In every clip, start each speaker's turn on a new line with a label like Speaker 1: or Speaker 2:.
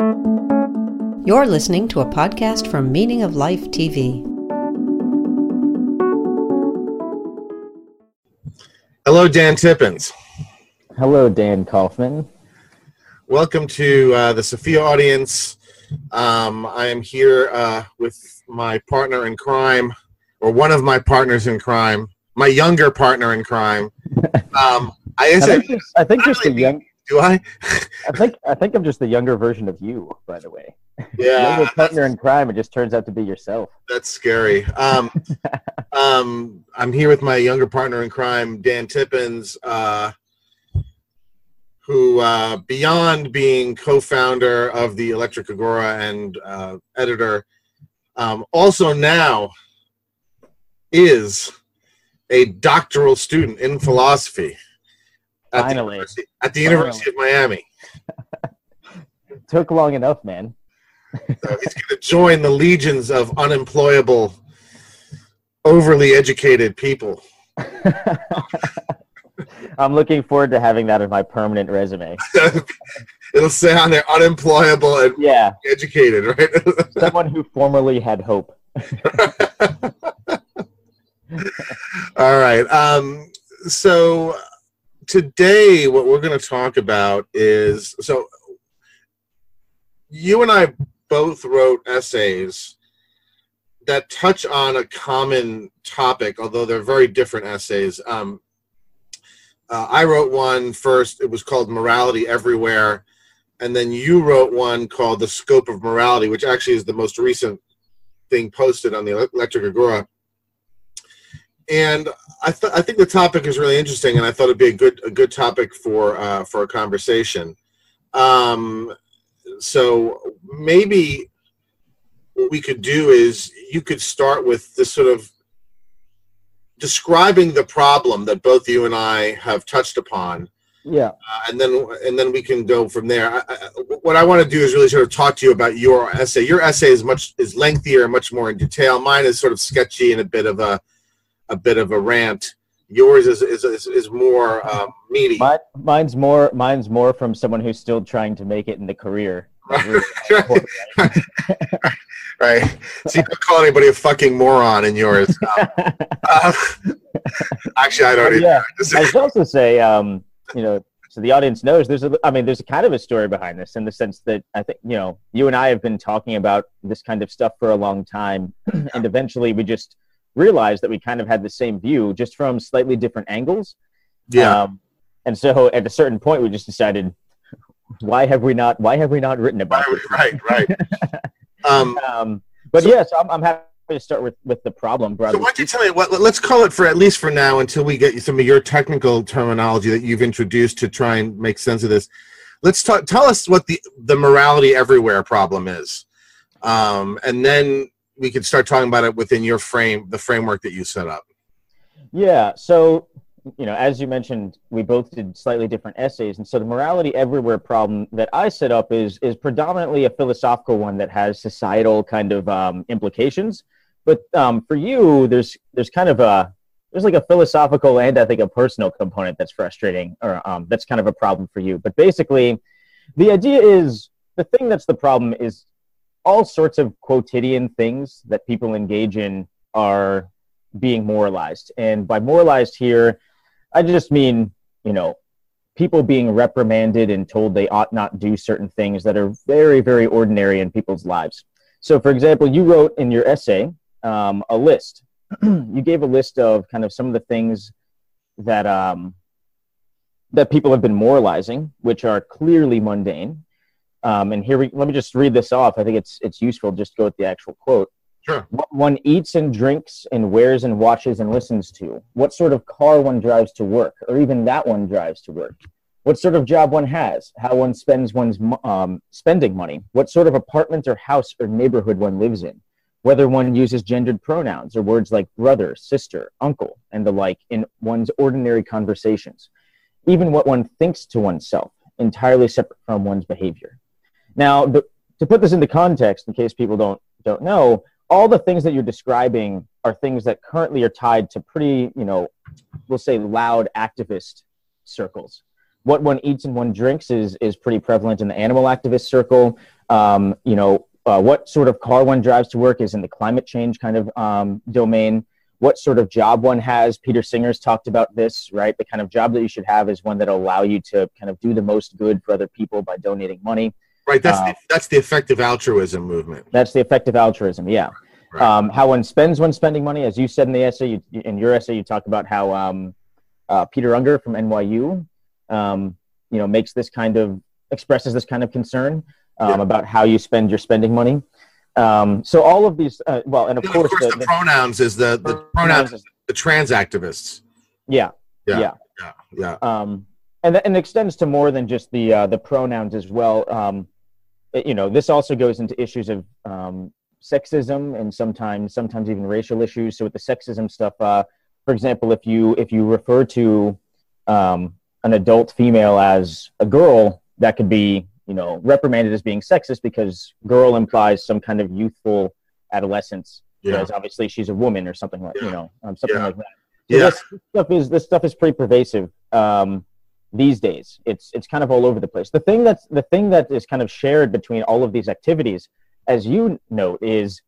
Speaker 1: You're listening to a podcast from Meaning of Life TV.
Speaker 2: Hello, Dan Tippens.
Speaker 3: Hello, Dan Kaufman.
Speaker 2: Welcome to uh, the Sophia audience. Um, I am here uh, with my partner in crime, or one of my partners in crime, my younger partner in crime. Um, I,
Speaker 3: I think just, I think just the young.
Speaker 2: Do I?
Speaker 3: I think I think I'm just the younger version of you, by the way.
Speaker 2: Yeah,
Speaker 3: younger partner in crime. It just turns out to be yourself.
Speaker 2: That's scary. Um, um, I'm here with my younger partner in crime, Dan Tippens. Uh, who, uh, beyond being co-founder of the Electric Agora and uh, editor, um, also now is a doctoral student in philosophy
Speaker 3: at Finally.
Speaker 2: the, at the University of Miami.
Speaker 3: Took long enough, man.
Speaker 2: so he's going to join the legions of unemployable, overly educated people.
Speaker 3: I'm looking forward to having that as my permanent resume.
Speaker 2: It'll say on there unemployable and
Speaker 3: yeah,
Speaker 2: educated, right?
Speaker 3: Someone who formerly had hope.
Speaker 2: All right. Um, so today, what we're going to talk about is so you and I both wrote essays that touch on a common topic, although they're very different essays. Um, uh, I wrote one first. It was called Morality Everywhere. And then you wrote one called The Scope of Morality, which actually is the most recent thing posted on the Electric Agora. And I, th- I think the topic is really interesting, and I thought it'd be a good a good topic for uh, for a conversation. Um, so maybe what we could do is you could start with this sort of describing the problem that both you and I have touched upon.
Speaker 3: Yeah.
Speaker 2: Uh, and then and then we can go from there. I, I, what I want to do is really sort of talk to you about your essay. Your essay is much is lengthier and much more in detail. Mine is sort of sketchy and a bit of a a bit of a rant. Yours is is, is, is more um, meaty.
Speaker 3: Mine, mine's more mine's more from someone who's still trying to make it in the career.
Speaker 2: right. right. So you don't call anybody a fucking moron in yours. Um, uh, actually, I don't.
Speaker 3: Yeah, I should also say, um, you know, so the audience knows there's a. I mean, there's a kind of a story behind this in the sense that I think you know you and I have been talking about this kind of stuff for a long time, and eventually we just realized that we kind of had the same view, just from slightly different angles.
Speaker 2: Yeah. Um,
Speaker 3: and so at a certain point, we just decided why have we not why have we not written about
Speaker 2: right, right right um,
Speaker 3: um, but so, yes I'm, I'm happy to start with with the problem brother.
Speaker 2: so why don't you tell me what let's call it for at least for now until we get some of your technical terminology that you've introduced to try and make sense of this let's talk tell us what the the morality everywhere problem is um, and then we can start talking about it within your frame the framework that you set up
Speaker 3: yeah so you know, as you mentioned, we both did slightly different essays, and so the morality everywhere problem that I set up is is predominantly a philosophical one that has societal kind of um, implications. But um, for you, there's there's kind of a there's like a philosophical and I think a personal component that's frustrating, or um, that's kind of a problem for you. But basically, the idea is the thing that's the problem is all sorts of quotidian things that people engage in are being moralized, and by moralized here I just mean, you know, people being reprimanded and told they ought not do certain things that are very, very ordinary in people's lives. So, for example, you wrote in your essay um, a list. you gave a list of kind of some of the things that um, that people have been moralizing, which are clearly mundane. Um, and here we let me just read this off. I think it's it's useful just to go with the actual quote.
Speaker 2: Sure.
Speaker 3: What one eats and drinks and wears and watches and listens to. What sort of car one drives to work, or even that one drives to work. What sort of job one has, how one spends one's um, spending money, what sort of apartment or house or neighborhood one lives in, whether one uses gendered pronouns or words like brother, sister, uncle, and the like in one's ordinary conversations, even what one thinks to oneself, entirely separate from one's behavior. Now, the, to put this into context, in case people don't don't know, all the things that you're describing are things that currently are tied to pretty, you know, we'll say loud activist circles. What one eats and one drinks is is pretty prevalent in the animal activist circle. Um, you know, uh, what sort of car one drives to work is in the climate change kind of um, domain. What sort of job one has. Peter Singer's talked about this, right? The kind of job that you should have is one that allow you to kind of do the most good for other people by donating money.
Speaker 2: Right. That's uh, the, that's the effective altruism movement.
Speaker 3: That's the effective altruism. Yeah. Right. Um, how one spends when spending money, as you said in the essay, you, in your essay, you talk about how um, uh, Peter Unger from NYU, um, you know, makes this kind of expresses this kind of concern um, yeah. about how you spend your spending money. Um, so all of these, uh, well, and of, course,
Speaker 2: of course, the, the, pronouns is the the pronouns is the trans activists.
Speaker 3: Yeah,
Speaker 2: yeah, yeah, yeah. yeah.
Speaker 3: Um, and and extends to more than just the uh, the pronouns as well. You know, this also goes into issues of um, sexism and sometimes sometimes even racial issues. So with the sexism stuff, uh, for example, if you if you refer to um, an adult female as a girl, that could be you know, reprimanded as being sexist because girl implies some kind of youthful adolescence. Yeah. Whereas obviously she's a woman or something like, yeah. you know, um, something yeah. like that. So yeah. this stuff is this stuff is pretty pervasive um, these days. It's it's kind of all over the place. The thing that's the thing that is kind of shared between all of these activities, as you note, is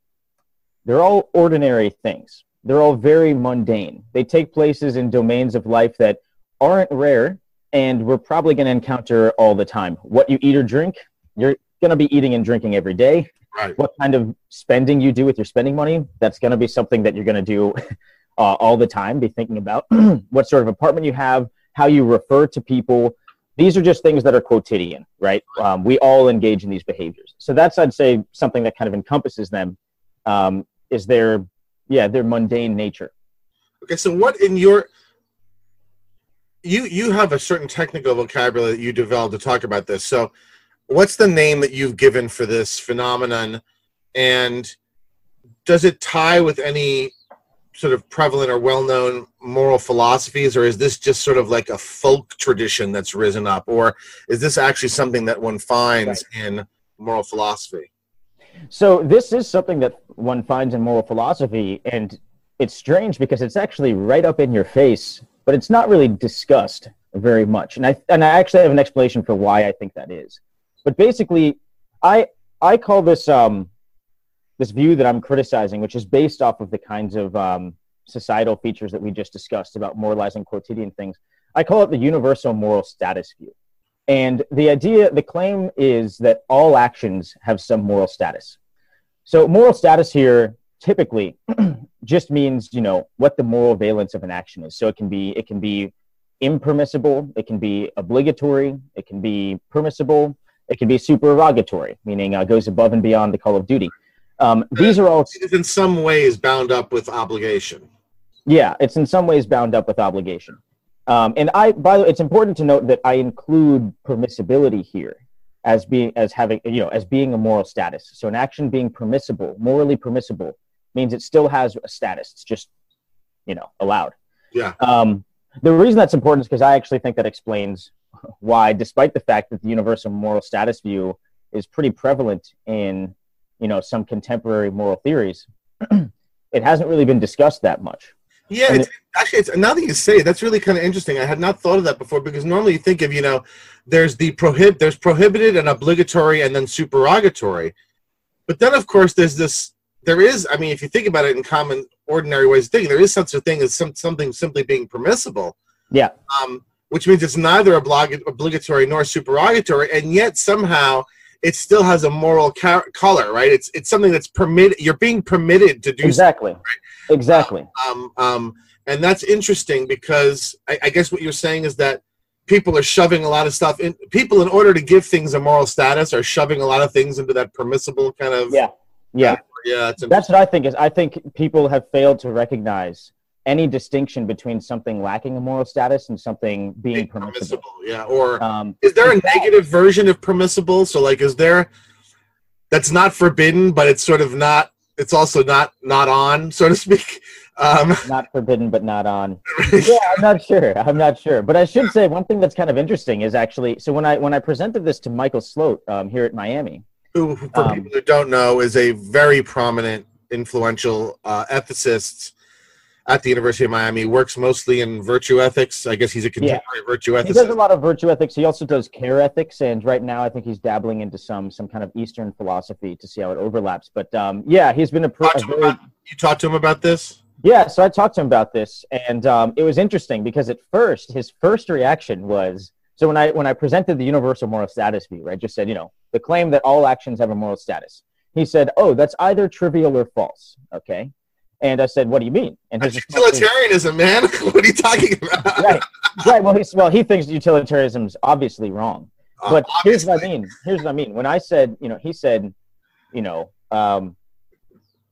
Speaker 3: they're all ordinary things. They're all very mundane. They take places in domains of life that aren't rare and we're probably going to encounter all the time. What you eat or drink, you're going to be eating and drinking every day.
Speaker 2: Right.
Speaker 3: What kind of spending you do with your spending money, that's going to be something that you're going to do uh, all the time. Be thinking about what sort of apartment you have, how you refer to people. These are just things that are quotidian, right? Um, we all engage in these behaviors. So that's, I'd say, something that kind of encompasses them. Um, is their, yeah, their mundane nature.
Speaker 2: Okay, so what in your you you have a certain technical vocabulary that you developed to talk about this. So, what's the name that you've given for this phenomenon, and does it tie with any sort of prevalent or well-known moral philosophies, or is this just sort of like a folk tradition that's risen up, or is this actually something that one finds right. in moral philosophy?
Speaker 3: So this is something that one finds in moral philosophy, and it's strange because it's actually right up in your face but it's not really discussed very much. And I and I actually have an explanation for why I think that is. But basically, I I call this um, this view that I'm criticizing, which is based off of the kinds of um, societal features that we just discussed about moralizing quotidian things. I call it the universal moral status view. And the idea, the claim is that all actions have some moral status. So moral status here typically just means you know what the moral valence of an action is so it can be it can be impermissible it can be obligatory it can be permissible it can be supererogatory meaning uh, goes above and beyond the call of duty um, these are all
Speaker 2: it's in some ways bound up with obligation
Speaker 3: yeah it's in some ways bound up with obligation um, and i by the way it's important to note that i include permissibility here as being as having you know as being a moral status so an action being permissible morally permissible means it still has a status. It's just, you know, allowed.
Speaker 2: Yeah.
Speaker 3: Um, the reason that's important is because I actually think that explains why, despite the fact that the universal moral status view is pretty prevalent in, you know, some contemporary moral theories, it hasn't really been discussed that much.
Speaker 2: Yeah, it's, it, actually, it's now that you say it, that's really kind of interesting. I had not thought of that before because normally you think of, you know, there's the prohibit, there's prohibited and obligatory, and then supererogatory, but then of course there's this there is i mean if you think about it in common ordinary ways of thinking there is such a thing as some, something simply being permissible
Speaker 3: yeah
Speaker 2: um, which means it's neither oblig- obligatory nor supererogatory and yet somehow it still has a moral ca- color right? It's it's something that's permitted you're being permitted to do
Speaker 3: exactly. right? exactly.
Speaker 2: Um, um, um, and that's interesting because I, I guess what you're saying is that people are shoving a lot of stuff in people in order to give things a moral status are shoving a lot of things into that permissible kind of
Speaker 3: yeah. Yeah.
Speaker 2: yeah,
Speaker 3: that's what I think. Is I think people have failed to recognize any distinction between something lacking a moral status and something being permissible. permissible.
Speaker 2: Yeah, or um, is there a negative version of permissible? So, like, is there that's not forbidden, but it's sort of not. It's also not not on, so to speak. Um,
Speaker 3: not forbidden, but not on. yeah, I'm not sure. I'm not sure. But I should say one thing that's kind of interesting is actually so when I when I presented this to Michael Slote um, here at Miami,
Speaker 2: who, for um, people who don't know, is a very prominent, influential uh, ethicist. At the University of Miami. Works mostly in virtue ethics. I guess he's a contemporary virtue ethicist.
Speaker 3: He does a lot of virtue ethics. He also does care ethics, and right now I think he's dabbling into some some kind of Eastern philosophy to see how it overlaps. But um, yeah, he's been a, pr-
Speaker 2: Talk
Speaker 3: a very
Speaker 2: about- You talked to him about this?
Speaker 3: Yeah, so I talked to him about this, and um, it was interesting because at first, his first reaction was so when I when I presented the universal moral status view, I just said, you know, the claim that all actions have a moral status. He said, "Oh, that's either trivial or false." Okay, and I said, "What do you mean?" And his
Speaker 2: utilitarianism, man. what are you talking about?
Speaker 3: right, right. Well, he's well, he thinks utilitarianism is obviously wrong.
Speaker 2: Uh,
Speaker 3: But here's what I mean. Here's what I mean. When I said, you know, he said, you know, um,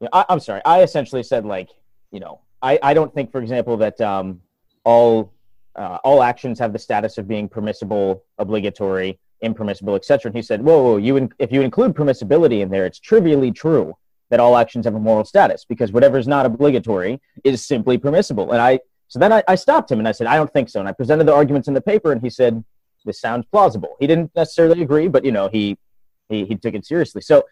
Speaker 3: you know, I, I'm sorry. I essentially said like, you know, I, I don't think, for example, that um, all uh, all actions have the status of being permissible, obligatory, impermissible, etc. And he said, whoa, whoa you in, if you include permissibility in there, it's trivially true that all actions have a moral status because whatever is not obligatory is simply permissible. And I so then I, I stopped him and I said, I don't think so. And I presented the arguments in the paper, and he said, this sounds plausible. He didn't necessarily agree, but you know, he he, he took it seriously. So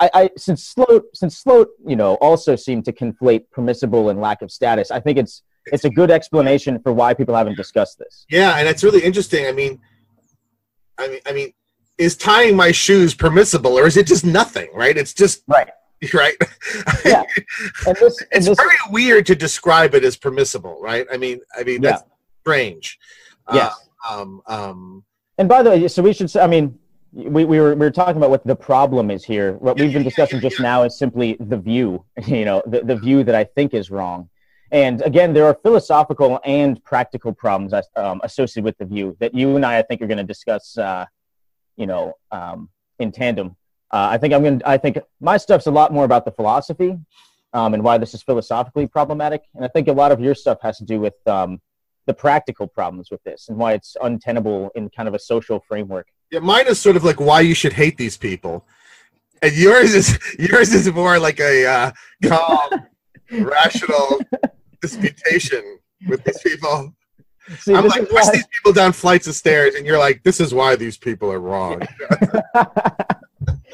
Speaker 3: I, I since Slote since Slote, you know, also seemed to conflate permissible and lack of status, I think it's it's a good explanation for why people haven't discussed this.
Speaker 2: Yeah, and it's really interesting. I mean, I mean, I mean, is tying my shoes permissible, or is it just nothing? Right? It's just
Speaker 3: Right.
Speaker 2: right.
Speaker 3: Yeah. And this and
Speaker 2: it's
Speaker 3: this
Speaker 2: very weird to describe it as permissible, right? I mean, I mean that's strange.
Speaker 3: Yes.
Speaker 2: Uh, um. Um.
Speaker 3: and by the way, so we should say I mean we, we were we were talking about what the problem is here. What we've been discussing just now is simply the view, you know, the, the view that I think is wrong. And again, there are philosophical and practical problems um, associated with the view that you and I, I think, are going to discuss, uh, you know, um, in tandem. Uh, I think I'm going. I think my stuff's a lot more about the philosophy um, and why this is philosophically problematic, and I think a lot of your stuff has to do with um, the practical problems with this and why it's untenable in kind of a social framework.
Speaker 2: Yeah, mine is sort of like why you should hate these people, and yours is yours is more like a uh, calm, rational disputation with these people.
Speaker 3: See,
Speaker 2: I'm like push
Speaker 3: why-
Speaker 2: these people down flights of stairs, and you're like, this is why these people are wrong.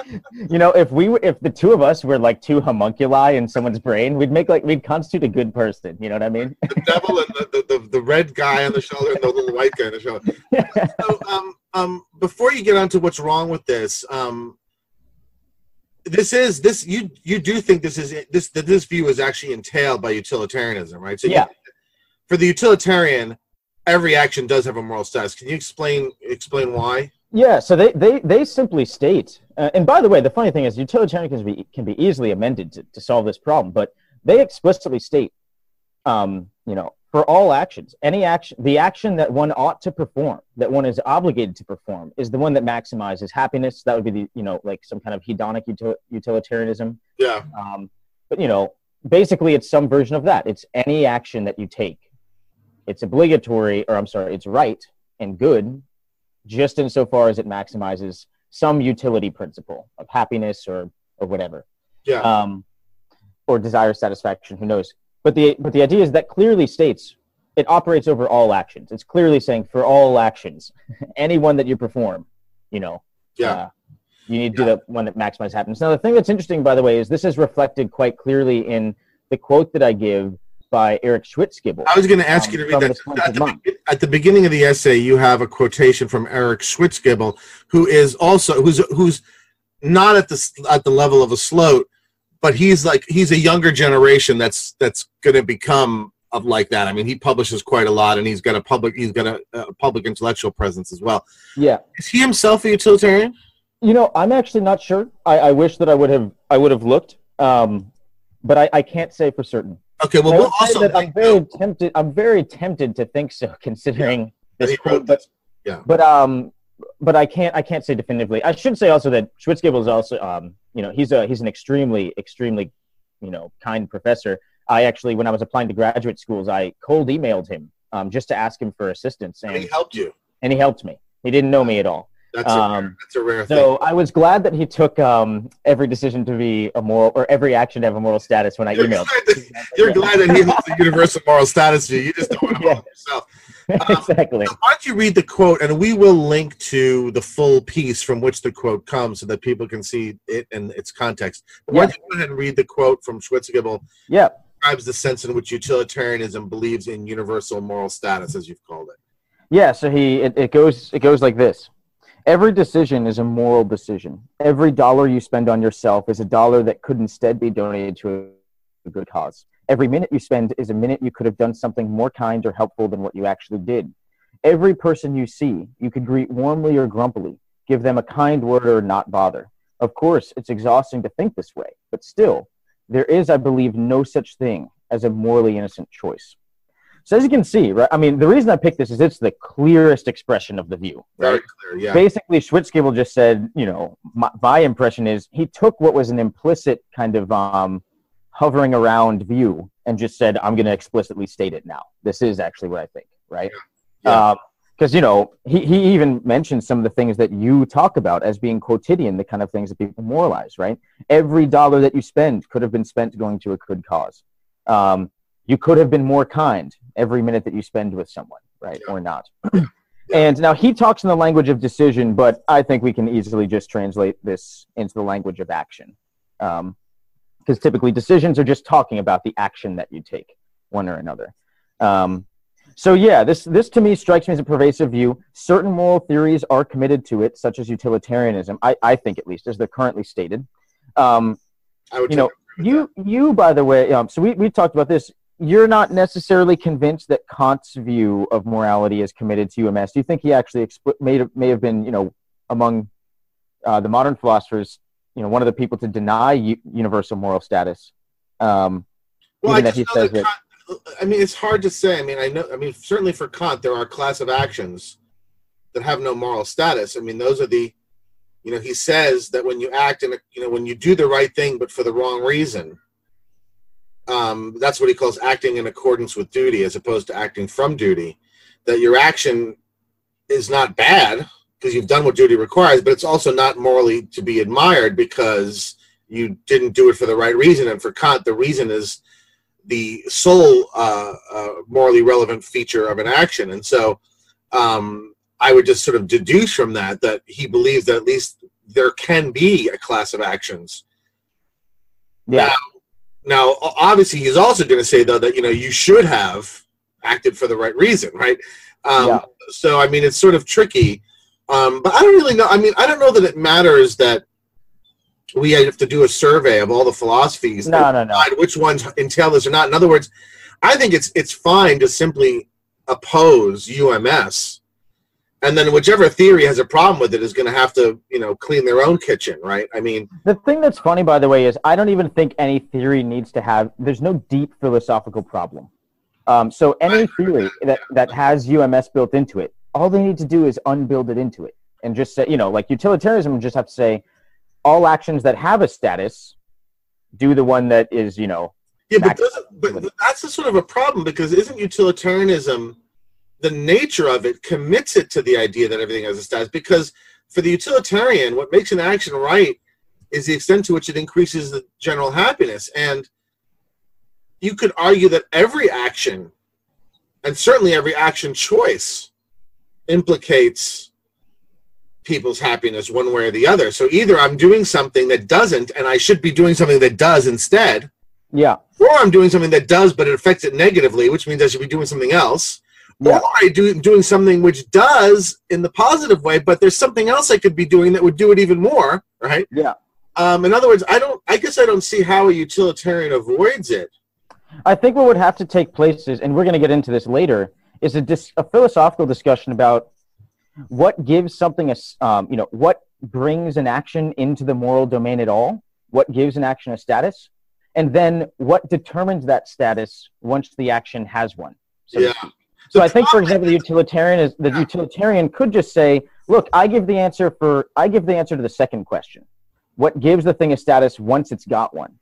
Speaker 3: you know, if we were, if the two of us were like two homunculi in someone's brain, we'd make like we'd constitute a good person. You know what I mean?
Speaker 2: the devil and the, the, the, the red guy on the shoulder and the little white guy on the shoulder. So, um, um, before you get on to what's wrong with this, um, this is this you you do think this is this that this view is actually entailed by utilitarianism, right? So you-
Speaker 3: Yeah.
Speaker 2: for the utilitarian, every action does have a moral status. Can you explain explain why?
Speaker 3: Yeah, so they they, they simply state, uh, and by the way, the funny thing is, utilitarian can be can be easily amended to, to solve this problem, but they explicitly state, um, you know, for all actions, any action, the action that one ought to perform, that one is obligated to perform, is the one that maximizes happiness. That would be the you know like some kind of hedonic util- utilitarianism.
Speaker 2: Yeah,
Speaker 3: Um, but you know, basically, it's some version of that. It's any action that you take. It's obligatory, or I'm sorry, it's right and good, just insofar as it maximizes some utility principle of happiness or or whatever,
Speaker 2: yeah,
Speaker 3: um, or desire satisfaction. Who knows? But the but the idea is that clearly states it operates over all actions. It's clearly saying for all actions, any one that you perform, you know,
Speaker 2: yeah.
Speaker 3: uh, you need to do the one that maximizes happiness. Now, the thing that's interesting, by the way, is this is reflected quite clearly in the quote that I give by Eric Schwitzgebel.
Speaker 2: I was going to ask
Speaker 3: um,
Speaker 2: you to read that.
Speaker 3: the
Speaker 2: At the, at the beginning of the essay, you have a quotation from Eric Schwitzgebel, who is also who's who's not at the at the level of a Slote, but he's like he's a younger generation that's that's going to become of like that. I mean, he publishes quite a lot, and he's got a public he's got a, a public intellectual presence as well.
Speaker 3: Yeah,
Speaker 2: Is he himself a utilitarian?
Speaker 3: you know, I'm actually not sure. I, I wish that I would have I would have looked, um, but I, I can't say for certain.
Speaker 2: Okay, well, we'll also
Speaker 3: that I'm very tempted. I'm very tempted to think so, considering
Speaker 2: that
Speaker 3: this quote. But
Speaker 2: this.
Speaker 3: but um, but I can't I can't say definitively. I should say also that Schwitzgebel is also um, you know, he's a he's an extremely extremely, you know, kind professor. I actually, when I was applying to graduate schools, I cold emailed him um, just to ask him for assistance,
Speaker 2: And he helped you.
Speaker 3: and he helped me. He didn't know me at all.
Speaker 2: That's a,
Speaker 3: Um,
Speaker 2: rare, that's a rare
Speaker 3: So I was glad that he took um, every decision to be a moral or every action to have a moral status when I
Speaker 2: You're
Speaker 3: emailed.
Speaker 2: glad that- You're glad that he holds the universal moral status view. You just don't want to
Speaker 3: Yeah.
Speaker 2: hold yourself.
Speaker 3: exactly.
Speaker 2: Now, Why don't you read the quote, and we will link to the full piece from which the quote comes, so that people can see it and its context. But why
Speaker 3: Yeah.
Speaker 2: don't you go ahead and read the quote from Schwitzgebel?
Speaker 3: Yeah.
Speaker 2: describes the sense in which utilitarianism believes in universal moral status, as you've called it.
Speaker 3: Yeah, so he it, it goes it goes like this. Every decision is a moral decision. Every dollar you spend on yourself is a dollar that could instead be donated to a good cause. Every minute you spend is a minute you could have done something more kind or helpful than what you actually did. Every person you see, you could greet warmly or grumpily, give them a kind word or not bother. Of course, it's exhausting to think this way, but still, there is, I believe, no such thing as a morally innocent choice. So as you can see, right? I mean, the reason I picked this is it's the clearest expression of the view. Right?
Speaker 2: Very clear, yeah.
Speaker 3: Basically, Schwitzgebel just said, you know, my, my impression is he took what was an implicit kind of um, hovering around view and just said, I'm going to explicitly state it now. This is actually what I think, right?
Speaker 2: Yeah.
Speaker 3: Um, because you know he, he even mentioned some of the things that you talk about as being quotidian the kind of things that people moralize right every dollar that you spend could have been spent going to a good cause um, you could have been more kind every minute that you spend with someone right
Speaker 2: Yeah.
Speaker 3: or not and now he talks in the language of decision but i think we can easily just translate this into the language of action because typically decisions are just talking about the action that you take one or another um, so yeah, this this to me strikes me as a pervasive view. Certain moral theories are committed to it, such as utilitarianism. I, I think at least, as they're currently stated. Um,
Speaker 2: I would
Speaker 3: you know,
Speaker 2: to agree with
Speaker 3: you you by the way, um, so we we talked about this. You're not necessarily convinced that Kant's view of morality is committed to UMS. Do you think he actually expl- may may have been you know among uh, the modern philosophers, you know, one of the people to deny u- universal moral status? Um,
Speaker 2: Well, I
Speaker 3: that he says
Speaker 2: that Kant, I mean, it's hard to say. I mean, I know. I mean, certainly for Kant, there are a class of actions that have no moral status. I mean, those are the, you know, he says that when you act in a, you know, when you do the right thing but for the wrong reason, um, that's what he calls acting in accordance with duty, as opposed to acting from duty. That your action is not bad because you've done what duty requires, but it's also not morally to be admired because you didn't do it for the right reason. And for Kant, the reason is the sole uh, uh, morally relevant feature of an action. And so um, I would just sort of deduce from that that he believes that at least there can be a class of actions.
Speaker 3: yeah,
Speaker 2: Now, o- obviously, he's also going to say, though, that, you know, you should have acted for the right reason, right? Um,
Speaker 3: Yeah.
Speaker 2: So, I mean, it's sort of tricky. Um, but I don't really know. I mean, I don't know that it matters that we have to do a survey of all the philosophies
Speaker 3: no, no, no.
Speaker 2: which ones entail this or not. In other words, I think it's it's fine to simply oppose UMS, and then whichever theory has a problem with it is going to have to you know clean their own kitchen, right? I mean,
Speaker 3: The thing that's funny, by the way, is I don't even think any theory needs to have. There's no deep philosophical problem. Um, so any theory that that has UMS built into it, all they need to do is unbuild it into it and just say, you know, like utilitarianism just have to say, all actions that have a status, do the one that is, you know,
Speaker 2: yeah, but, doesn't, but but that's a sort of a problem because isn't utilitarianism the nature of it commits it to the idea that everything has a status? Because for the utilitarian, what makes an action right is the extent to which it increases the general happiness. And you could argue that every action, and certainly every action choice, implicates people's happiness one way or the other. So either I'm doing something that doesn't, and I should be doing something that does instead,
Speaker 3: yeah,
Speaker 2: or I'm doing something that does, but it affects it negatively, which means I should be doing something else.
Speaker 3: Yeah.
Speaker 2: Or I do doing something which does in the positive way, but there's something else I could be doing that would do it even more, right?
Speaker 3: yeah.
Speaker 2: Um, in other words, I don't. I guess I don't see how a utilitarian avoids it.
Speaker 3: I think what would have to take place is, and we're going to get into this later, is a, dis- a philosophical discussion about what gives something a, um, you know, what brings an action into the moral domain at all, what gives an action a status, and then what determines that status once the action has one. So,
Speaker 2: Yeah.
Speaker 3: So I think, for example, the utilitarian is the utilitarian could just say, "Look, I give the answer for I give the answer to the second question. What gives the thing a status once it's got one?"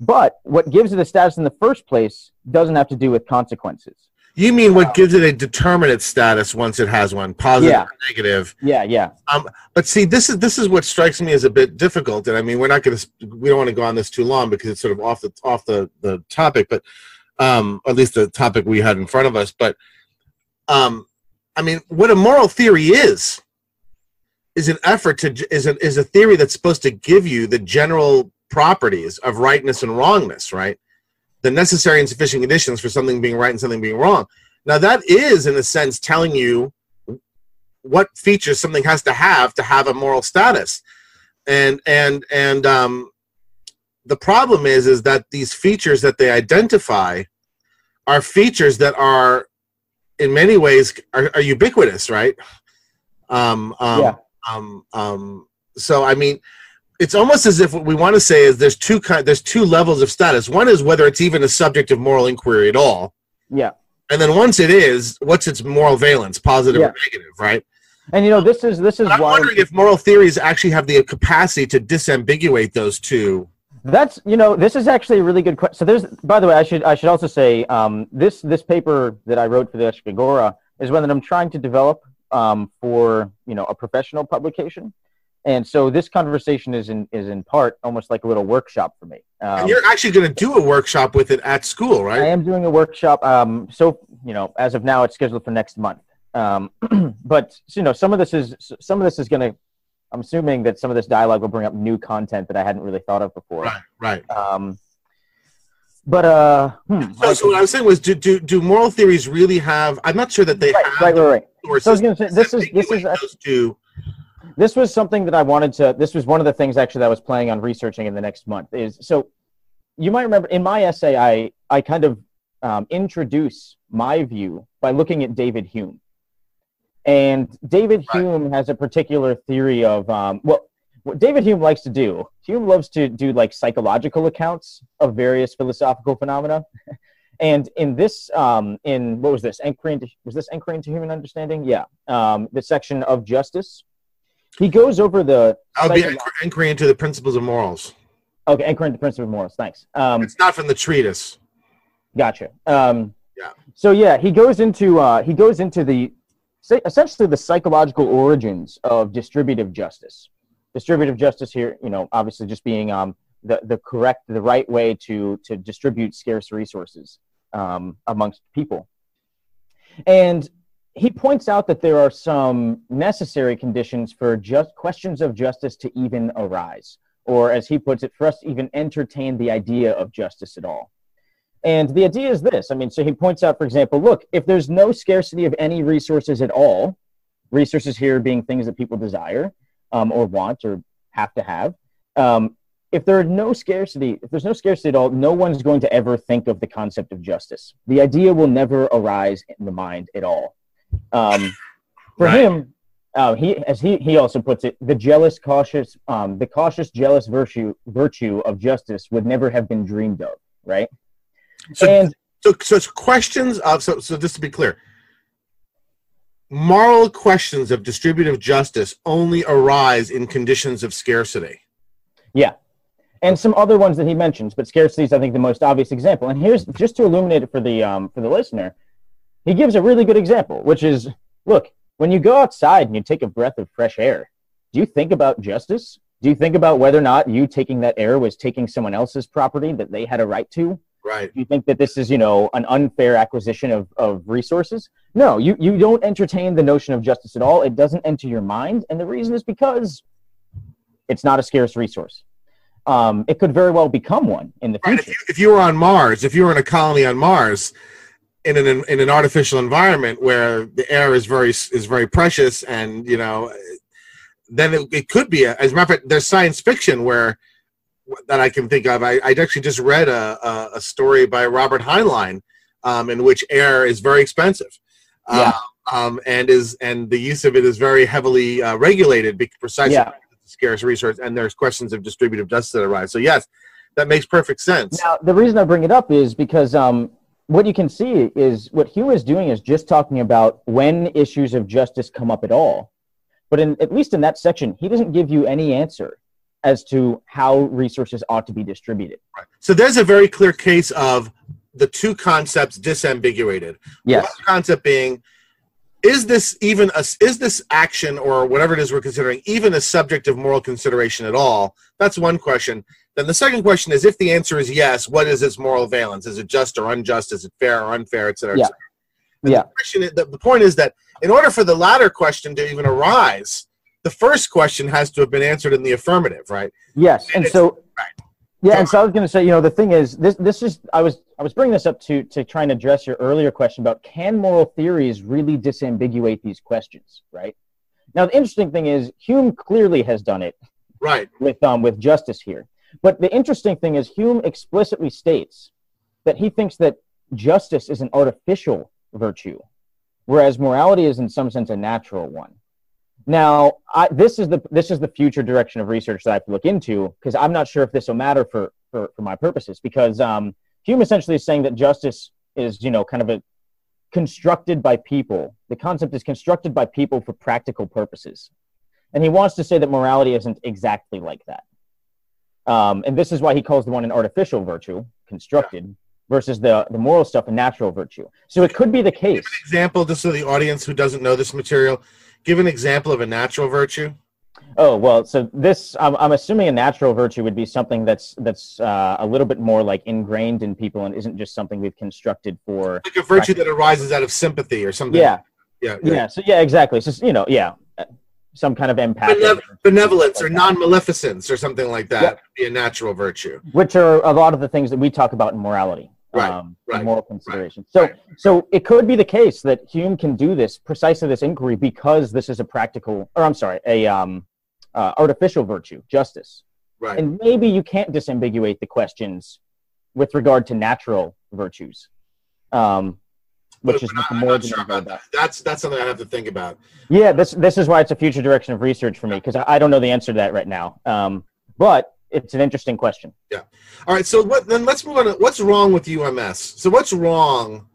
Speaker 3: But what gives it a status in the first place doesn't have to do with consequences.
Speaker 2: You mean what gives it a determinate status once it has one, positive
Speaker 3: Yeah.
Speaker 2: or negative?
Speaker 3: Yeah, yeah, um,
Speaker 2: But see, this is this is what strikes me as a bit difficult, and I mean, we're not going to we don't want to go on this too long because it's sort of off the off the the topic, but um, at least the topic we had in front of us. But um, I mean, what a moral theory is is an effort to is a, is a theory that's supposed to give you the general properties of rightness and wrongness, right? the necessary and sufficient conditions for something being right and something being wrong. Now that is, in a sense, telling you what features something has to have to have a moral status, and and and um, the problem is is that these features that they identify are features that are in many ways are, are ubiquitous, right? Um, um,
Speaker 3: Yeah.
Speaker 2: um, um, so I mean, it's almost as if what we want to say is there's two kind, there's two levels of status. One is whether it's even a subject of moral inquiry at all,
Speaker 3: Yeah.
Speaker 2: and then once it is, what's its moral valence, positive
Speaker 3: Yeah.
Speaker 2: or negative, right?
Speaker 3: And you know, this is this is
Speaker 2: But I'm
Speaker 3: why
Speaker 2: wondering if moral theories actually have the capacity to disambiguate those two.
Speaker 3: That's you know this is actually a really good question. So there's by the way I should I should also say um, this this paper that I wrote for the Electric Agora is one that I'm trying to develop um, for you know a professional publication, and so this conversation is in is in part almost like a little workshop for me. Um,
Speaker 2: and you're actually going to do a workshop with it at school, right?
Speaker 3: I am doing a workshop. Um, so you know, as of now, it's scheduled for next month. Um, but you know, some of this is some of this is going to. I'm assuming that some of this dialogue will bring up new content that I hadn't really thought of before.
Speaker 2: Right, right.
Speaker 3: Um, but uh, hmm,
Speaker 2: So, so what I was saying was, do, do do moral theories really have? I'm not sure that they
Speaker 3: right,
Speaker 2: have
Speaker 3: right, right, right. So I was going to say this is this is
Speaker 2: those two.
Speaker 3: this was something that I wanted to. This was one of the things actually that I was planning on researching in the next month. Is so you might remember in my essay, I I kind of um, introduce my view by looking at David Hume, and David
Speaker 2: Right.
Speaker 3: Hume has a particular theory of um, well. What David Hume likes to do, Hume loves to do like psychological accounts of various philosophical phenomena. And in this, um, in what was this? Inquiry into, was this Inquiry into Human Understanding? Yeah. Um, the section of justice. He goes over the.
Speaker 2: I'll be inqu- into the principles of morals.
Speaker 3: okay, Inquiry into principles of Morals. Thanks. Um,
Speaker 2: It's not from the treatise.
Speaker 3: Gotcha. Um,
Speaker 2: Yeah.
Speaker 3: So yeah, he goes into uh, he goes into the essentially the psychological origins of distributive justice. Distributive justice here, you know, obviously just being um, the the correct, the right way to to distribute scarce resources um, amongst people. And he points out that there are some necessary conditions for just questions of justice to even arise, or as he puts it, for us to even entertain the idea of justice at all. And the idea is this I mean, so he points out, for example, look, if there's no scarcity of any resources at all, resources here being things that people desire um, or want or have to have, um, if there are no scarcity, if there's no scarcity at all, no one's going to ever think of the concept of justice. The idea will never arise in the mind at all. Um, for
Speaker 2: Right.
Speaker 3: him, uh, he as he he also puts it, the jealous, cautious, um, the cautious, jealous virtue virtue of justice would never have been dreamed of, right?
Speaker 2: So,
Speaker 3: and
Speaker 2: so, so it's questions of so, so just to be clear, moral questions of distributive justice only arise in conditions of scarcity.
Speaker 3: Yeah. And some other ones that he mentions, but scarcity is, I think, the most obvious example. And here's just to illuminate it for the um, for the listener. He gives a really good example, which is, look, when you go outside and you take a breath of fresh air, do you think about justice? Do you think about whether or not you taking that air was taking someone else's property that they had a right to?
Speaker 2: Right.
Speaker 3: Do you think that this is, you know, an unfair acquisition of, of resources? No, you, you don't entertain the notion of justice at all. It doesn't enter your mind. And the reason is because it's not a scarce resource. Um, it could very well become one in the
Speaker 2: Right. If
Speaker 3: future.
Speaker 2: you, if you were on Mars, if you were in a colony on Mars, in an in an artificial environment where the air is very is very precious, and you know, then it, it could be. A, as a matter of fact, there's science fiction where that I can think of. I, I actually just read a, a, a story by Robert Heinlein um, in which air is very expensive.
Speaker 3: Yeah.
Speaker 2: Uh, um, and is and the use of it is very heavily uh, regulated because precisely
Speaker 3: Yeah.
Speaker 2: because it's a scarce resource and there's questions of distributive justice that arise. So yes, that makes perfect sense.
Speaker 3: Now, the reason I bring it up is because um, what you can see is what Hume is doing is just talking about when issues of justice come up at all. But in, at least in that section, he doesn't give you any answer as to how resources ought to be distributed.
Speaker 2: So there's a very clear case of the two concepts disambiguated. One concept being, is this even a, is this action or whatever it is we're considering even a subject of moral consideration at all? That's one question. Then the second question is, if the answer is yes, what is its moral valence? Is it just or unjust? Is it fair or unfair, et cetera, et
Speaker 3: Yeah.
Speaker 2: And
Speaker 3: Yeah.
Speaker 2: The, question the, the point is that in order for the latter question to even arise, the first question has to have been answered in the affirmative, right?
Speaker 3: Yes,
Speaker 2: And
Speaker 3: and so
Speaker 2: right.
Speaker 3: Yeah, and so I was going to say, you know, the thing is, this this is I was I was bringing this up to to try and address your earlier question about can moral theories really disambiguate these questions, right? Now, the interesting thing is Hume clearly has done it,
Speaker 2: right,
Speaker 3: with um with justice here. But the interesting thing is Hume explicitly states that he thinks that justice is an artificial virtue, whereas morality is in some sense a natural one. Now, I, this is the this is the future direction of research that I have to look into because I'm not sure if this will matter for for, for my purposes. Because um, Hume essentially is saying that justice is you know kind of a constructed by people. The concept is constructed by people for practical purposes, and he wants to say that morality isn't exactly like that. Um, and this is why he calls the one an artificial virtue, constructed, versus the the moral stuff a natural virtue. So it could be the case.
Speaker 2: example, just so the audience who doesn't know this material give an example of a natural virtue?
Speaker 3: Oh well, so this I'm, I'm assuming a natural virtue would be something that's that's uh, a little bit more like ingrained in people and isn't just something we've constructed for
Speaker 2: like a virtue that arises out of sympathy or something.
Speaker 3: Yeah,
Speaker 2: yeah,
Speaker 3: yeah. yeah so yeah, exactly. So you know, yeah, some kind of empathy,
Speaker 2: benevolence, or non-maleficence, or something like that. Yep. Be a natural virtue,
Speaker 3: which are a lot of the things that we talk about in morality
Speaker 2: right, um, right,
Speaker 3: moral consideration. Right, so, so it could be the case that Hume can do this precisely this inquiry because this is a practical, or I'm sorry, a um, uh, artificial virtue, justice.
Speaker 2: Right.
Speaker 3: And maybe you can't disambiguate the questions with regard to natural virtues, um, which is but more
Speaker 2: sure about that. That's that's something I have to think about.
Speaker 3: Yeah, this this is why it's a future direction of research for me because I, I, don't know the answer to that right now. Um, but it's an interesting question.
Speaker 2: Yeah. All right. So what? Then let's move on. To, what's wrong with UMS? So what's wrong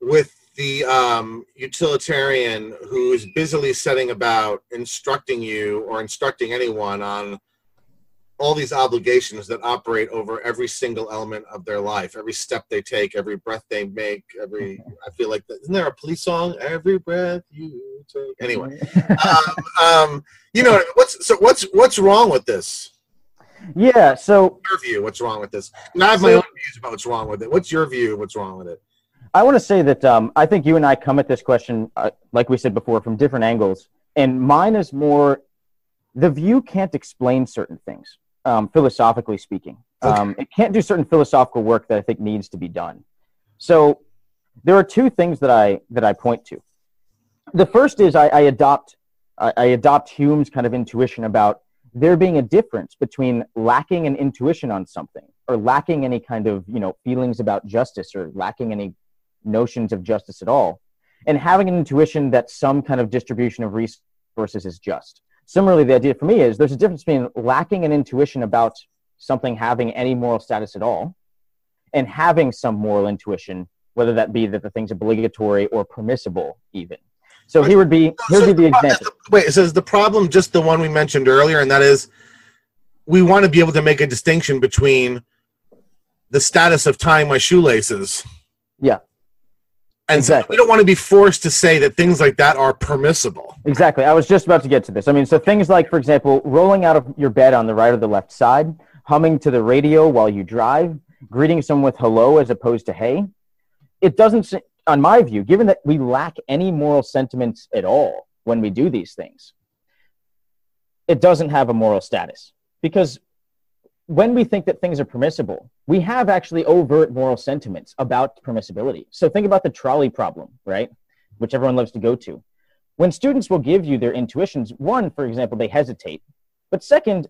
Speaker 2: with the um, utilitarian who is busily setting about instructing you or instructing anyone on all these obligations that operate over every single element of their life, every step they take, every breath they make, every. I feel like isn't there a police song? Every breath you take. Anyway, um, um, you know what's so what's what's wrong with this?
Speaker 3: Yeah. So
Speaker 2: your view, what's wrong with this? And I have my own views about what's wrong with it. What's your view? What's wrong with it?
Speaker 3: I want to say that um, I think you and I come at this question, uh, like we said before, from different angles, and mine is more the view can't explain certain things, um, philosophically speaking. Okay. Um, it can't do certain philosophical work that I think needs to be done. So there are two things that I that I point to. The first is I, I adopt I, I adopt Hume's kind of intuition about there being a difference between lacking an intuition on something or lacking any kind of you know feelings about justice or lacking any notions of justice at all and having an intuition that some kind of distribution of resources is just. Similarly the idea for me is there's a difference between lacking an intuition about something having any moral status at all and having some moral intuition whether that be that the thing's obligatory or permissible even so here would be here would be the example.
Speaker 2: Uh, wait, it says the problem just the one we mentioned earlier, and that is we want to be able to make a distinction between the status of tying my shoelaces.
Speaker 3: Yeah.
Speaker 2: And exactly. so we don't want to be forced to say that things like that are permissible.
Speaker 3: Exactly. I was just about to get to this. I mean, so things like, for example, rolling out of your bed on the right or the left side, humming to the radio while you drive, greeting someone with hello as opposed to hey. It doesn't on my view, given that we lack any moral sentiments at all when we do these things, it doesn't have a moral status. Because when we think that things are permissible, we have actually overt moral sentiments about permissibility. So think about the trolley problem, right? Which everyone loves to go to. When students will give you their intuitions, one, for example, they hesitate. But second,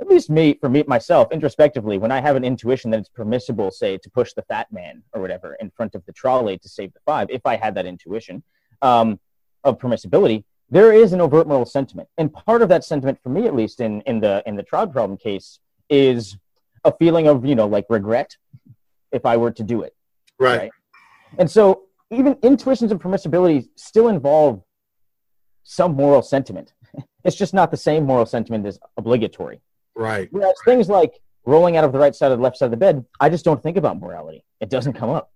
Speaker 3: at least me for me myself introspectively when i have an intuition that it's permissible say to push the fat man or whatever in front of the trolley to save the five if i had that intuition um, of permissibility there is an overt moral sentiment. And part of that sentiment for me at least in in the in the trolley problem case is a feeling of you know like regret if i were to do it.
Speaker 2: Right, right?
Speaker 3: and so even intuitions of permissibility still involve some moral sentiment. It's just not the same moral sentiment as obligatory
Speaker 2: Right.
Speaker 3: Whereas things like rolling out of the right side or the left side of the bed, I just don't think about morality. It doesn't come up.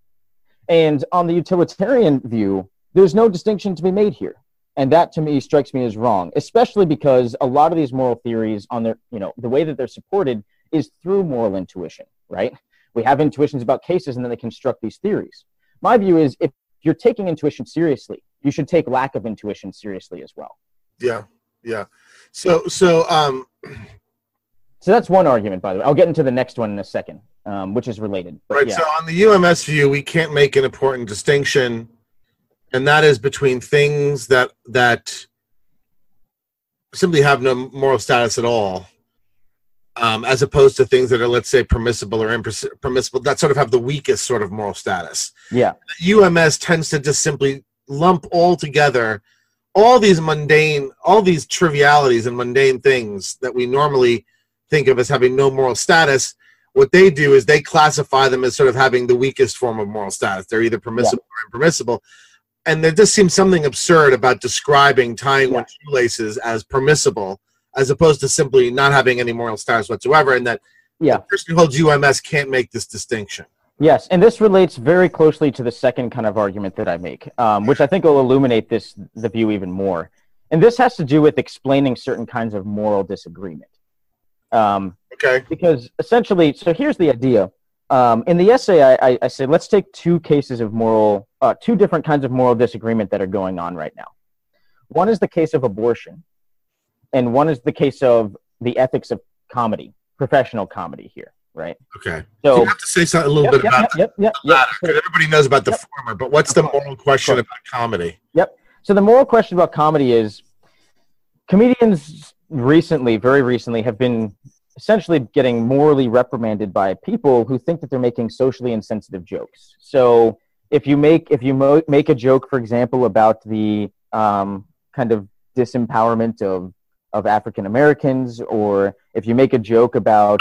Speaker 3: And on the utilitarian view, there's no distinction to be made here. And that to me strikes me as wrong, especially because a lot of these moral theories on their, you know, the way that they're supported is through moral intuition, right? We have intuitions about cases and then they construct these theories. My view is if you're taking intuition seriously, you should take lack of intuition seriously as well.
Speaker 2: Yeah. Yeah. So so um
Speaker 3: So that's one argument, by the way. I'll get into the next one in a second, um, which is related.
Speaker 2: Right.
Speaker 3: yeah.
Speaker 2: So on the UMS view, we can't make an important distinction, and that is between things that that simply have no moral status at all, um, as opposed to things that are, let's say, permissible or impermissible that sort of have the weakest sort of moral status.
Speaker 3: Yeah.
Speaker 2: UMS tends to just simply lump all together all these mundane, all these trivialities and mundane things that we normally think of as having no moral status. What they do is they classify them as sort of having the weakest form of moral status. They're either permissible yeah. or impermissible. And there just seems something absurd about describing tying yeah. one's shoelaces as permissible as opposed to simply not having any moral status whatsoever. And that
Speaker 3: yeah.
Speaker 2: the person who holds UMS can't make this distinction.
Speaker 3: Yes, and this relates very closely to the second kind of argument that I make, um, which I think will illuminate this the view even more. And this has to do with explaining certain kinds of moral disagreement. Um,
Speaker 2: okay.
Speaker 3: Because essentially, so here's the idea. Um, in the essay, I, I, I said, let's take two cases of moral, uh, two different kinds of moral disagreement that are going on right now. One is the case of abortion, and one is the case of the ethics of comedy, professional comedy here right?
Speaker 2: Okay.
Speaker 3: So
Speaker 2: you have to say something a little
Speaker 3: yep,
Speaker 2: bit
Speaker 3: yep,
Speaker 2: about
Speaker 3: yep, yep,
Speaker 2: the latter because everybody knows about the former. But what's the moral question about comedy?
Speaker 3: Yep. So the moral question about comedy is comedians recently, very recently, have been essentially getting morally reprimanded by people who think that they're making socially insensitive jokes. So if you make if you mo- make a joke, for example, about the um, kind of disempowerment of of African Americans, or if you make a joke about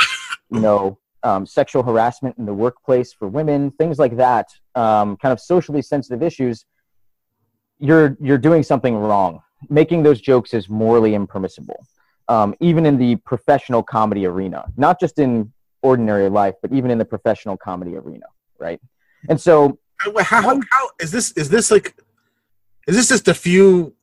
Speaker 3: you know um, sexual harassment in the workplace for women, things like that, um, kind of socially sensitive issues, you're you're doing something wrong. Making those jokes is morally impermissible, um, even in the professional comedy arena, not just in ordinary life, but even in the professional comedy arena, right? And so,
Speaker 2: how, how, how is this? Is this like? Is this just a few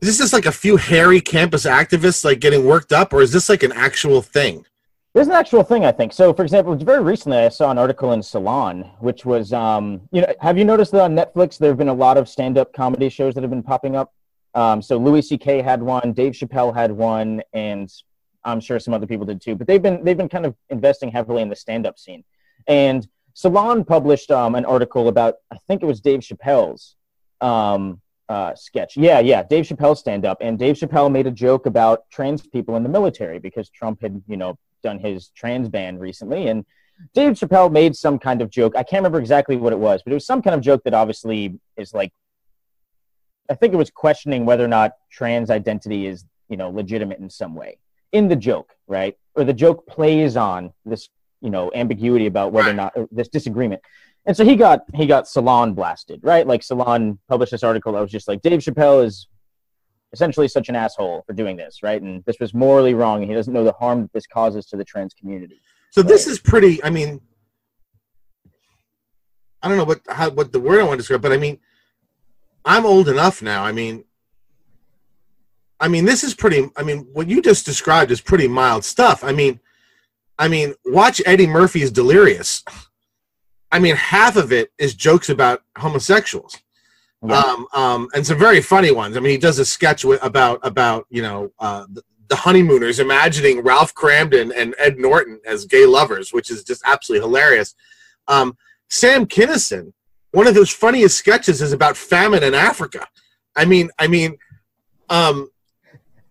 Speaker 2: is this just like a few hairy campus activists like getting worked up, or is this like an actual thing?
Speaker 3: There's an actual thing, I think. So, for example, very recently I saw an article in Salon, which was, um, you know, have you noticed that on Netflix there have been a lot of stand-up comedy shows that have been popping up? Um, so Louis C.K. had one, Dave Chappelle had one, and I'm sure some other people did too. But they've been they've been kind of investing heavily in the stand-up scene. And Salon published um, an article about I think it was Dave Chappelle's um, uh, sketch. Yeah, yeah, Dave Chappelle stand up, and Dave Chappelle made a joke about trans people in the military because Trump had, you know, done his trans ban recently, and Dave Chappelle made some kind of joke. I can't remember exactly what it was, but it was some kind of joke that obviously is like, I think it was questioning whether or not trans identity is, you know, legitimate in some way in the joke, right? Or the joke plays on this, you know, ambiguity about whether or not this disagreement. And so he got he got Salon blasted, right? Like Salon published this article that was just like Dave Chappelle is essentially such an asshole for doing this, right? And this was morally wrong. And he doesn't know the harm that this causes to the trans community.
Speaker 2: So right? this is pretty. I mean, I don't know what how what the word I want to describe, but I mean, I'm old enough now. I mean, I mean, this is pretty. I mean, what you just described is pretty mild stuff. I mean, I mean, watch Eddie Murphy's Delirious. I mean, half of it is jokes about homosexuals. Yeah. Um, um, and some very funny ones. I mean, he does a sketch with, about about you know uh, the, the, honeymooners imagining Ralph Kramden and Ed Norton as gay lovers, which is just absolutely hilarious. Um, Sam Kinison, one of those funniest sketches is about famine in Africa. I mean, I mean, um,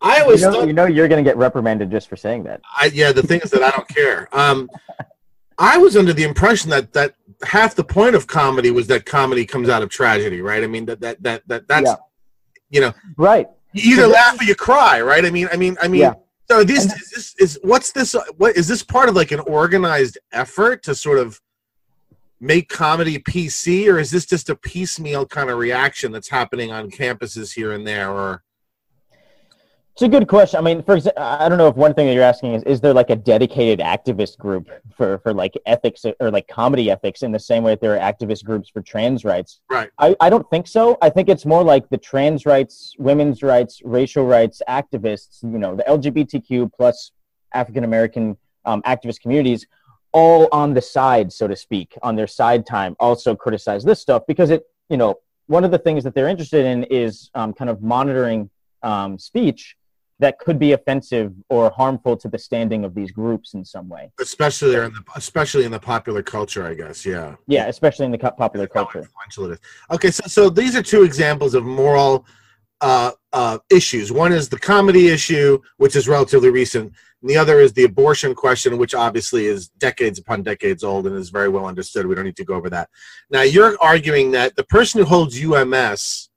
Speaker 2: I always
Speaker 3: you know,
Speaker 2: thought,
Speaker 3: you know you're going to get reprimanded just for saying that.
Speaker 2: I, yeah, the thing is that I don't care. Um, I was under the impression that that half the point of comedy was that comedy comes out of tragedy, right? I mean that that that, that that's yeah. you know
Speaker 3: right.
Speaker 2: You either laugh or you cry, right? I mean, I mean, I mean. Yeah. So this is this is what's this? What is this part of like an organized effort to sort of make comedy PC, or is this just a piecemeal kind of reaction that's happening on campuses here and there, or
Speaker 3: it's a good question. I mean, for example, I don't know if one thing that you're asking is, is there like a dedicated activist group for, for like ethics or like comedy ethics in the same way that there are activist groups for trans rights?
Speaker 2: Right.
Speaker 3: I, I don't think so. I think it's more like the trans rights, women's rights, racial rights activists, you know, the LGBTQ plus African American um, activist communities all on the side, so to speak, on their side time, also criticize this stuff because it, you know, one of the things that they're interested in is um, kind of monitoring um, speech that could be offensive or harmful to the standing of these groups in some way.
Speaker 2: especially in the especially in the popular culture, I guess. Yeah.
Speaker 3: Yeah, especially in the popular culture.
Speaker 2: influential it is. Okay, so so these are two examples of moral uh, uh, issues. One is the comedy issue, which is relatively recent, and the other is the abortion question, which obviously is decades upon decades old and is very well understood. We don't need to go over that. Now, you're arguing that the person who holds UMS,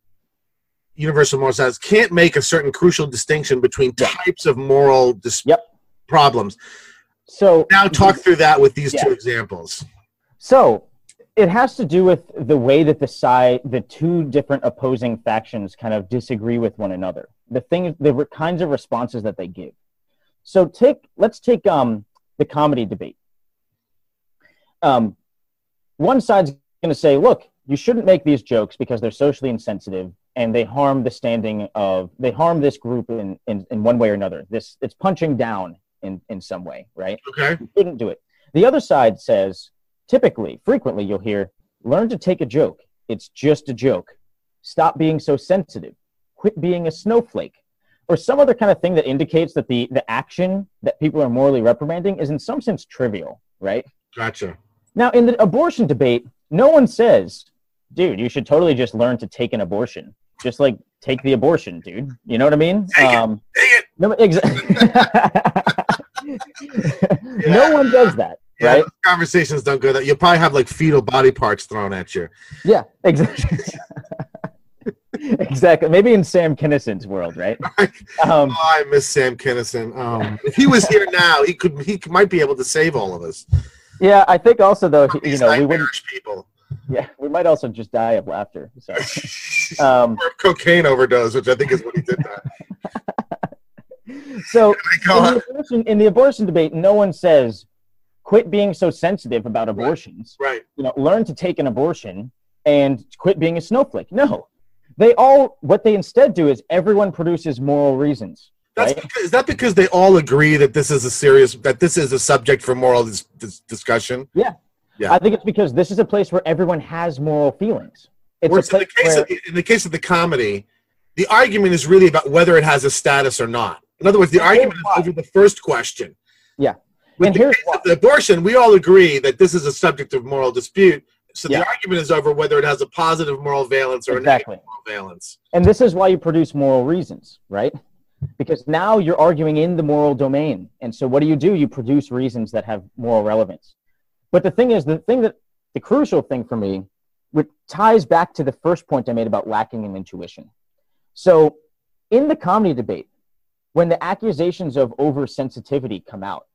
Speaker 2: Universal Moral Status, can't make a certain crucial distinction between types of moral dis-
Speaker 3: Yep.
Speaker 2: problems.
Speaker 3: So
Speaker 2: Now, talk through that with these
Speaker 3: Yeah.
Speaker 2: two examples.
Speaker 3: So it has to do with the way that the side, the two different opposing factions, kind of disagree with one another. The thing, the kinds of responses that they give. So take, let's take um, the comedy debate. Um, one side's going to say, "Look, you shouldn't make these jokes because they're socially insensitive and they harm the standing of, they harm this group in in, in one way or another. This it's punching down in in some way, right?"
Speaker 2: Okay.
Speaker 3: you shouldn't do it. The other side says, typically, frequently, you'll hear, learn to take a joke. It's just a joke. Stop being so sensitive. Quit being a snowflake. Or some other kind of thing that indicates that the, the action that people are morally reprimanding is in some sense trivial, right?
Speaker 2: Gotcha.
Speaker 3: Now, in the abortion debate, no one says, dude, you should totally just learn to take an abortion. Just like take the abortion, dude. You know what I mean?
Speaker 2: Take it.
Speaker 3: Um,
Speaker 2: Dang it.
Speaker 3: no, exa- no one does that,
Speaker 2: Yeah,
Speaker 3: right?
Speaker 2: conversations don't go that. You'll probably have like fetal body parts thrown at you.
Speaker 3: Yeah, exactly. exactly. Maybe in Sam Kinison's world, right? Um,
Speaker 2: Oh, I miss Sam Kinison. Um, if he was here now, he could he might be able to save all of us.
Speaker 3: yeah, I think also though, he- you know, we wouldn't.
Speaker 2: people.
Speaker 3: Yeah, we might also just die of laughter. So, um,
Speaker 2: or cocaine overdose, which I think is what he did. That.
Speaker 3: so in the, abortion, in the abortion debate, no one says, "Quit being so sensitive about abortions."
Speaker 2: Right.
Speaker 3: You know, learn to take an abortion and quit being a snowflake. No, they all. What they instead do is everyone produces moral reasons.
Speaker 2: That's
Speaker 3: Right?
Speaker 2: because, is that because they all agree that this is a serious that this is a subject for moral dis- dis- discussion. Yeah. Yeah.
Speaker 3: I think it's because this is a place where everyone has moral feelings. It's
Speaker 2: Whereas
Speaker 3: a
Speaker 2: in the
Speaker 3: place
Speaker 2: case
Speaker 3: where,
Speaker 2: of, in the case of the comedy, the argument is really about whether it has a status or not. In other words, the argument is over the first question.
Speaker 3: Yeah.
Speaker 2: With
Speaker 3: And
Speaker 2: the
Speaker 3: here's
Speaker 2: the abortion, we all agree that this is a subject of moral dispute. So
Speaker 3: Yeah.
Speaker 2: the argument is over whether it has a positive moral valence or a
Speaker 3: Exactly.
Speaker 2: negative moral valence.
Speaker 3: And this is why you produce moral reasons, right? Because now you're arguing in the moral domain. And so what do you do? You produce reasons that have moral relevance. But the thing is, the thing that the crucial thing for me, which ties back to the first point I made about lacking in intuition. So in the comedy debate, when the accusations of oversensitivity come out,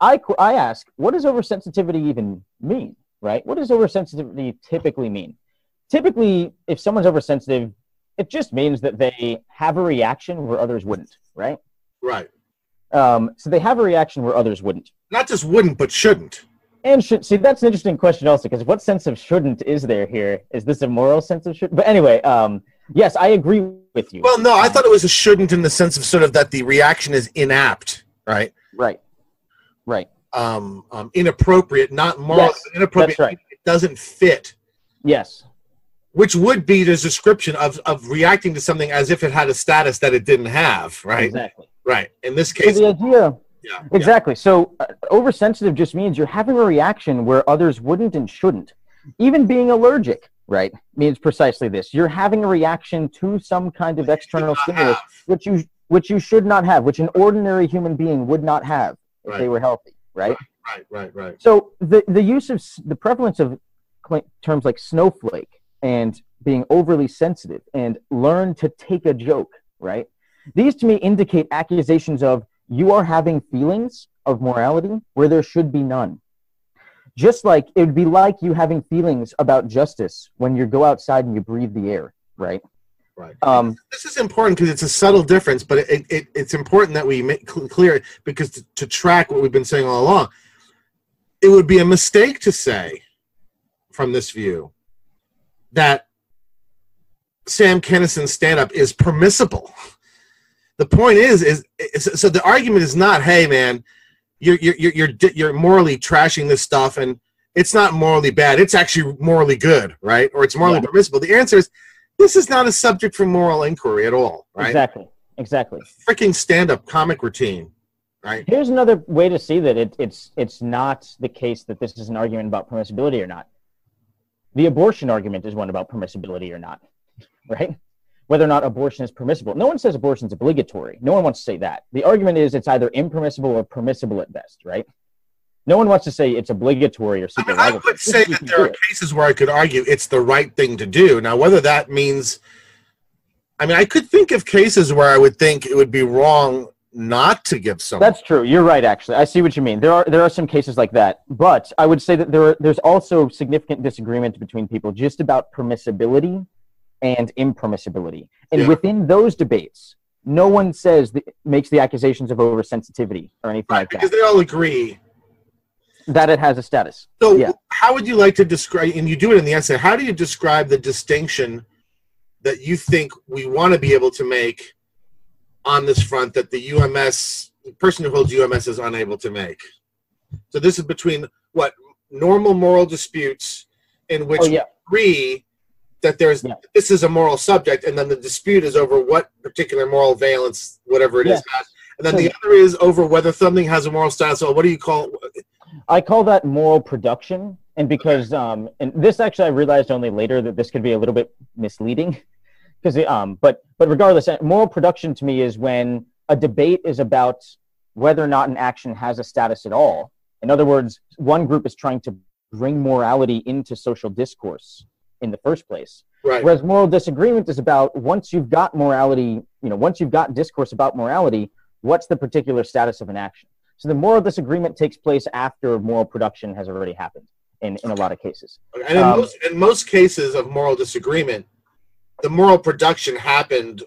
Speaker 3: I, I ask, what does oversensitivity even mean, right? What does oversensitivity typically mean? Typically, if someone's oversensitive, it just means that they have a reaction where others wouldn't, right?
Speaker 2: Right.
Speaker 3: Um, so they have a reaction where others wouldn't.
Speaker 2: Not just wouldn't, but shouldn't.
Speaker 3: And should see that's an interesting question also because what sense of shouldn't is there here? Is this a moral sense of should? But anyway, um, yes, I agree with you.
Speaker 2: Well, no, I thought it was a shouldn't in the sense of sort of that the reaction is inapt, right?
Speaker 3: right, right,
Speaker 2: Um, um inappropriate, not moral,
Speaker 3: Yes,
Speaker 2: inappropriate.
Speaker 3: right.
Speaker 2: It doesn't fit.
Speaker 3: yes,
Speaker 2: which would be the description of, of reacting to something as if it had a status that it didn't have, right?
Speaker 3: exactly.
Speaker 2: Right. In this
Speaker 3: So
Speaker 2: case,
Speaker 3: the idea,
Speaker 2: yeah,
Speaker 3: exactly. So uh, oversensitive just means you're having a reaction where others wouldn't and shouldn't. Even being allergic, right, means precisely this. You're having a reaction to some kind of external stimulus,
Speaker 2: have.
Speaker 3: which you which you should not have, which an ordinary human being would not have if they were healthy, right?
Speaker 2: Right, right, right.
Speaker 3: So the the use of the prevalence of terms like snowflake and being overly sensitive and learn to take a joke, right? These to me indicate accusations of you are having feelings of morality where there should be none. Just like it would be like you having feelings about justice when you go outside and you breathe the air, right?
Speaker 2: Right.
Speaker 3: Um,
Speaker 2: This is important because it's a subtle difference, but it, it, it's important that we make cl- clear it because to, to track what we've been saying all along, it would be a mistake to say from this view that Sam Kinison's stand up is permissible. The point is, is, is so the argument is not, hey man, you're you're you're you're, you're morally trashing this stuff and it's not morally bad. It's actually morally good, right? Or it's morally
Speaker 3: Yeah.
Speaker 2: permissible. The answer is this is not a subject for moral inquiry at all, right?
Speaker 3: Exactly. exactly.
Speaker 2: freaking stand-up comic routine, right?
Speaker 3: Here's another way to see that it, it's it's not the case that this is an argument about permissibility or not. The abortion argument is one about permissibility or not, right? Whether or not abortion is permissible. No one says abortion is obligatory. No one wants to say that. The argument is it's either impermissible or permissible at best, right? No one wants to say it's obligatory or
Speaker 2: I,
Speaker 3: super
Speaker 2: mean, I would say that there are cases where I could argue it's the right thing to do. Now, whether that means, I mean, I could think of cases where I would think it would be wrong not to give someone.
Speaker 3: That's true. You're right. Actually, I see what you mean. There are there are some cases like that, but I would say that there are, there's also significant disagreement between people just about permissibility and impermissibility, and
Speaker 2: Yeah.
Speaker 3: within those debates, no one says that, makes the accusations of oversensitivity or anything
Speaker 2: right,
Speaker 3: like
Speaker 2: because
Speaker 3: that.
Speaker 2: they all agree.
Speaker 3: That it has a status.
Speaker 2: So,
Speaker 3: Yeah.
Speaker 2: how would you like to describe? And you do it in the essay. How do you describe the distinction that you think we want to be able to make on this front that the UMS the person who holds UMS is unable to make? So, this is between what normal moral disputes in which
Speaker 3: Oh yeah,
Speaker 2: we agree that there's
Speaker 3: Yeah.
Speaker 2: this is a moral subject, and then the dispute is over what particular moral valence, whatever it is, has. And then
Speaker 3: So-
Speaker 2: the other is over whether something has a moral status. Or what do you call?
Speaker 3: I call that moral production, and because um, and this actually I realized only later that this could be a little bit misleading, because um, but but regardless, uh, moral production to me is when a debate is about whether or not an action has a status at all. In other words, one group is trying to bring morality into social discourse in the first place,
Speaker 2: Right.
Speaker 3: whereas moral disagreement is about once you've got morality, you know, once you've got discourse about morality, what's the particular status of an action? So the moral disagreement takes place after moral production has already happened in, in a lot of cases.
Speaker 2: And in,
Speaker 3: Um,
Speaker 2: most, in most cases of moral disagreement, the moral production happened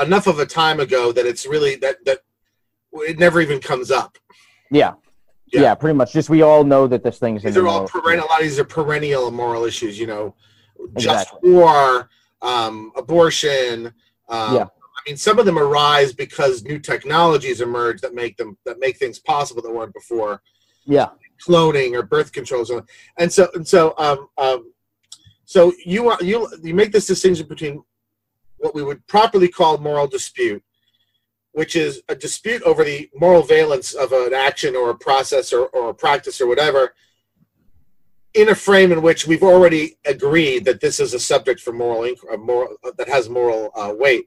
Speaker 2: enough of a time ago that it's really that that it never even comes up.
Speaker 3: Yeah.
Speaker 2: Yeah.
Speaker 3: Yeah, pretty much. Just we all know that this thing's in
Speaker 2: These
Speaker 3: the
Speaker 2: are all perennial. A lot of these are perennial moral issues. You know, just
Speaker 3: Exactly.
Speaker 2: war, um, abortion. Um,
Speaker 3: Yeah.
Speaker 2: I mean, some of them arise because new technologies emerge that make them that make things possible that weren't before.
Speaker 3: Yeah.
Speaker 2: cloning or birth control so and so and so um, um so you you you make this distinction between what we would properly call moral dispute which is a dispute over the moral valence of an action or a process or, or a practice or whatever in a frame in which we've already agreed that this is a subject for moral uh, moral uh, that has moral uh, weight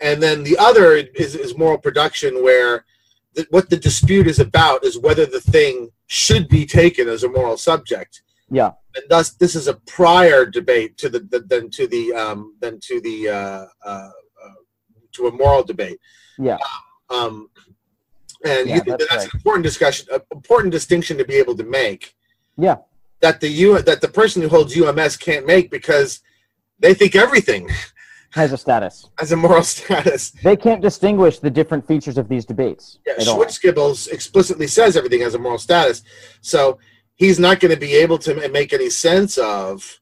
Speaker 2: and then the other is, is moral production where the, what the dispute is about is whether the thing should be taken as a moral subject.
Speaker 3: Yeah.
Speaker 2: And thus, this is a prior debate to the, the than to the um, than to the uh, uh, uh, to a moral debate.
Speaker 3: Yeah.
Speaker 2: Um, and
Speaker 3: Yeah,
Speaker 2: you
Speaker 3: that's
Speaker 2: that's
Speaker 3: right.
Speaker 2: an important discussion, an important distinction to be able to make.
Speaker 3: Yeah.
Speaker 2: That the U that the person who holds UMS can't make because they think everything
Speaker 3: Has a status.
Speaker 2: has a moral status.
Speaker 3: They can't distinguish the different features of these debates
Speaker 2: Yeah. Schwitzgebel's explicitly says everything has a moral status, so he's not going to be able to make any sense of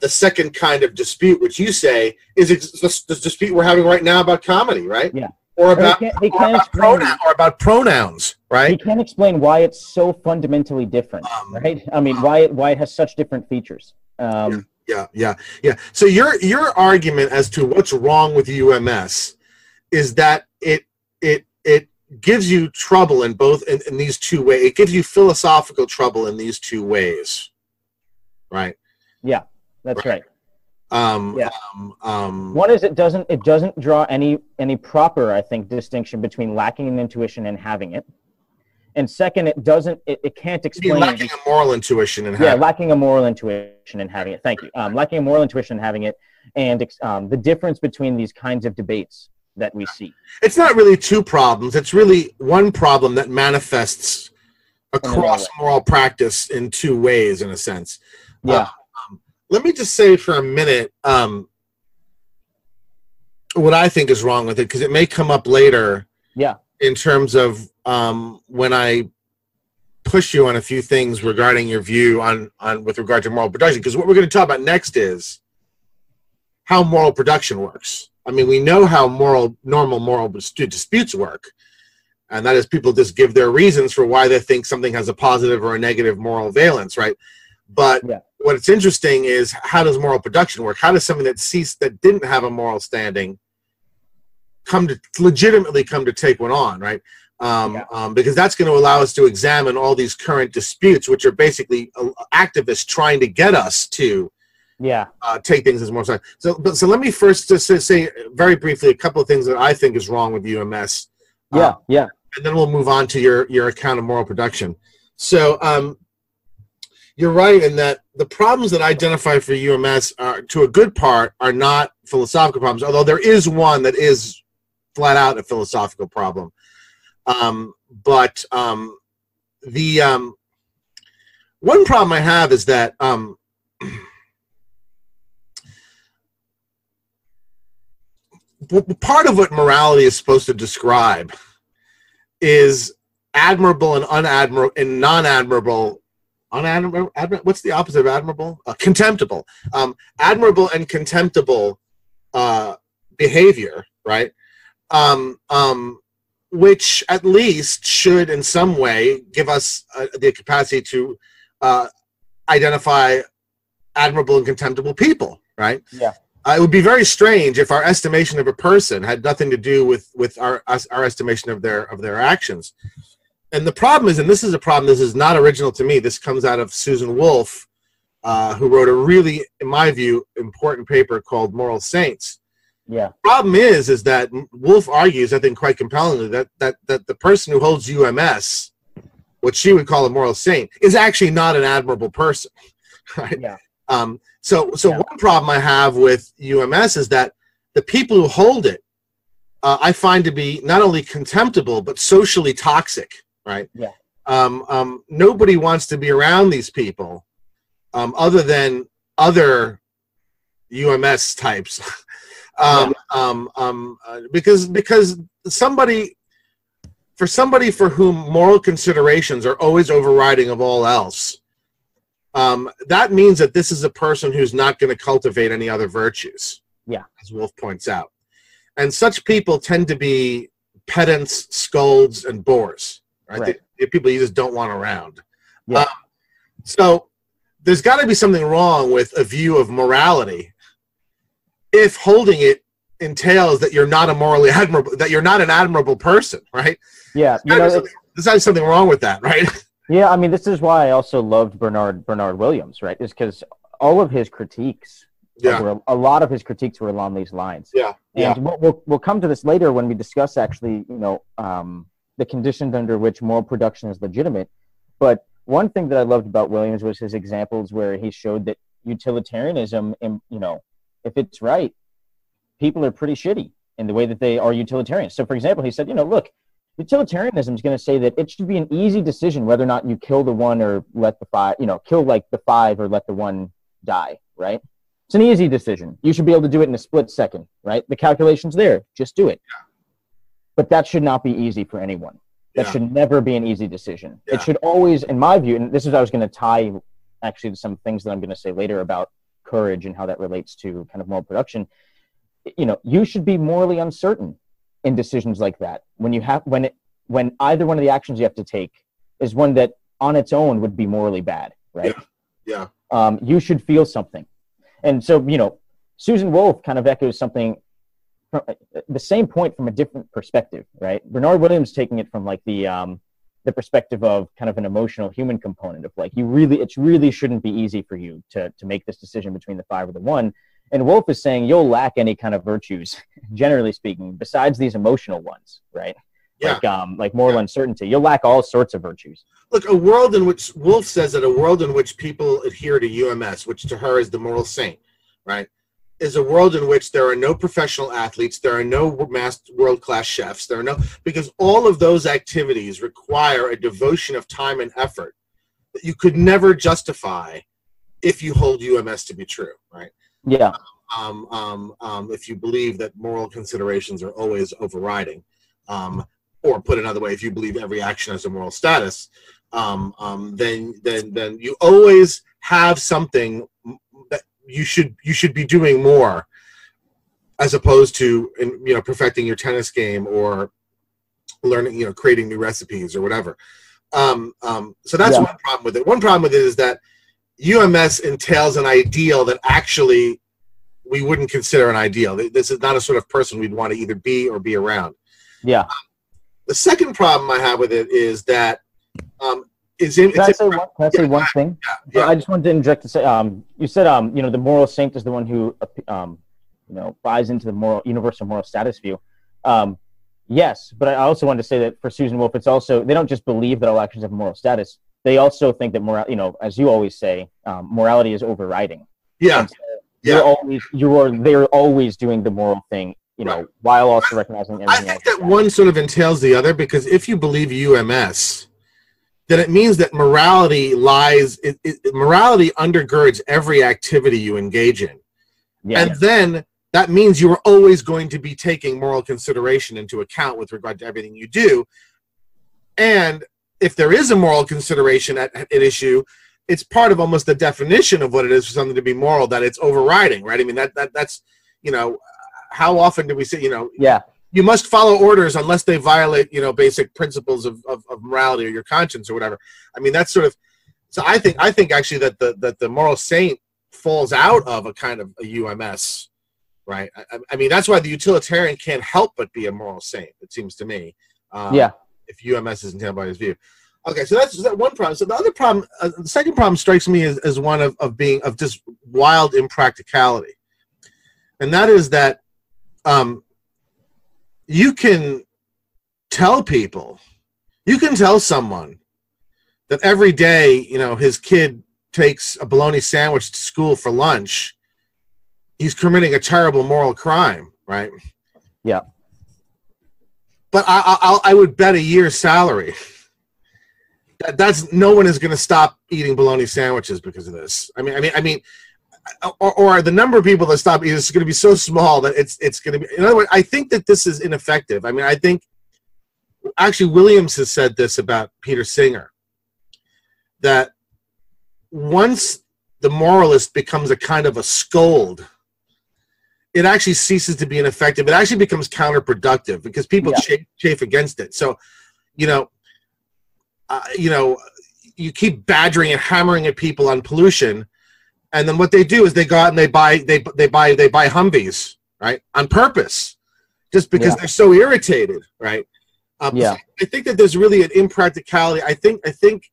Speaker 2: the second kind of dispute, which you say is ex- this dispute we're having right now about comedy, right?
Speaker 3: Yeah.
Speaker 2: Or
Speaker 3: Or
Speaker 2: about,
Speaker 3: can't, he can't
Speaker 2: about pronoun, or about pronouns, right?
Speaker 3: he can't explain why it's so fundamentally different,
Speaker 2: Um,
Speaker 3: right? I mean, why it, why it has such different features. Um,
Speaker 2: Yeah, yeah, yeah. Yeah. So your your argument as to what's wrong with UMS is that it it it gives you trouble in both in, in these two ways. It gives you philosophical trouble in these two ways, right?
Speaker 3: Yeah, that's
Speaker 2: Right.
Speaker 3: right.
Speaker 2: Um,
Speaker 3: Yeah.
Speaker 2: um, um,
Speaker 3: One is it doesn't it doesn't draw any any proper I think distinction between lacking an intuition and having it, and second it doesn't it, it can't explain
Speaker 2: lacking a moral intuition and
Speaker 3: yeah lacking a moral intuition and having it. Thank you. Um, lacking a moral intuition and having it, and um, the difference between these kinds of debates that we see.
Speaker 2: it's not really two problems. It's really one problem that manifests across moral practice in two ways, in a sense.
Speaker 3: Yeah.
Speaker 2: Um, let me just say for a minute um, what I think is wrong with it, because it may come up later.
Speaker 3: Yeah.
Speaker 2: In terms of um, when I push you on a few things regarding your view on on with regard to moral production, because what we're going to talk about next is how moral production works. I mean, we know how moral normal moral disputes work, and that is people just give their reasons for why they think something has a positive or a negative moral valence, right? But
Speaker 3: Yeah.
Speaker 2: what's interesting is how does moral production work? How does something that ceased that didn't have a moral standing come to legitimately come to take one on, right? Um,
Speaker 3: Yeah.
Speaker 2: um, because that's going to allow us to examine all these current disputes, which are basically uh, activists trying to get us to
Speaker 3: Yeah.
Speaker 2: uh, take things as more side. So, but so let me first just say, say very briefly a couple of things that I think is wrong with UMS,
Speaker 3: Yeah.
Speaker 2: Uh,
Speaker 3: yeah.
Speaker 2: and then we'll move on to your your account of moral production. So, um, you're right in that the problems that I identify for UMS are, to a good part, are not philosophical problems. Although there is one that is flat out a philosophical problem. Um, but um, the um, one problem I have is that um, part of what morality is supposed to describe is admirable and unadmirable and non-admirable unadmirable admir- what's the opposite of admirable? Uh, contemptible. Um, admirable and contemptible uh, behavior right um, um, which at least should in some way give us uh, the capacity to uh, identify admirable and contemptible people right
Speaker 3: Yeah.
Speaker 2: uh, it would be very strange if our estimation of a person had nothing to do with with our us, our estimation of their of their actions. And the problem is, and this is a problem. This is not original to me. This comes out of Susan Wolf, uh, who wrote a really, in my view, important paper called "Moral Saints."
Speaker 3: Yeah.
Speaker 2: Problem is, is that Wolf argues, I think, quite compellingly, that that that the person who holds UMS, what she would call a moral saint, is actually not an admirable person. Right?
Speaker 3: Yeah.
Speaker 2: Um, so, so
Speaker 3: Yeah.
Speaker 2: one problem I have with UMS is that the people who hold it, uh, I find to be not only contemptible but socially toxic. Right?
Speaker 3: Yeah.
Speaker 2: Um, um, nobody wants to be around these people, um, other than other UMS types. Um, um, um, uh, because because somebody for somebody for whom moral considerations are always overriding of all else um, that means that this is a person who's not going to cultivate any other virtues
Speaker 3: Yeah.
Speaker 2: as wolf points out and such people tend to be pedants scolds and bores right,
Speaker 3: Right.
Speaker 2: They- they're people you just don't want around
Speaker 3: Yeah.
Speaker 2: Um, so there's got to be something wrong with a view of morality if holding it entails that you're not a morally admirable that you're not an admirable person right
Speaker 3: Yeah. You know,
Speaker 2: there's,
Speaker 3: it's-
Speaker 2: there's gotta be something wrong with that right
Speaker 3: Yeah, I mean, this is why I also loved Bernard Bernard Williams, right? Is because all of his critiques,
Speaker 2: yeah
Speaker 3: were, a lot of his critiques were along these lines.
Speaker 2: yeah
Speaker 3: And
Speaker 2: yeah
Speaker 3: we'll, we'll we'll come to this later when we discuss actually, you know, um, the conditions under which moral production is legitimate. But one thing that I loved about Williams was his examples where he showed that utilitarianism, in, you know, if it's right, people are pretty shitty in the way that they are utilitarian. So, for example, he said, you know, look, utilitarianism is going to say that it should be an easy decision whether or not you kill the one or let the five, you know, kill like the five or let the one die, right? It's an easy decision. You should be able to do it in a split second, right? The calculation's there. Just do it. But that should not be easy for anyone. That
Speaker 2: Yeah.
Speaker 3: should never be an easy decision.
Speaker 2: Yeah.
Speaker 3: It should always, in my view, and this is what I was going to tie actually to some things that I'm going to say later about courage and how that relates to kind of moral production. You know, you should be morally uncertain in decisions like that when you have when it when either one of the actions you have to take is one that on its own would be morally bad, right?
Speaker 2: yeah
Speaker 3: um, you should feel something. And so, you know, Susan Wolf kind of echoes something from uh, the same point from a different perspective, right? Bernard Williams taking it from like the um, the perspective of kind of an emotional human component of like you really it really shouldn't be easy for you to to make this decision between the five or the one. And Wolf is saying you'll lack any kind of virtues, generally speaking, besides these emotional ones, right?
Speaker 2: Yeah.
Speaker 3: Like um like moral
Speaker 2: Yeah.
Speaker 3: uncertainty. You'll lack all sorts of virtues.
Speaker 2: look a world in which wolf says that a world in which people adhere to ums which to her is the moral saint right is a world in which there are no professional athletes there are no world class chefs there are no because all of those activities require a devotion of time and effort that you could never justify if you hold ums to be true right
Speaker 3: Yeah.
Speaker 2: um, um, um, if you believe that moral considerations are always overriding, um, or put another way, if you believe every action has a moral status, um, um, then then then you always have something you should you should be doing more, as opposed to you know perfecting your tennis game or learning you know creating new recipes or whatever. Um, um, so that's
Speaker 3: Yeah.
Speaker 2: one problem with it. One problem with it is that UMS entails an ideal that actually we wouldn't consider an ideal. This is not a sort of person we'd want to either be or be around.
Speaker 3: Yeah.
Speaker 2: The second problem I have with it is that um, is in.
Speaker 3: Can I say one, can I say
Speaker 2: yeah,
Speaker 3: one thing?
Speaker 2: yeah.
Speaker 3: I just wanted to inject to say, um, you said, um, you know, the moral saint is the one who, um, you know, buys into the moral universal moral status view. Um, yes, but I also wanted to say that for Susan Wolf, it's also they don't just believe that all actions have moral status. They also think that moral, you know, as you always say, um, morality is overriding.
Speaker 2: yeah,
Speaker 3: so you're
Speaker 2: yeah.
Speaker 3: always you are they're always doing the moral thing, you know,
Speaker 2: Right.
Speaker 3: while also recognizing
Speaker 2: I
Speaker 3: everything
Speaker 2: think
Speaker 3: else.
Speaker 2: that one sort of entails the other because if you believe UMS, then it means that morality lies. It, it, morality undergirds every activity you engage in,
Speaker 3: yeah,
Speaker 2: and then that means you are always going to be taking moral consideration into account with regard to everything you do. And if there is a moral consideration at, at issue, it's part of almost the definition of what it is for something to be moral that it's overriding, right? I mean that that that's you know how often do we say you know
Speaker 3: yeah,
Speaker 2: you must follow orders unless they violate you know basic principles of, of, of morality or your conscience or whatever. I mean that's sort of so i think i think actually that the that the moral saint falls out of a kind of a ums right? I, I- mean that's why the utilitarian can't help but be a moral saint it seems to me um,
Speaker 3: yeah,
Speaker 2: if ums is entailed by his view. Okay so that's that one problem. So the other problem uh, the second problem strikes me as, as one of, of being of just wild impracticality. And that is that um, you can tell people you can tell someone that every day you know his kid takes a bologna sandwich to school for lunch he's committing a terrible moral crime right
Speaker 3: Yeah.
Speaker 2: but i i, I would bet a year's salary that that's no one is going to stop eating bologna sandwiches because of this i mean i mean i mean or, or the number of people that stop is going to be so small that it's it's going to be. In other words, I think that this is ineffective. I mean, I think actually Williams has said this about Peter Singer that once the moralist becomes a kind of a scold, it actually ceases to be ineffective. It actually becomes counterproductive because people
Speaker 3: Yeah.
Speaker 2: chafe, chafe against it. So, you know, uh, you know, you keep badgering and hammering at people on pollution and then what they do is they go out and they buy they they buy they buy Humvees right on purpose, just because
Speaker 3: Yeah.
Speaker 2: they're so irritated, right? Um,
Speaker 3: Yeah.
Speaker 2: so I think that there's really an impracticality. I think I think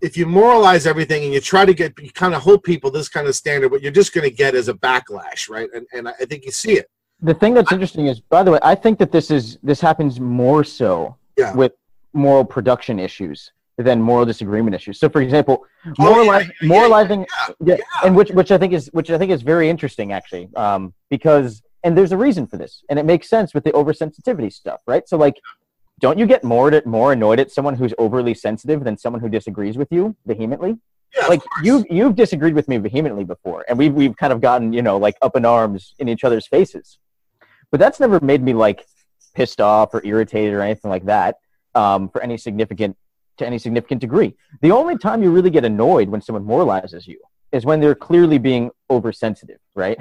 Speaker 2: if you moralize everything and you try to get you kind of hold people this kind of standard, what you're just going to get is a backlash, right? And and I think you see it.
Speaker 3: the thing that's interesting is by the way i think that this is this happens more so
Speaker 2: Yeah.
Speaker 3: with moral production issues than moral disagreement issues. So for example
Speaker 2: Oh, yeah,
Speaker 3: moralize,
Speaker 2: yeah, yeah,
Speaker 3: moralizing
Speaker 2: yeah,
Speaker 3: yeah, and which which i think is which i think is very interesting actually um because and there's a reason for this and it makes sense with the oversensitivity stuff right? So like don't you get more more annoyed at someone who's overly sensitive than someone who disagrees with you vehemently?
Speaker 2: Yeah,
Speaker 3: like
Speaker 2: course.
Speaker 3: you you've disagreed with me vehemently before and we've we've kind of gotten you know like up in arms in each other's faces. But that's never made me like pissed off or irritated or anything like that um, for any significant to any significant degree the only time you really get annoyed when someone moralizes you is when they're clearly being oversensitive right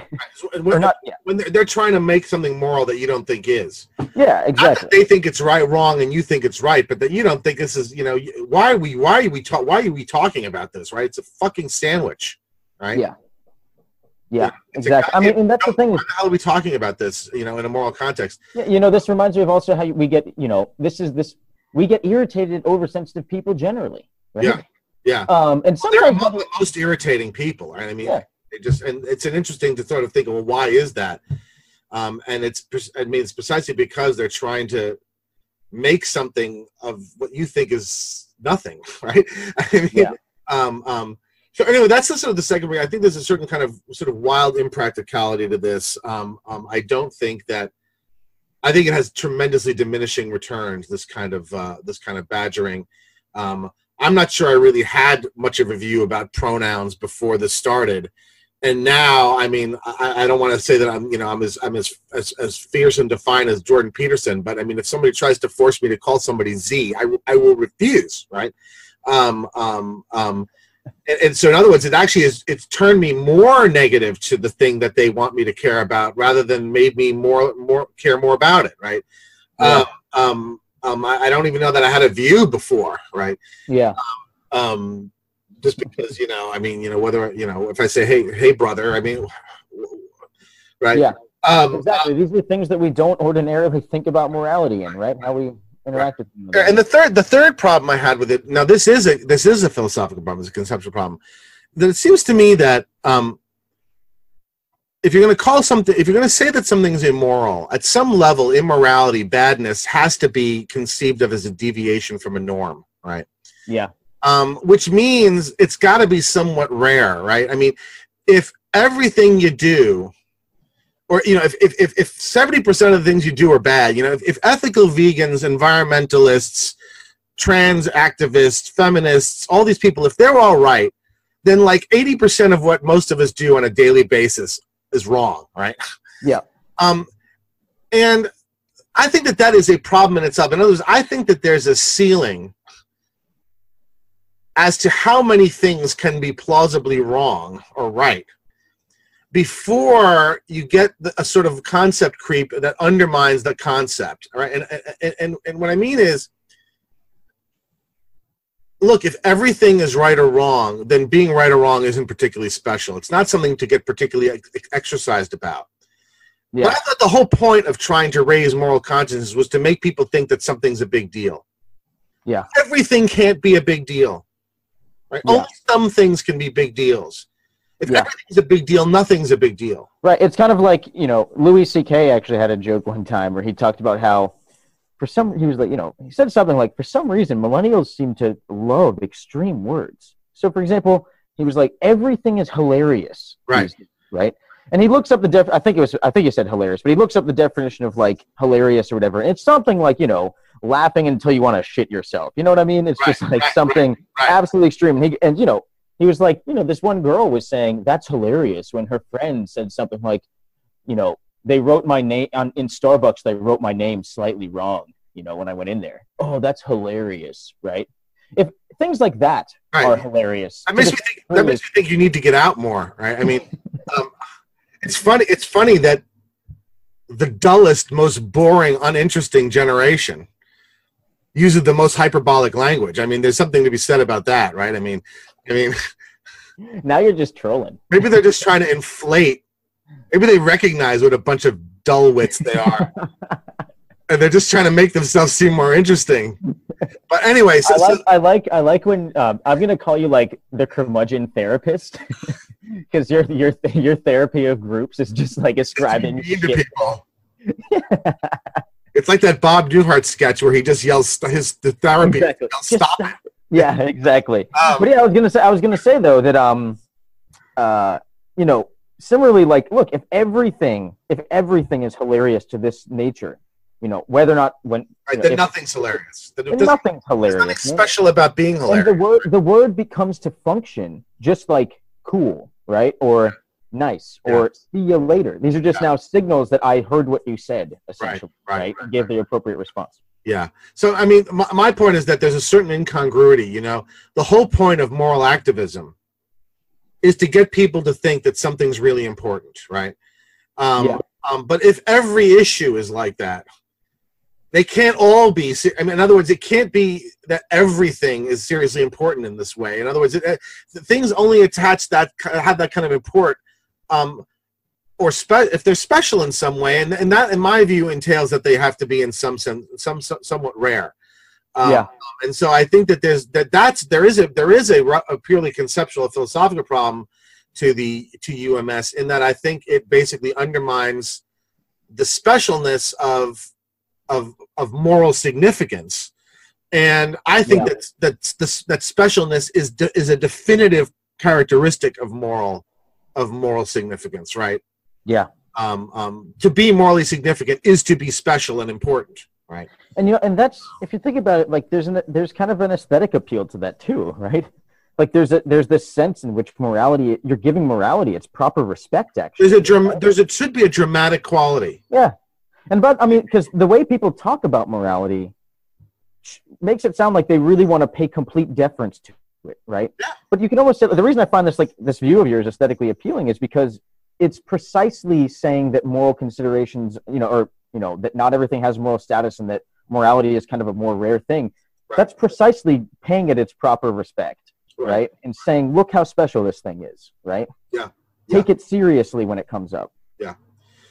Speaker 2: And
Speaker 3: or
Speaker 2: when,
Speaker 3: not yeah
Speaker 2: when they're, they're trying to make something moral that you don't think is.
Speaker 3: yeah exactly
Speaker 2: that they think it's right, wrong, and you think it's right, but that you don't think this is. You know, why are we? Why are we? Ta- why are we talking about this? Right? It's a fucking sandwich, right?
Speaker 3: Yeah. yeah
Speaker 2: a
Speaker 3: exactly i mean and that's the thing
Speaker 2: Why
Speaker 3: is
Speaker 2: hell are we talking about this? You know, in a moral context.
Speaker 3: Yeah, you know, this reminds me of also how we get, you know, this is this we get irritated at oversensitive people generally. Right?
Speaker 2: Yeah, yeah.
Speaker 3: Um, and
Speaker 2: Well, they're
Speaker 3: sometimes
Speaker 2: among the most irritating people, right? I mean,
Speaker 3: Yeah.
Speaker 2: it just and it's an interesting to sort of think, well, why is that? Um, and it's I mean, it's precisely because they're trying to make something of what you think is nothing, right? I mean,
Speaker 3: Yeah.
Speaker 2: um, um, so anyway, that's the sort of the second way. I think there's a certain kind of sort of wild impracticality to this. Um, um, I don't think that. I think it has tremendously diminishing returns. This kind of uh, this kind of badgering. Um, I'm not sure I really had much of a view about pronouns before this started, and now, I mean, I, I don't want to say that I'm, you know, I'm as I'm as, as as fierce and defiant as Jordan Peterson, but I mean, if somebody tries to force me to call somebody Z, I, will- will refuse, right? Um, um, um, and, and so, in other words, it actually is it's turned me more negative to the thing that they want me to care about, rather than made me more more care more about it, right?
Speaker 3: Yeah.
Speaker 2: Um, um, um, I, I don't even know that I had a view before, right?
Speaker 3: yeah,
Speaker 2: um, just because you know, I mean, you know, whether you know, if I say, "Hey, hey, brother," I mean, right?
Speaker 3: Yeah.
Speaker 2: Um,
Speaker 3: Exactly. These are things that we don't ordinarily think about morality in, right? How we interact with them.
Speaker 2: and the third the third problem I had with it now this is a this is a philosophical problem, it's a conceptual problem. That it seems to me that um, if you're going to call something if you're going to say that something's immoral, at some level immorality, badness has to be conceived of as a deviation from a norm, right?
Speaker 3: yeah.
Speaker 2: um, which means it's got to be somewhat rare, right? I mean, if everything you do, or you know, if if if- if seventy percent of the things you do are bad, you know, if, if ethical vegans, environmentalists, trans activists, feminists, all these people, if they're all right, then like eighty percent of what most of us do on a daily basis is wrong, right?
Speaker 3: Yeah.
Speaker 2: Um, and I think that that is a problem in itself. In other words, I think that there's a ceiling as to how many things can be plausibly wrong or right before you get the, a sort of concept creep that undermines the concept all right and, and and and what i mean is look if everything is right or wrong then being right or wrong isn't particularly special it's not something to get particularly ex- exercised about
Speaker 3: Yeah.
Speaker 2: but i thought the whole point of trying to raise moral consciousness was to make people think that something's a big deal
Speaker 3: Yeah.
Speaker 2: everything can't be a big deal right
Speaker 3: Yeah.
Speaker 2: only some things can be big deals if
Speaker 3: Yeah.
Speaker 2: everything's a big deal nothing's a big deal
Speaker 3: Right. It's kind of like, you know, Louis C.K. actually had a joke one time where he talked about how, for some, he was like, you know, he said something like, for some reason, millennials seem to love extreme words. So, for example, he was like, everything is hilarious.
Speaker 2: Right.
Speaker 3: days, Right. And he looks up the def. I think it was. I think he said hilarious, but he looks up the definition of like hilarious or whatever. And it's something like you know, laughing until you want to shit yourself. You know what I mean? It's
Speaker 2: Right,
Speaker 3: just like
Speaker 2: right,
Speaker 3: something
Speaker 2: right.
Speaker 3: absolutely extreme. And, he, and you know, he was like, you know, this one girl was saying that's hilarious when her friend said something like, you know, they wrote my name on in Starbucks. They wrote my name slightly wrong. You know, when I went in there. Oh, that's hilarious, right? If things like that
Speaker 2: Right.
Speaker 3: are hilarious,
Speaker 2: That makes me think. That makes me think you need to get out more, right? I mean, um, it's funny. It's funny that the dullest, most boring, uninteresting generation uses the most hyperbolic language. I mean, there's something to be said about that, right? I mean, I mean,
Speaker 3: now you're just trolling.
Speaker 2: maybe they're just trying to inflate. Maybe they recognize what a bunch of dull wits they are, and they're just trying to make themselves seem more interesting. But anyway, so,
Speaker 3: I
Speaker 2: so
Speaker 3: like, I like, I like when um, I'm gonna call you like the curmudgeon therapist, because your your your therapy of groups is just like ascribing
Speaker 2: mean to
Speaker 3: shit.
Speaker 2: people. it's like that Bob Newhart sketch where he just yells his the therapy
Speaker 3: Exactly.
Speaker 2: yells,
Speaker 3: Just
Speaker 2: stop.
Speaker 3: Yeah, exactly.
Speaker 2: Um,
Speaker 3: But yeah, I was gonna say, I was gonna say though that um, uh, you know, similarly, like, look, if everything, if everything is hilarious to this nature, you know, whether or not when
Speaker 2: right,
Speaker 3: know,
Speaker 2: then
Speaker 3: if-
Speaker 2: nothing's hilarious. Then there's
Speaker 3: nothing's
Speaker 2: nothing
Speaker 3: hilarious. man.
Speaker 2: special about being
Speaker 3: and the
Speaker 2: hilarious.
Speaker 3: word the word becomes to function just like cool right or nice or see you later these are just
Speaker 2: Yeah.
Speaker 3: now signals that i heard what you said essentially
Speaker 2: right,
Speaker 3: right,
Speaker 2: right,
Speaker 3: and gave
Speaker 2: right.
Speaker 3: the appropriate response
Speaker 2: Yeah. So I mean, my, my point is that there's a certain incongruity. You know, the whole point of moral activism is to get people to think that something's really important, right? Um,
Speaker 3: Yeah.
Speaker 2: um, but if every issue is like that, they can't all be. I mean, in other words, it can't be that everything is seriously important in this way. In other words, it, uh, things only attach that have that kind of import. Um, or spe- if they're special in some way, and, and that, in my view, entails that they have to be in some sense, some, some somewhat rare. Um,
Speaker 3: Yeah.
Speaker 2: And so I think that there's that that's there is a there is a, a purely conceptual philosophical problem to the to UMS in that I think it basically undermines the specialness of of of moral significance. And I think
Speaker 3: Yeah.
Speaker 2: that that this, that specialness is de- is a definitive characteristic of moral of moral significance, right?
Speaker 3: Yeah
Speaker 2: um, um, to be morally significant is to be special and important, right?
Speaker 3: and you know and that's if you think about it like there's an there's kind of an aesthetic appeal to that too right like there's a there's this sense in which morality you're giving morality its proper respect actually
Speaker 2: There's a dram- there's it should be a dramatic quality.
Speaker 3: Yeah, and but I mean, because the way people talk about morality makes it sound like they really want to pay complete deference to it, right?
Speaker 2: Yeah.
Speaker 3: But you can almost say the reason I find this like this view of yours aesthetically appealing is because it's precisely saying that moral considerations, you know, or you know, that not everything has moral status and that morality is kind of a more rare thing.
Speaker 2: Right.
Speaker 3: That's precisely paying it its proper respect, right? And saying, look how special this thing is, right?
Speaker 2: Yeah.
Speaker 3: Take it seriously when it comes up. Yeah.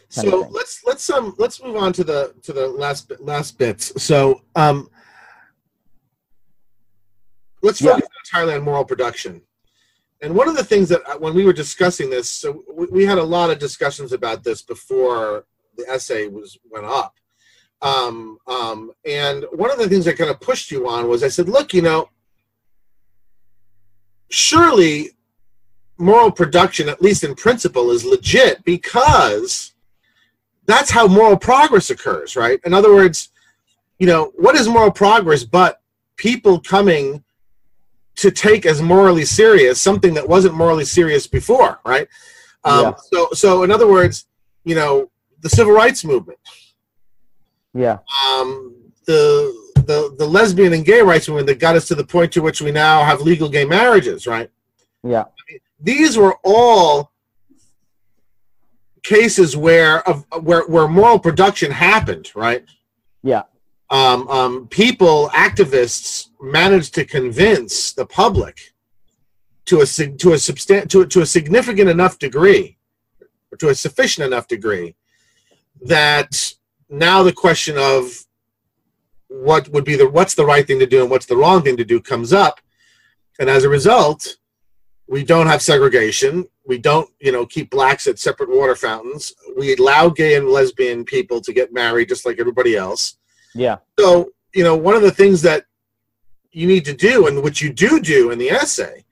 Speaker 2: So let's let's um let's move on to the to the last bit- last bits. So um let's
Speaker 3: Yeah.
Speaker 2: focus entirely on moral production. And one of the things that uh, when we were discussing this, so we, had a lot of discussions about this before the essay was went up. Um, um, and one of the things I kind of pushed you on was I said, look, you know, surely moral production, at least in principle, is legit because that's how moral progress occurs, right? In other words, you know, what is moral progress but people coming to take as morally serious something that wasn't morally serious before, right? Um,
Speaker 3: Yeah.
Speaker 2: So, so in other words, you know, the civil rights movement,
Speaker 3: yeah,
Speaker 2: um, the the the lesbian and gay rights movement that got us to the point to which we now have legal gay marriages, right?
Speaker 3: yeah,
Speaker 2: these were all cases where of where where moral production happened, right?
Speaker 3: Yeah.
Speaker 2: Um, um, people, activists, managed to convince the public to a to a substan- to, to a significant enough degree, or to a sufficient enough degree, that now the question of what would be the what's the right thing to do and what's the wrong thing to do comes up, and as a result, we don't have segregation. We don't you know keep blacks at separate water fountains. We allow gay and lesbian people to get married just like everybody else.
Speaker 3: Yeah,
Speaker 2: so you know one of the things that you need to do and what you do do in the essay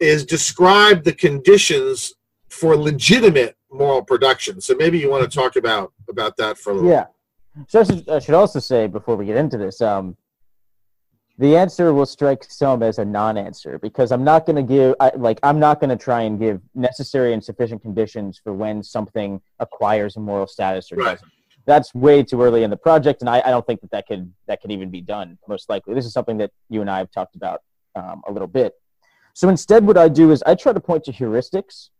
Speaker 2: is describe the conditions for legitimate moral production so maybe you want to talk about about that for a little
Speaker 3: yeah. So I should, also say before we get into this, um, the answer will strike some as a non-answer because I'm not going to give, I, like, I'm not going to try and give necessary and sufficient conditions for when something acquires a moral status or
Speaker 2: Right.
Speaker 3: doesn't. That's way too early in the project, and I, I don't think that that could that could even be done. Most likely, this is something that you and I have talked about um, a little bit. So instead, what I do is I try to point to heuristics,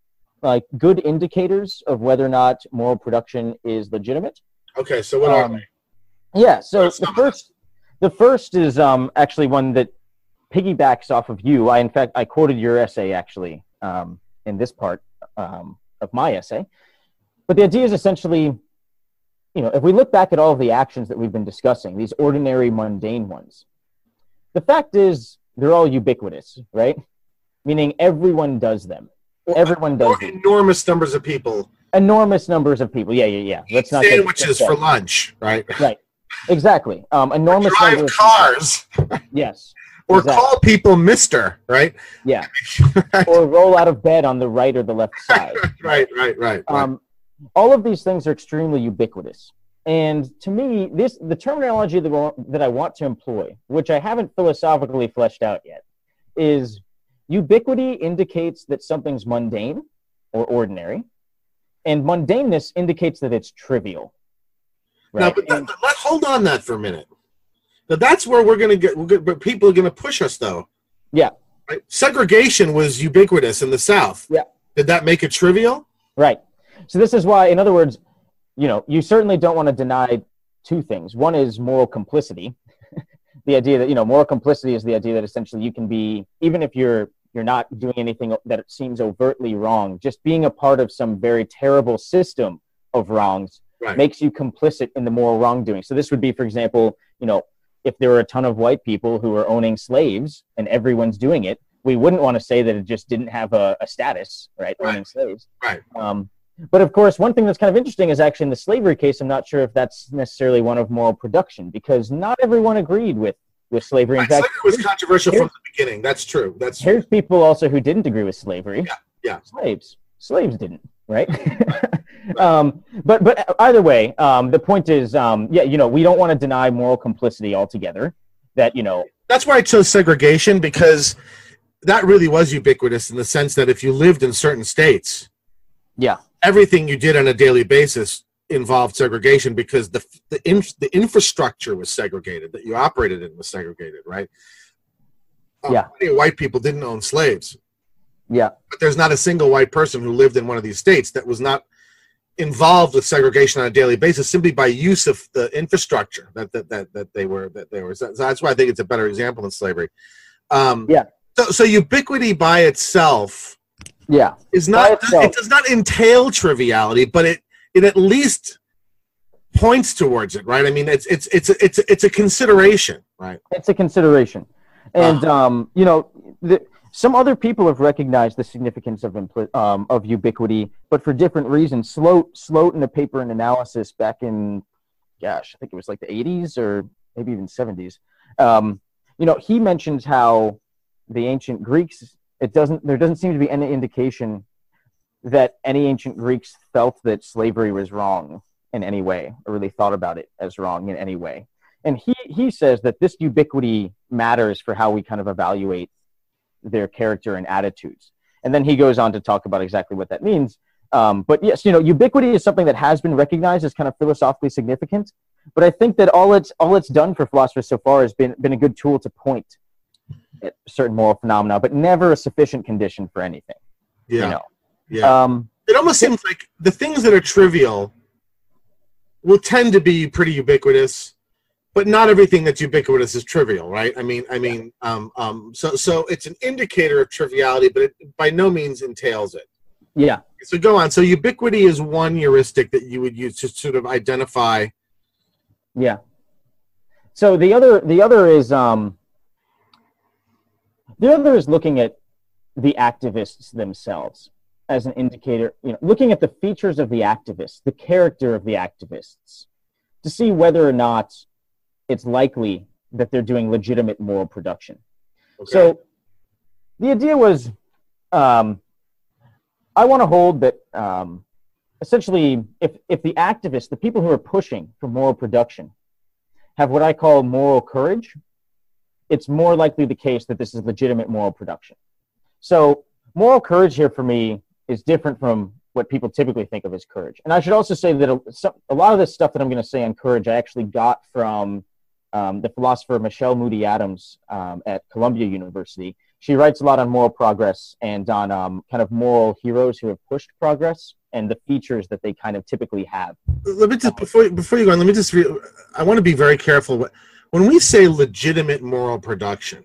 Speaker 3: like good indicators of whether or not moral production is legitimate.
Speaker 2: okay so what are
Speaker 3: Um,
Speaker 2: they?
Speaker 3: Yeah. So
Speaker 2: What's
Speaker 3: the first, the first is um, actually one that piggybacks off of you. I, in fact, I quoted your essay actually um, in this part um, of my essay. But the idea is essentially, you know, if we look back at all of the actions that we've been discussing, these ordinary, mundane ones, the fact is they're all ubiquitous, right? Meaning everyone does them. Everyone does them.
Speaker 2: enormous numbers of people
Speaker 3: Enormous numbers of people. Yeah, yeah, yeah. Let's not
Speaker 2: sandwiches for lunch right
Speaker 3: right. Exactly. Um, enormous
Speaker 2: drive
Speaker 3: numbers.
Speaker 2: cars
Speaker 3: Yes.
Speaker 2: or
Speaker 3: Exactly.
Speaker 2: call people mister right
Speaker 3: Yeah. or roll out of bed on the right or the left side.
Speaker 2: right right right, right.
Speaker 3: Um, all of these things are extremely ubiquitous. And to me, this the terminology that, that I want to employ, which I haven't philosophically fleshed out yet, is ubiquity indicates that something's mundane or ordinary, and mundaneness indicates that it's trivial.
Speaker 2: Now, but that,
Speaker 3: And-
Speaker 2: let hold on that for a minute. Now, that's where we're going to get. We're gonna, but people are going to push us, though.
Speaker 3: Yeah.
Speaker 2: Right? Segregation was ubiquitous in the South.
Speaker 3: Yeah.
Speaker 2: Did that make it trivial?
Speaker 3: Right. So this is why, in other words, you know, you certainly don't want to deny two things. One is moral complicity. the idea that you know, moral complicity is the idea that essentially you can be, even if you're you're not doing anything that seems overtly wrong, just being a part of some very terrible system of wrongs
Speaker 2: Right.
Speaker 3: makes you complicit in the moral wrongdoing. So this would be, for example, you know, if there were a ton of white people who were owning slaves and everyone's doing it, we wouldn't want to say that it just didn't have a, a status, right?
Speaker 2: Right.
Speaker 3: Owning slaves.
Speaker 2: Right.
Speaker 3: Um, but of course, one thing that's kind of interesting is actually in the slavery case, I'm not sure if that's necessarily one of moral production because not everyone agreed with, with slavery. In
Speaker 2: Right,
Speaker 3: fact,
Speaker 2: Slavery was controversial from the beginning. That's true. That's true.
Speaker 3: here's people also who didn't agree with slavery.
Speaker 2: Yeah, yeah.
Speaker 3: Slaves. Slaves didn't, right? um, but but either way, um, the point is, um, yeah, you know, we don't want to deny moral complicity altogether. That you know,
Speaker 2: That's why I chose segregation because that really was ubiquitous in the sense that if you lived in certain states,
Speaker 3: yeah,
Speaker 2: everything you did on a daily basis involved segregation because the the, in, the infrastructure was segregated that you operated in was segregated, right? Uh,
Speaker 3: Yeah.
Speaker 2: White people didn't own slaves,
Speaker 3: yeah,
Speaker 2: but there's not a single white person who lived in one of these states that was not involved with segregation on a daily basis simply by use of the infrastructure that that that, that they were that they were. So that's why I think it's a better example than slavery. Um,
Speaker 3: Yeah.
Speaker 2: So, so ubiquity by itself
Speaker 3: yeah,
Speaker 2: is not it does not entail triviality but it it at least points towards it, right? I mean, it's it's it's a, it's it's a consideration, right?
Speaker 3: It's a consideration, and uh, um, you know, the, some other people have recognized the significance of impl- um, of ubiquity, but for different reasons. Slote Slote in a paper and analysis back in, gosh, I think it was like the 80s or maybe even 70s. Um, you know, he mentions how the ancient Greeks. It doesn't. There doesn't seem to be any indication that any ancient Greeks felt that slavery was wrong in any way or really thought about it as wrong in any way. And he, he says that this ubiquity matters for how we kind of evaluate their character and attitudes. And then he goes on to talk about exactly what that means. Um, but yes, you know, ubiquity is something that has been recognized as kind of philosophically significant. But I think that all it's all it's done for philosophers so far has been been a good tool to point certain moral phenomena, but never a sufficient condition for anything.
Speaker 2: Yeah.
Speaker 3: You know?
Speaker 2: Yeah. Um, it almost seems like the things that are trivial will tend to be pretty ubiquitous, but not everything that's ubiquitous is trivial, right? I mean, I mean, um, um, so so it's an indicator of triviality, but it by no means entails it.
Speaker 3: Yeah.
Speaker 2: So go on. So ubiquity is one heuristic that you would use to sort of identify.
Speaker 3: Yeah. So the other the other is um the other is looking at the activists themselves as an indicator, you know, looking at the features of the activists, the character of the activists, to see whether or not it's likely that they're doing legitimate moral production. Okay. So the idea was um, I want to hold that um, essentially, if, if the activists, the people who are pushing for moral production, have what I call moral courage, it's more likely the case that this is legitimate moral production. So, moral courage here for me is different from what people typically think of as courage. And I should also say that a, a lot of this stuff that I'm going to say on courage, I actually got from um, the philosopher Michele Moody Adams um, at Columbia University. She writes a lot on moral progress and on um, kind of moral heroes who have pushed progress and the features that they kind of typically have.
Speaker 2: Let me just before before you go on, let me just. Re- I want to be very careful when we say legitimate moral production.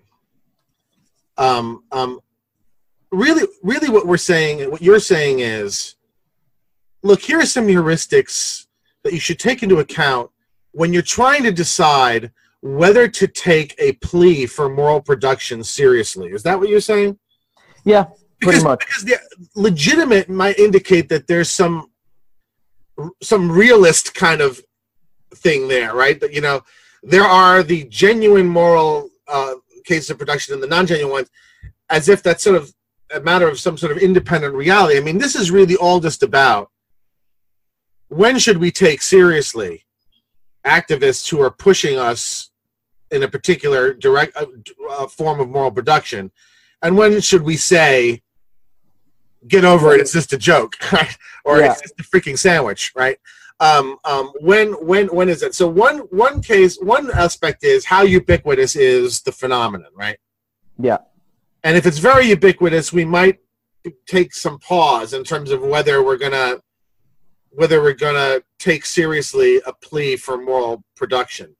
Speaker 2: Um, um, really, really, what we're saying, what you're saying is, look, here are some heuristics that you should take into account when you're trying to decide whether to take a plea for moral production seriously. Is that what you're saying?
Speaker 3: Yeah,
Speaker 2: because,
Speaker 3: much.
Speaker 2: Because the legitimate might indicate that there's some some realist kind of thing there, right? That you know, there are the genuine moral uh, cases of production and the non-genuine ones, as if that's sort of a matter of some sort of independent reality. I mean, this is really all just about when should we take seriously activists who are pushing us in a particular direct uh, uh, form of moral production, and when should we say, "Get over it, it's just a joke," right? Or yeah. it's just a freaking sandwich, right? Um, um, when when when is it? So one one case, one aspect is how ubiquitous is the phenomenon, right?
Speaker 3: Yeah.
Speaker 2: And if it's very ubiquitous, we might take some pause in terms of whether we're gonna whether we're gonna take seriously a plea for moral production.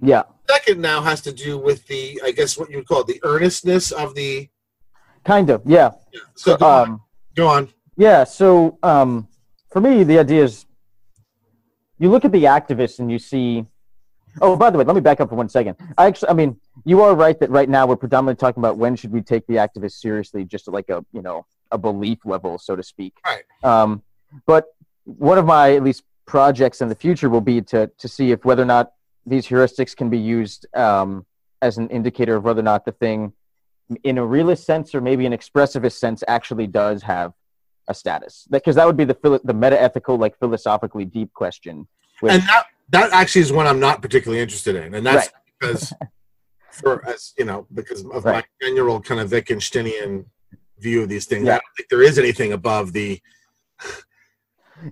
Speaker 3: Yeah.
Speaker 2: Second now has to do with the I guess what you would call it, the earnestness of the
Speaker 3: kind of, yeah.
Speaker 2: yeah. So go, um, on. go on.
Speaker 3: Yeah, so um for me the idea is you look at the activists and you see Oh, by the way, let me back up for one second. I actually, I mean, you are right that right now we're predominantly talking about when should we take the activists seriously, just like a you know a belief level, so to speak.
Speaker 2: Right.
Speaker 3: Um, but one of my at least projects in the future will be to to see if whether or not these heuristics can be used um, as an indicator of whether or not the thing, in a realist sense or maybe an expressivist sense, actually does have a status. Because that would be the the meta ethical, like philosophically deep question.
Speaker 2: Which, and that that actually is one I'm not particularly interested in, and that's right. because for as you know because of right. my general kind of Wittgensteinian view of these things. Yeah. I don't think there is anything above the.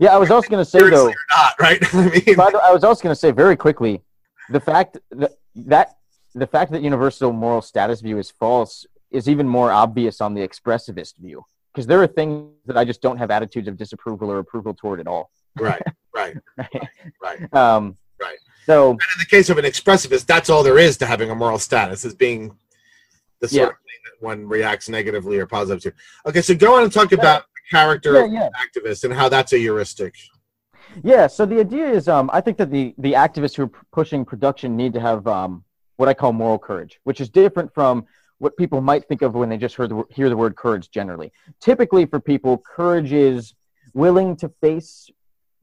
Speaker 3: Yeah, I was also going to say though.
Speaker 2: Not right. I mean,
Speaker 3: by the, I was also going to say very quickly, the fact that that the fact that universal moral status view is false is even more obvious on the expressivist view because there are things that I just don't have attitudes of disapproval or approval toward at all.
Speaker 2: Right. Right. right. Right.
Speaker 3: Um,
Speaker 2: right.
Speaker 3: So,
Speaker 2: and in the case of an expressivist, that's all there is to having a moral status is being the sort yeah. of thing that one reacts negatively or positively to. Okay, so go on and talk about character
Speaker 3: yeah, yeah.
Speaker 2: activist and how that's a heuristic.
Speaker 3: Yeah. So the idea is, um, I think that the the activists who are pushing production need to have um, what I call moral courage, which is different from what people might think of when they just heard the, hear the word courage generally. Typically, for people, courage is willing to face,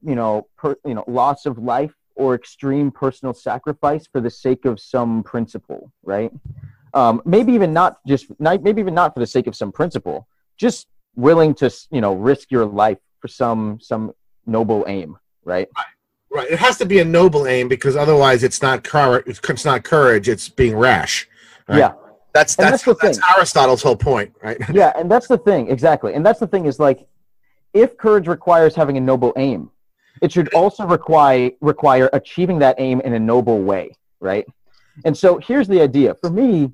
Speaker 3: you know, per, you know, loss of life or extreme personal sacrifice for the sake of some principle, right? Um, maybe even not just maybe even not for the sake of some principle, just willing to you know risk your life for some some noble aim, right?
Speaker 2: Right. Right. It has to be a noble aim because otherwise it's not courage. It's not courage. It's being rash. Right?
Speaker 3: Yeah.
Speaker 2: That's that's that's, that's Aristotle's whole point, right?
Speaker 3: yeah, and that's the thing exactly. And that's the thing is like, if courage requires having a noble aim, it should also require require achieving that aim in a noble way, right? And so here's the idea. For me,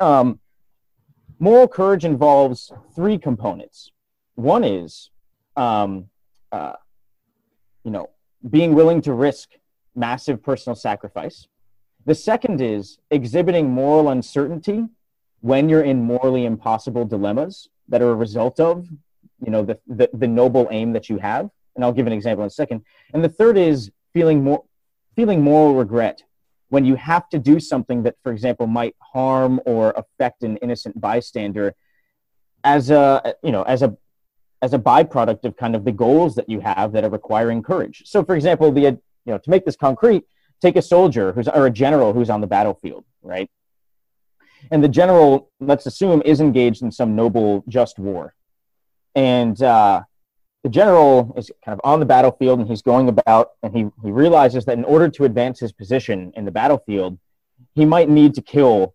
Speaker 3: um, moral courage involves three components. One is, um, uh, you know, being willing to risk massive personal sacrifice. The second is exhibiting moral uncertainty when you're in morally impossible dilemmas that are a result of, you know, the, the, the noble aim that you have. And I'll give an example in a second. And the third is feeling more feeling moral regret when you have to do something that, for example, might harm or affect an innocent bystander as a you know as a as a byproduct of kind of the goals that you have that are requiring courage. So, for example, the you know to make this concrete, take a soldier who's or a general who's on the battlefield, right? And the general, let's assume, is engaged in some noble, just war, and uh, the general is kind of on the battlefield and he's going about, and he he realizes that in order to advance his position in the battlefield, he might need to kill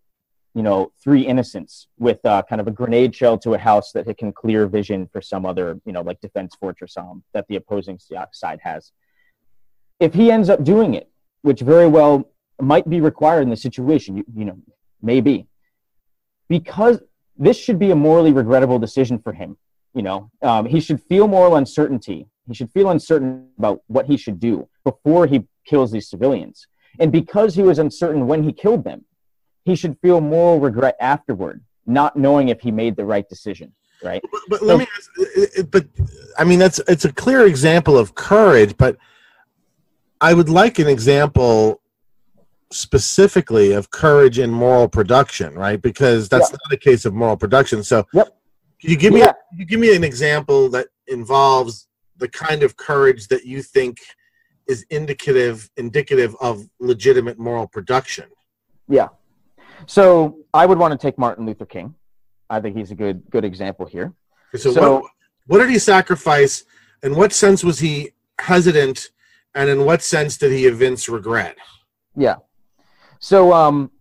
Speaker 3: you know, three innocents with uh, kind of a grenade shell to a house that it can clear vision for some other, you know, like defense fortress um, that the opposing side has. If he ends up doing it, which very well might be required in the situation, you, you know, maybe, because this should be a morally regrettable decision for him. You know, um, he should feel moral uncertainty. He should feel uncertain about what he should do before he kills these civilians. And because he was uncertain when he killed them, he should feel moral regret afterward, not knowing if he made the right decision. Right.
Speaker 2: But, but so, let me. Ask, but I mean, that's it's a clear example of courage. But I would like an example specifically of courage in moral production, right? Because that's yeah. not a case of moral production. So,
Speaker 3: yep.
Speaker 2: Can you give me yeah. you give me an example that involves the kind of courage that you think is indicative indicative of legitimate moral production?
Speaker 3: Yeah. So I would want to take Martin Luther King. I think he's a good good example here.
Speaker 2: So, so what, what did he sacrifice? In what sense was he hesitant? And in what sense did he evince regret?
Speaker 3: Yeah. So um,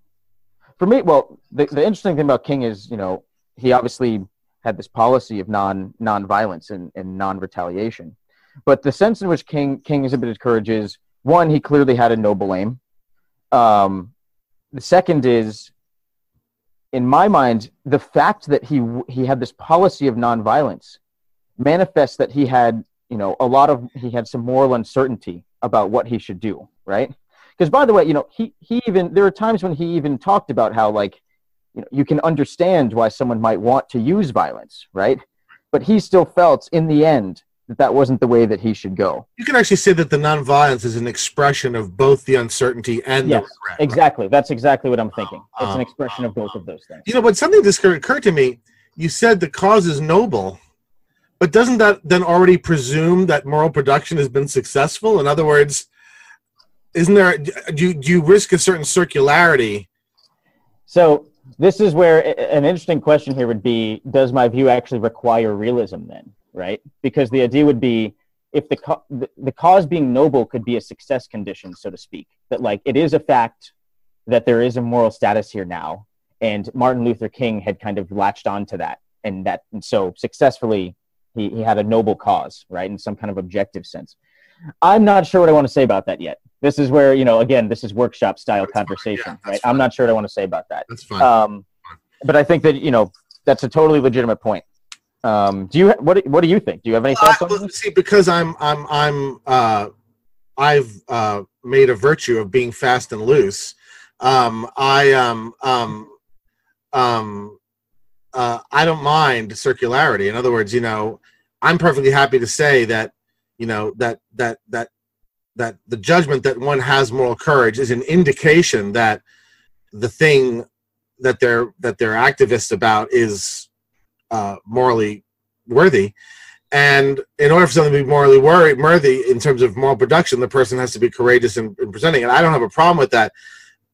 Speaker 3: for me, well, the, the interesting thing about King is, you know, he obviously had this policy of non non-violence and, and non-retaliation. But the sense in which King King exhibited courage is one, he clearly had a noble aim. Um, the second is in my mind the fact that he he had this policy of nonviolence manifests that he had you know a lot of he had some moral uncertainty about what he should do right because by the way you know he he even there are times when he even talked about how like you know you can understand why someone might want to use violence right but he still felt in the end that that wasn't the way that he should go.
Speaker 2: You can actually say that the nonviolence is an expression of both the uncertainty and yes, the regret.
Speaker 3: Exactly. Right? That's exactly what I'm thinking. It's an ah, expression of both ah, of those things. Ah.
Speaker 2: You know, but something just occurred to me. You said the cause is noble, but doesn't that then already presume that moral production has been successful? In other words, isn't there do you, do you risk a certain circularity?
Speaker 3: So this is where an interesting question here would be: Does my view actually require realism then? right? Because the idea would be if the, co- the, cause being noble could be a success condition, so to speak, that like it is a fact that there is a moral status here now, and Martin Luther King had kind of latched onto that, and that and so successfully he, he had a noble cause, right, in some kind of objective sense. I'm not sure what I want to say about that yet. This is where you know, again, this is workshop style that's conversation, yeah, right? Fine. I'm not sure what I want to say about that.
Speaker 2: That's fine. Um,
Speaker 3: but I think that you know that's a totally legitimate point. Um, do you what what do you think? Do you have any thoughts uh, on this?
Speaker 2: See, because I'm I'm I'm uh, I've uh, made a virtue of being fast and loose. Um, I um um um uh, I don't mind circularity. In other words, you know, I'm perfectly happy to say that you know that that that that the judgment that one has moral courage is an indication that the thing that they're that they're activists about is uh, morally worthy and in order for something to be morally worthy, in terms of moral production, the person has to be courageous in, in presenting it. I don't have a problem with that.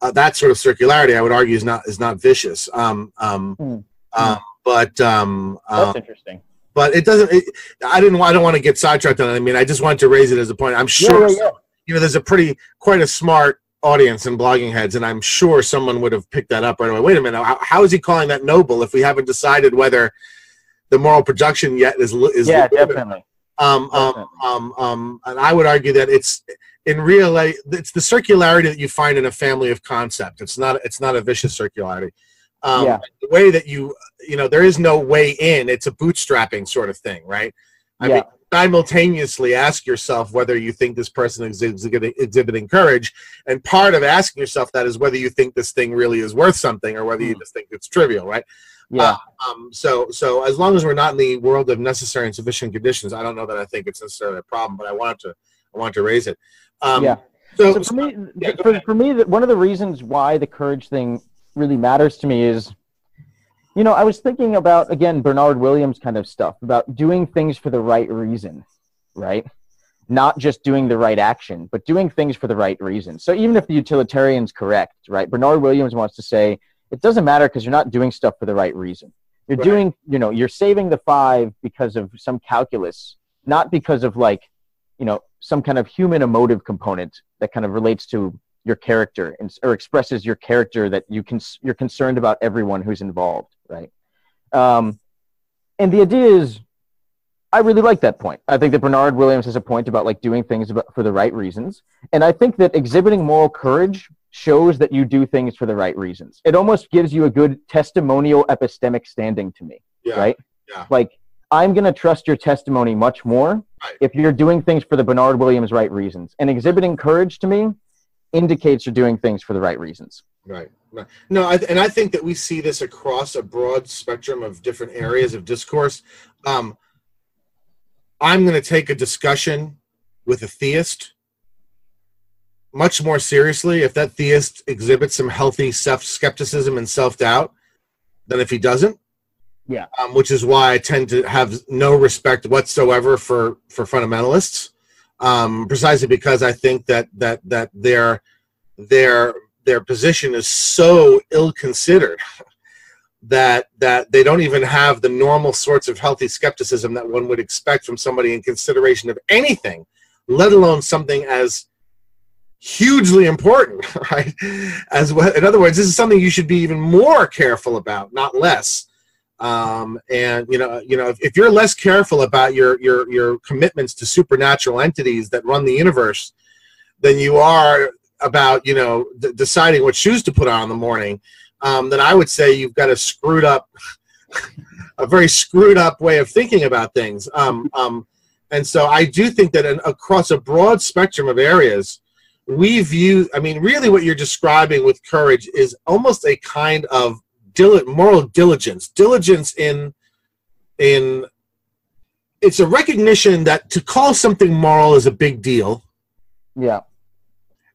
Speaker 2: Uh, that sort of circularity, I would argue, is not is not vicious. Um, um, mm. Um, but um,
Speaker 3: that's um, interesting.
Speaker 2: But it doesn't. It, I didn't. I don't want to get sidetracked on it. I mean, I just wanted to raise it as a point. I'm sure. Yeah, yeah, yeah. You know, there's a pretty quite a smart audience in Bloggingheads, and I'm sure someone would have picked that up right away. Wait a minute, how, how is he calling that noble if we haven't decided whether the moral production yet is is
Speaker 3: yeah definitely.
Speaker 2: Um, um, um, um, and I would argue that it's in real life, it's the circularity that you find in a family of concept. It's not it's not a vicious circularity. Um, yeah. The way that you you know there is no way in. It's a bootstrapping sort of thing, right? I yeah. mean, simultaneously ask yourself whether you think this person is exhibiting, courage, and part of asking yourself that is whether you think this thing really is worth something or whether mm. you hmm. just think it's trivial, right?
Speaker 3: Yeah.
Speaker 2: Uh, um, so, so as long as we're not in the world of necessary and sufficient conditions, I don't know that I think it's necessarily a problem, but I wanted to, I wanted to raise it.
Speaker 3: Um, yeah. So, so for me, yeah, for, for me, one of the reasons why the courage thing really matters to me is, you know, I was thinking about again Bernard Williams kind of stuff about doing things for the right reason, right? Not just doing the right action, but doing things for the right reason. So even if the utilitarian's correct, right? Bernard Williams wants to say it doesn't matter because you're not doing stuff for the right reason. You're right. doing, you know, you're saving the five because of some calculus, not because of like, you know, some kind of human emotive component that kind of relates to your character and, or expresses your character that you can you're concerned about everyone who's involved, right? Um, and the idea is, I really like that point. I think that Bernard Williams has a point about like doing things about, for the right reasons, and I think that exhibiting moral courage shows that you do things for the right reasons. It almost gives you a good testimonial epistemic standing to me, yeah. right? Yeah. Like I'm going to trust your testimony much more right. if you're doing things for the Bernard Williams right reasons. And exhibiting courage to me indicates you're doing things for the right reasons.
Speaker 2: Right. right. No, I, and I think that we see this across a broad spectrum of different areas of discourse. Um, I'm going to take a discussion with a theist much more seriously if that theist exhibits some healthy self skepticism and self doubt than if he doesn't.
Speaker 3: Yeah.
Speaker 2: Um, which is why I tend to have no respect whatsoever for for fundamentalists, um, precisely because I think that that that their their their position is so ill considered that that they don't even have the normal sorts of healthy skepticism that one would expect from somebody in consideration of anything, let alone something as hugely important, right? As well, in other words, this is something you should be even more careful about, not less. Um, and you know, you know, if, if, you're less careful about your your your commitments to supernatural entities that run the universe than you are about you know d- deciding what shoes to put on in the morning, um, then I would say you've got a screwed up, a very screwed up way of thinking about things. Um, um, and so I do think that an, across a broad spectrum of areas, we view i mean really what you're describing with courage is almost a kind of dil- moral diligence. Diligence in in it's a recognition that to call something moral is a big deal.
Speaker 3: Yeah.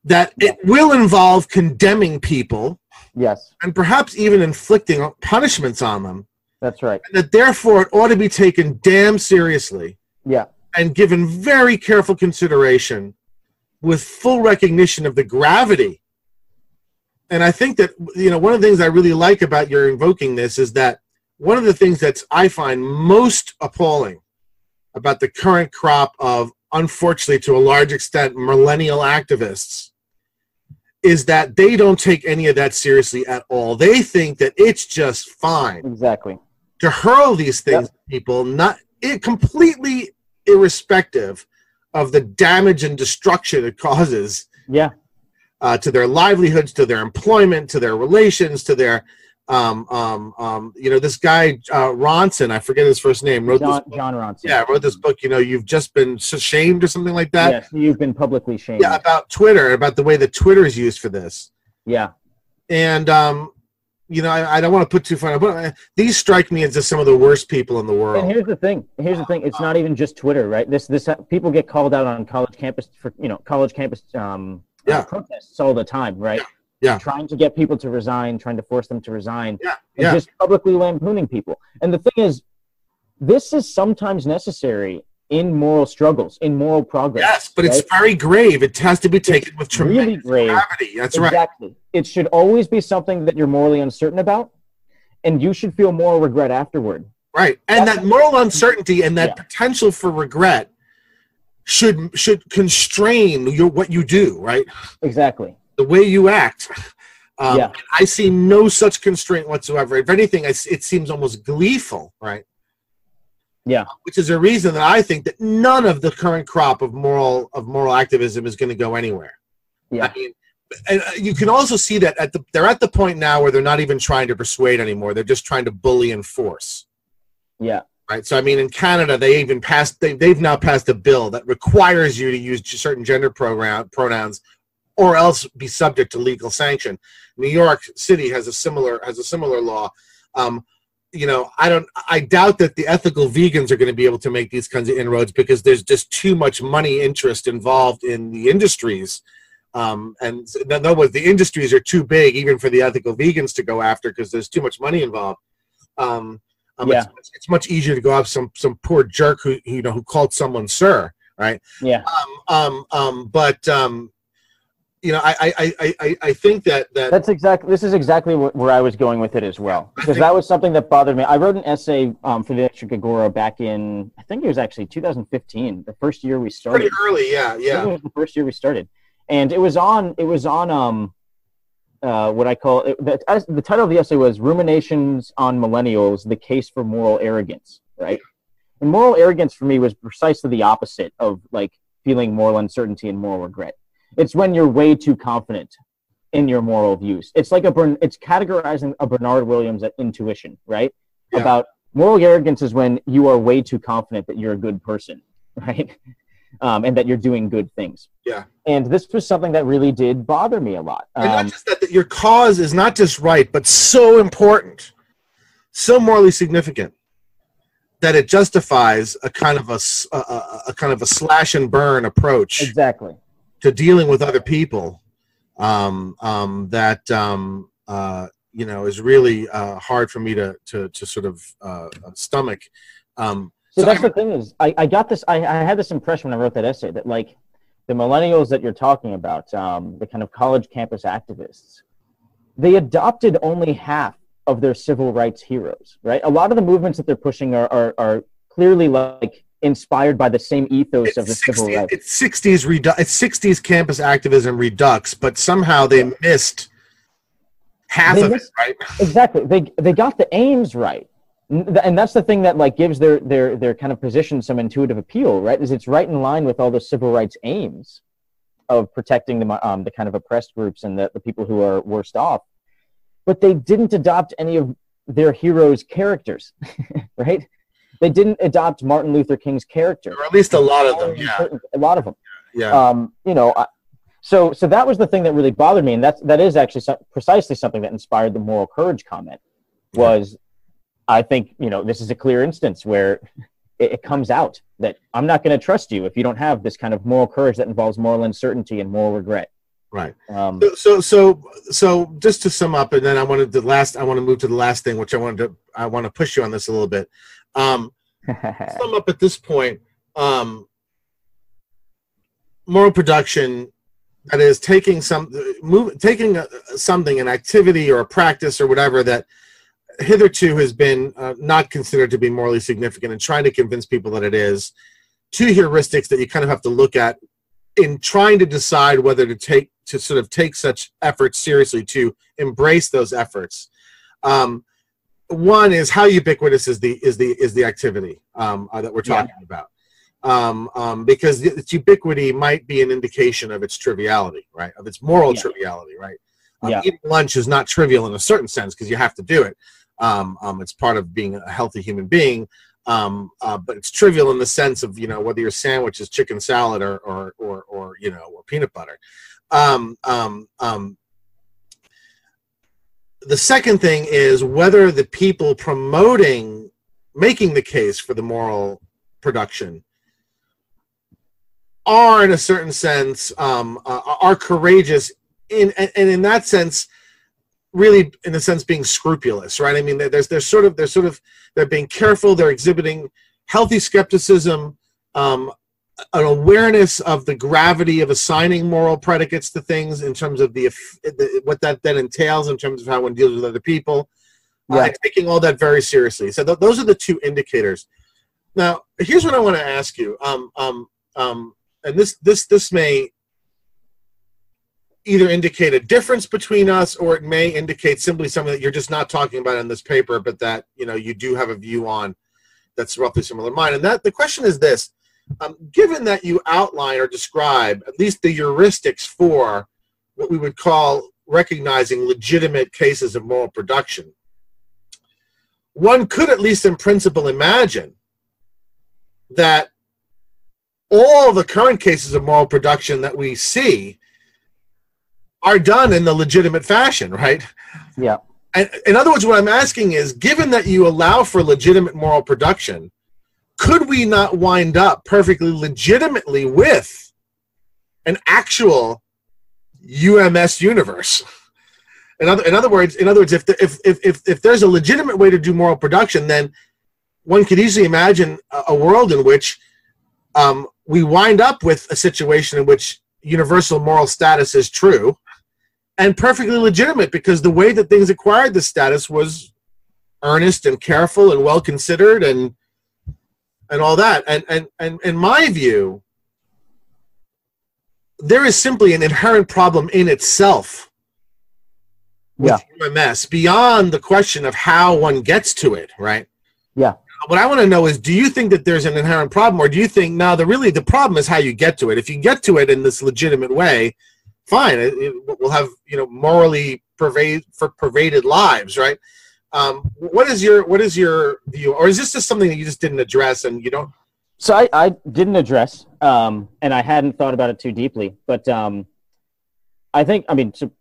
Speaker 2: That it will involve condemning people.
Speaker 3: Yes.
Speaker 2: And perhaps even inflicting punishments on them.
Speaker 3: That's right.
Speaker 2: And that therefore it ought to be taken damn seriously.
Speaker 3: Yeah.
Speaker 2: And given very careful consideration with full recognition of the gravity. And I think that you know one of the things I really like about your invoking this is that one of the things that I find most appalling about the current crop of unfortunately to a large extent millennial activists is that they don't take any of that seriously at all. They think that it's just fine.
Speaker 3: Exactly.
Speaker 2: To hurl these things yep. people, not it completely irrespective of the damage and destruction it causes.
Speaker 3: Yeah.
Speaker 2: Uh, to their livelihoods, to their employment, to their relations, to their, um, um, um, you know, this guy uh, Ronson, I forget his first name,
Speaker 3: wrote Jon, this Jon Ronson.
Speaker 2: Yeah, wrote this book. You know, you've just been shamed or something like that.
Speaker 3: Yes, you've been publicly shamed.
Speaker 2: Yeah, about Twitter, about the way that Twitter is used for this.
Speaker 3: Yeah,
Speaker 2: and um, you know, I, I don't want to put too far, but uh, these strike me as just some of the worst people in the world.
Speaker 3: And here's the thing. Here's the thing. It's not even just Twitter, right? This this people get called out on college campus for you know college campus um, uh,
Speaker 2: Yeah.
Speaker 3: protests all the time, right?
Speaker 2: Yeah.
Speaker 3: Trying to get people to resign, trying to force them to resign,
Speaker 2: Yeah,
Speaker 3: and
Speaker 2: yeah.
Speaker 3: just publicly lampooning people. And the thing is, this is sometimes necessary in moral struggles, in moral progress.
Speaker 2: Yes, but it's very grave. It has to be taken with
Speaker 3: really grave.
Speaker 2: gravity. That's right.
Speaker 3: Exactly. It should always be something that you're morally uncertain about, and you should feel moral regret afterward.
Speaker 2: Right. And that moral uncertainty and that
Speaker 3: Yeah.
Speaker 2: potential for regret should should constrain your what you do, right?
Speaker 3: Exactly.
Speaker 2: The way you act. Um,
Speaker 3: Yeah.
Speaker 2: I see no such constraint whatsoever. If anything, I it seems almost gleeful, right?
Speaker 3: Yeah.
Speaker 2: Which is a reason that I think that none of the current crop of moral of moral activism is going to go anywhere.
Speaker 3: Yeah.
Speaker 2: I mean, and uh, you can also see that at the they're at the point now where they're not even trying to persuade anymore. They're just trying to bully and force.
Speaker 3: Yeah.
Speaker 2: Right. So I mean, in Canada, they even passed. They, they've now passed a bill that requires you to use certain gender program pronouns, or else be subject to legal sanction. New York City has a similar has a similar law. Um, you know, I don't. I doubt that the ethical vegans are going to be able to make these kinds of inroads because there's just too much money interest involved in the industries. Um, and in other words, the industries are too big even for the ethical vegans to go after because there's too much money involved. Um, um,
Speaker 3: Yeah.
Speaker 2: it's, it's much easier to go after some some poor jerk who you know who called someone sir, right?
Speaker 3: Yeah.
Speaker 2: Um, um, um, but um, you know, I I, I, I I think that that
Speaker 3: That's exactly. This is exactly wh- where I was going with it as well, because that was something that bothered me. I wrote an essay um, for the Agora back in, I think it was actually 2015, the first year we started.
Speaker 2: pretty early, yeah, yeah,
Speaker 3: the first year we started, and it was on. It was on. Um, uh, what I call it, the, as- the title of the essay was "Ruminations on Millennials: The Case for Moral Arrogance." Right, and moral arrogance for me was precisely the opposite of like feeling moral uncertainty and moral regret. It's when you're way too confident in your moral views. It's like a it's categorizing a Bernard Williams intuition, right?
Speaker 2: Yeah.
Speaker 3: About moral arrogance is when you are way too confident that you're a good person, right? Um, and that you're doing good things.
Speaker 2: Yeah.
Speaker 3: And this was something that really did bother me a lot.
Speaker 2: and not
Speaker 3: Um,
Speaker 2: just that, that your cause is not just right, but so important, so morally significant that it justifies a kind of a, a- a- a kind of a slash and burn approach
Speaker 3: exactly.
Speaker 2: to dealing with other people um, um, that um, uh, you know is really uh, hard for me to to, to sort of uh, stomach.
Speaker 3: So,
Speaker 2: So
Speaker 3: that's
Speaker 2: I'm-
Speaker 3: the thing is, I, I got this. I, I had this impression when I wrote that essay that like the millennials that you're talking about, um, the kind of college campus activists, they adopted only half of their civil rights heroes. Right. A lot of the movements that they're pushing are are, are clearly like inspired by the same ethos of the
Speaker 2: it's,
Speaker 3: civil rights.
Speaker 2: it's 60s redu- it's 60s campus activism redux, but somehow they missed half
Speaker 3: They
Speaker 2: of
Speaker 3: missed-
Speaker 2: it, right?
Speaker 3: exactly they they got the aims right and that's the thing that like gives their their their kind of position some intuitive appeal right? Is it's right in line with all the civil rights aims of protecting the um, the kind of oppressed groups and the, the people who are worst off. But they didn't adopt any of their heroes characters right? They didn't adopt martin luther king's character.
Speaker 2: Or at least a lot of them, yeah,
Speaker 3: a lot of them
Speaker 2: yeah.
Speaker 3: um, you know, I, so so that was the thing that really bothered me, and that's that is actually so, precisely something that inspired the moral courage comment. Was I think you know this is a clear instance where it, it comes out that I'm not going to trust you if you don't have this kind of moral courage that involves moral uncertainty and moral regret.
Speaker 2: right.
Speaker 3: Um,
Speaker 2: So, so, so, so, just to sum up, and then I wanted the last. I want to move to the last thing, which I wanted to. I want to push you on this a little bit. Um, sum up at this point um, moral production that is taking some move taking a, something an activity or a practice or whatever that hitherto has been uh, not considered to be morally significant and trying to convince people that it is two heuristics that you kind of have to look at in trying to decide whether to take to sort of take such efforts seriously to embrace those efforts um, one is how ubiquitous is the is the is the activity um, uh, that we're
Speaker 3: Yeah.
Speaker 2: talking about um, um, because its ubiquity might be an indication of its triviality right of its moral
Speaker 3: Yeah.
Speaker 2: triviality right um,
Speaker 3: Yeah.
Speaker 2: eating lunch is not trivial in a certain sense because you have to do it um, um, it's part of being a healthy human being um, uh, but it's trivial in the sense of you know whether your sandwich is chicken salad or or or, or you know or peanut butter. Um, um, um, the second thing is whether the people promoting making the case for the moral production are in a certain sense um, uh, are courageous in and in that sense really in a sense being scrupulous right? I mean there's there's sort of they're sort of they're being careful they're exhibiting healthy skepticism um, an awareness of the gravity of assigning moral predicates to things in terms of the, the what that then entails in terms of how one deals with other people. Uh, yeah. uh, taking all that very seriously. So th- those are the two indicators. Now here's what i want to ask you. Um, um, um, and this this this may either indicate a difference between us or it may indicate simply something that you're just not talking about in this paper but that you know you do have a view on that's roughly similar to mine. And that the question is this um, given that you outline or describe at least the heuristics for what we would call recognizing legitimate cases of moral production one could at least in principle imagine that all the current cases of moral production that we see are done in the legitimate fashion, right?
Speaker 3: Yeah.
Speaker 2: And in other words, what I'm asking is given that you allow for legitimate moral production, could we not wind up perfectly legitimately with an actual UMS universe? In other, in other words, in other words, if, the, if, if, if, if there's a legitimate way to do moral production, then one could easily imagine a, a world in which um, we wind up with a situation in which universal moral status is true and perfectly legitimate because the way that things acquired the status was earnest and careful and well considered and and all that and and and in my view there is simply an inherent problem in itself with yeah. UMS beyond the question of how one gets to it, right?
Speaker 3: Yeah
Speaker 2: what I want to know is, do you think that there's an inherent problem, or do you think now the really the problem is how you get to it? If you get to it in this legitimate way, fine. It, it, we'll have you know morally pervade for pervaded lives, right? Um, what is your what is your view, or is this just something that you just didn't address and you don't?
Speaker 3: So I, I didn't address, um, and I hadn't thought about it too deeply, but um, I think I mean, so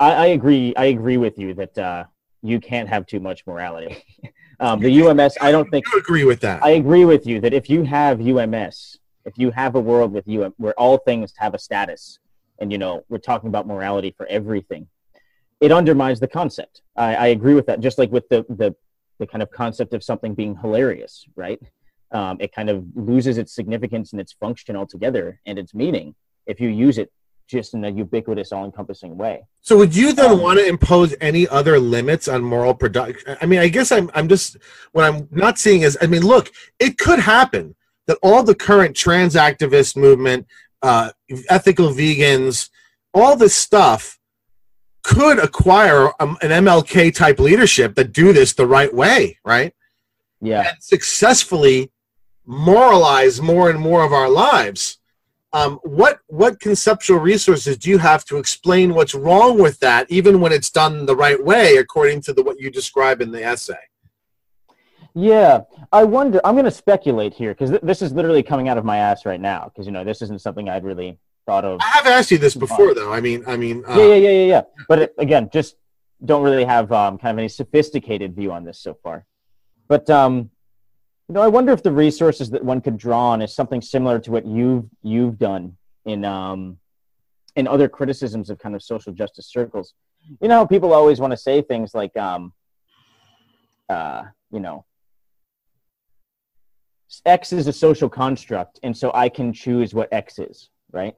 Speaker 3: I, I agree. I agree with you that uh, you can't have too much morality. Um, the UMS, I don't think.
Speaker 2: I agree with that.
Speaker 3: I agree with you that if you have UMS, if you have a world with UM, where all things have a status, and you know we're talking about morality for everything, it undermines the concept. I, I agree with that. Just like with the the the kind of concept of something being hilarious, right? Um, it kind of loses its significance and its function altogether and its meaning if you use it just in a ubiquitous, all-encompassing way.
Speaker 2: So, would you then um, want to impose any other limits on moral production? I mean, I guess I'm, I'm just what I'm not seeing is, I mean, look, it could happen that all the current trans activist movement, uh, ethical vegans, all this stuff could acquire an MLK type leadership that do this the right way, right?
Speaker 3: Yeah,
Speaker 2: and successfully moralize more and more of our lives um, what what conceptual resources do you have to explain what's wrong with that, even when it's done the right way, according to the what you describe in the essay?
Speaker 3: Yeah, I wonder. I'm going to speculate here because th- this is literally coming out of my ass right now. Because you know this isn't something I'd really thought of.
Speaker 2: I have asked you this before, though. I mean, I mean.
Speaker 3: Uh, yeah, yeah, yeah, yeah, yeah. But it, again, just don't really have um, kind of any sophisticated view on this so far. But um, you know, I wonder if the resources that one could draw on is something similar to what you've you've done in um, in other criticisms of kind of social justice circles. You know, people always want to say things like, um, uh, you know, X is a social construct, and so I can choose what X is, right?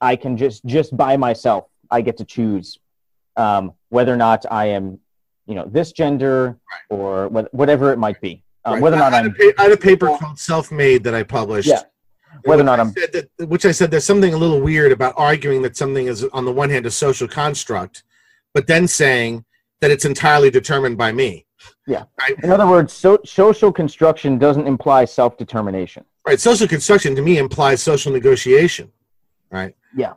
Speaker 3: I can just just by myself, I get to choose um, whether or not I am, you know, this gender or whatever it might be. Um, right. Whether or not
Speaker 2: I
Speaker 3: had,
Speaker 2: I had a paper called Self Made that I published.
Speaker 3: Yeah. Whether or not I'm.
Speaker 2: That, which I said there's something a little weird about arguing that something is, on the one hand, a social construct, but then saying that it's entirely determined by me.
Speaker 3: Yeah. Right? In other words, so, social construction doesn't imply self determination.
Speaker 2: Right. Social construction to me implies social negotiation. Right.
Speaker 3: Yeah.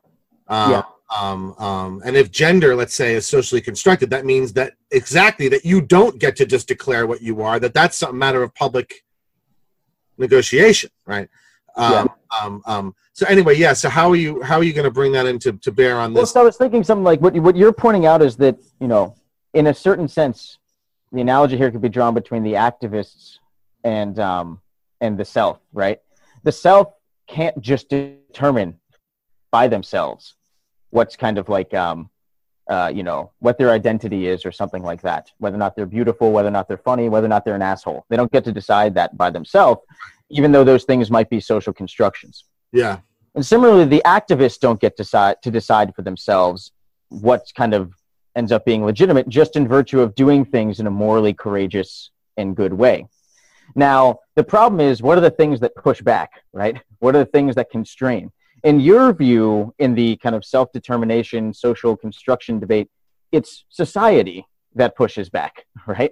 Speaker 2: Um, yeah. Um, um, and if gender, let's say, is socially constructed, that means that exactly that you don't get to just declare what you are. That that's a matter of public negotiation, right? Um, yeah. um, um, so anyway, yeah. So how are you how are you going to bring that into to bear on this?
Speaker 3: Well, so I was thinking something like what what you're pointing out is that you know in a certain sense, the analogy here could be drawn between the activists and um, and the self, right? The self can't just determine by themselves what's kind of like um, uh, you know what their identity is or something like that whether or not they're beautiful whether or not they're funny whether or not they're an asshole they don't get to decide that by themselves even though those things might be social constructions
Speaker 2: Yeah.
Speaker 3: and similarly the activists don't get decide, to decide for themselves what kind of ends up being legitimate just in virtue of doing things in a morally courageous and good way now the problem is what are the things that push back right what are the things that constrain in your view, in the kind of self determination, social construction debate, it's society that pushes back, right?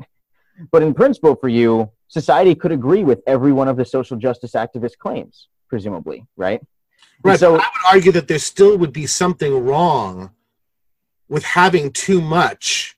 Speaker 3: But in principle, for you, society could agree with every one of the social justice activist claims, presumably, right?
Speaker 2: Right.
Speaker 3: So
Speaker 2: I would argue that there still would be something wrong with having too much.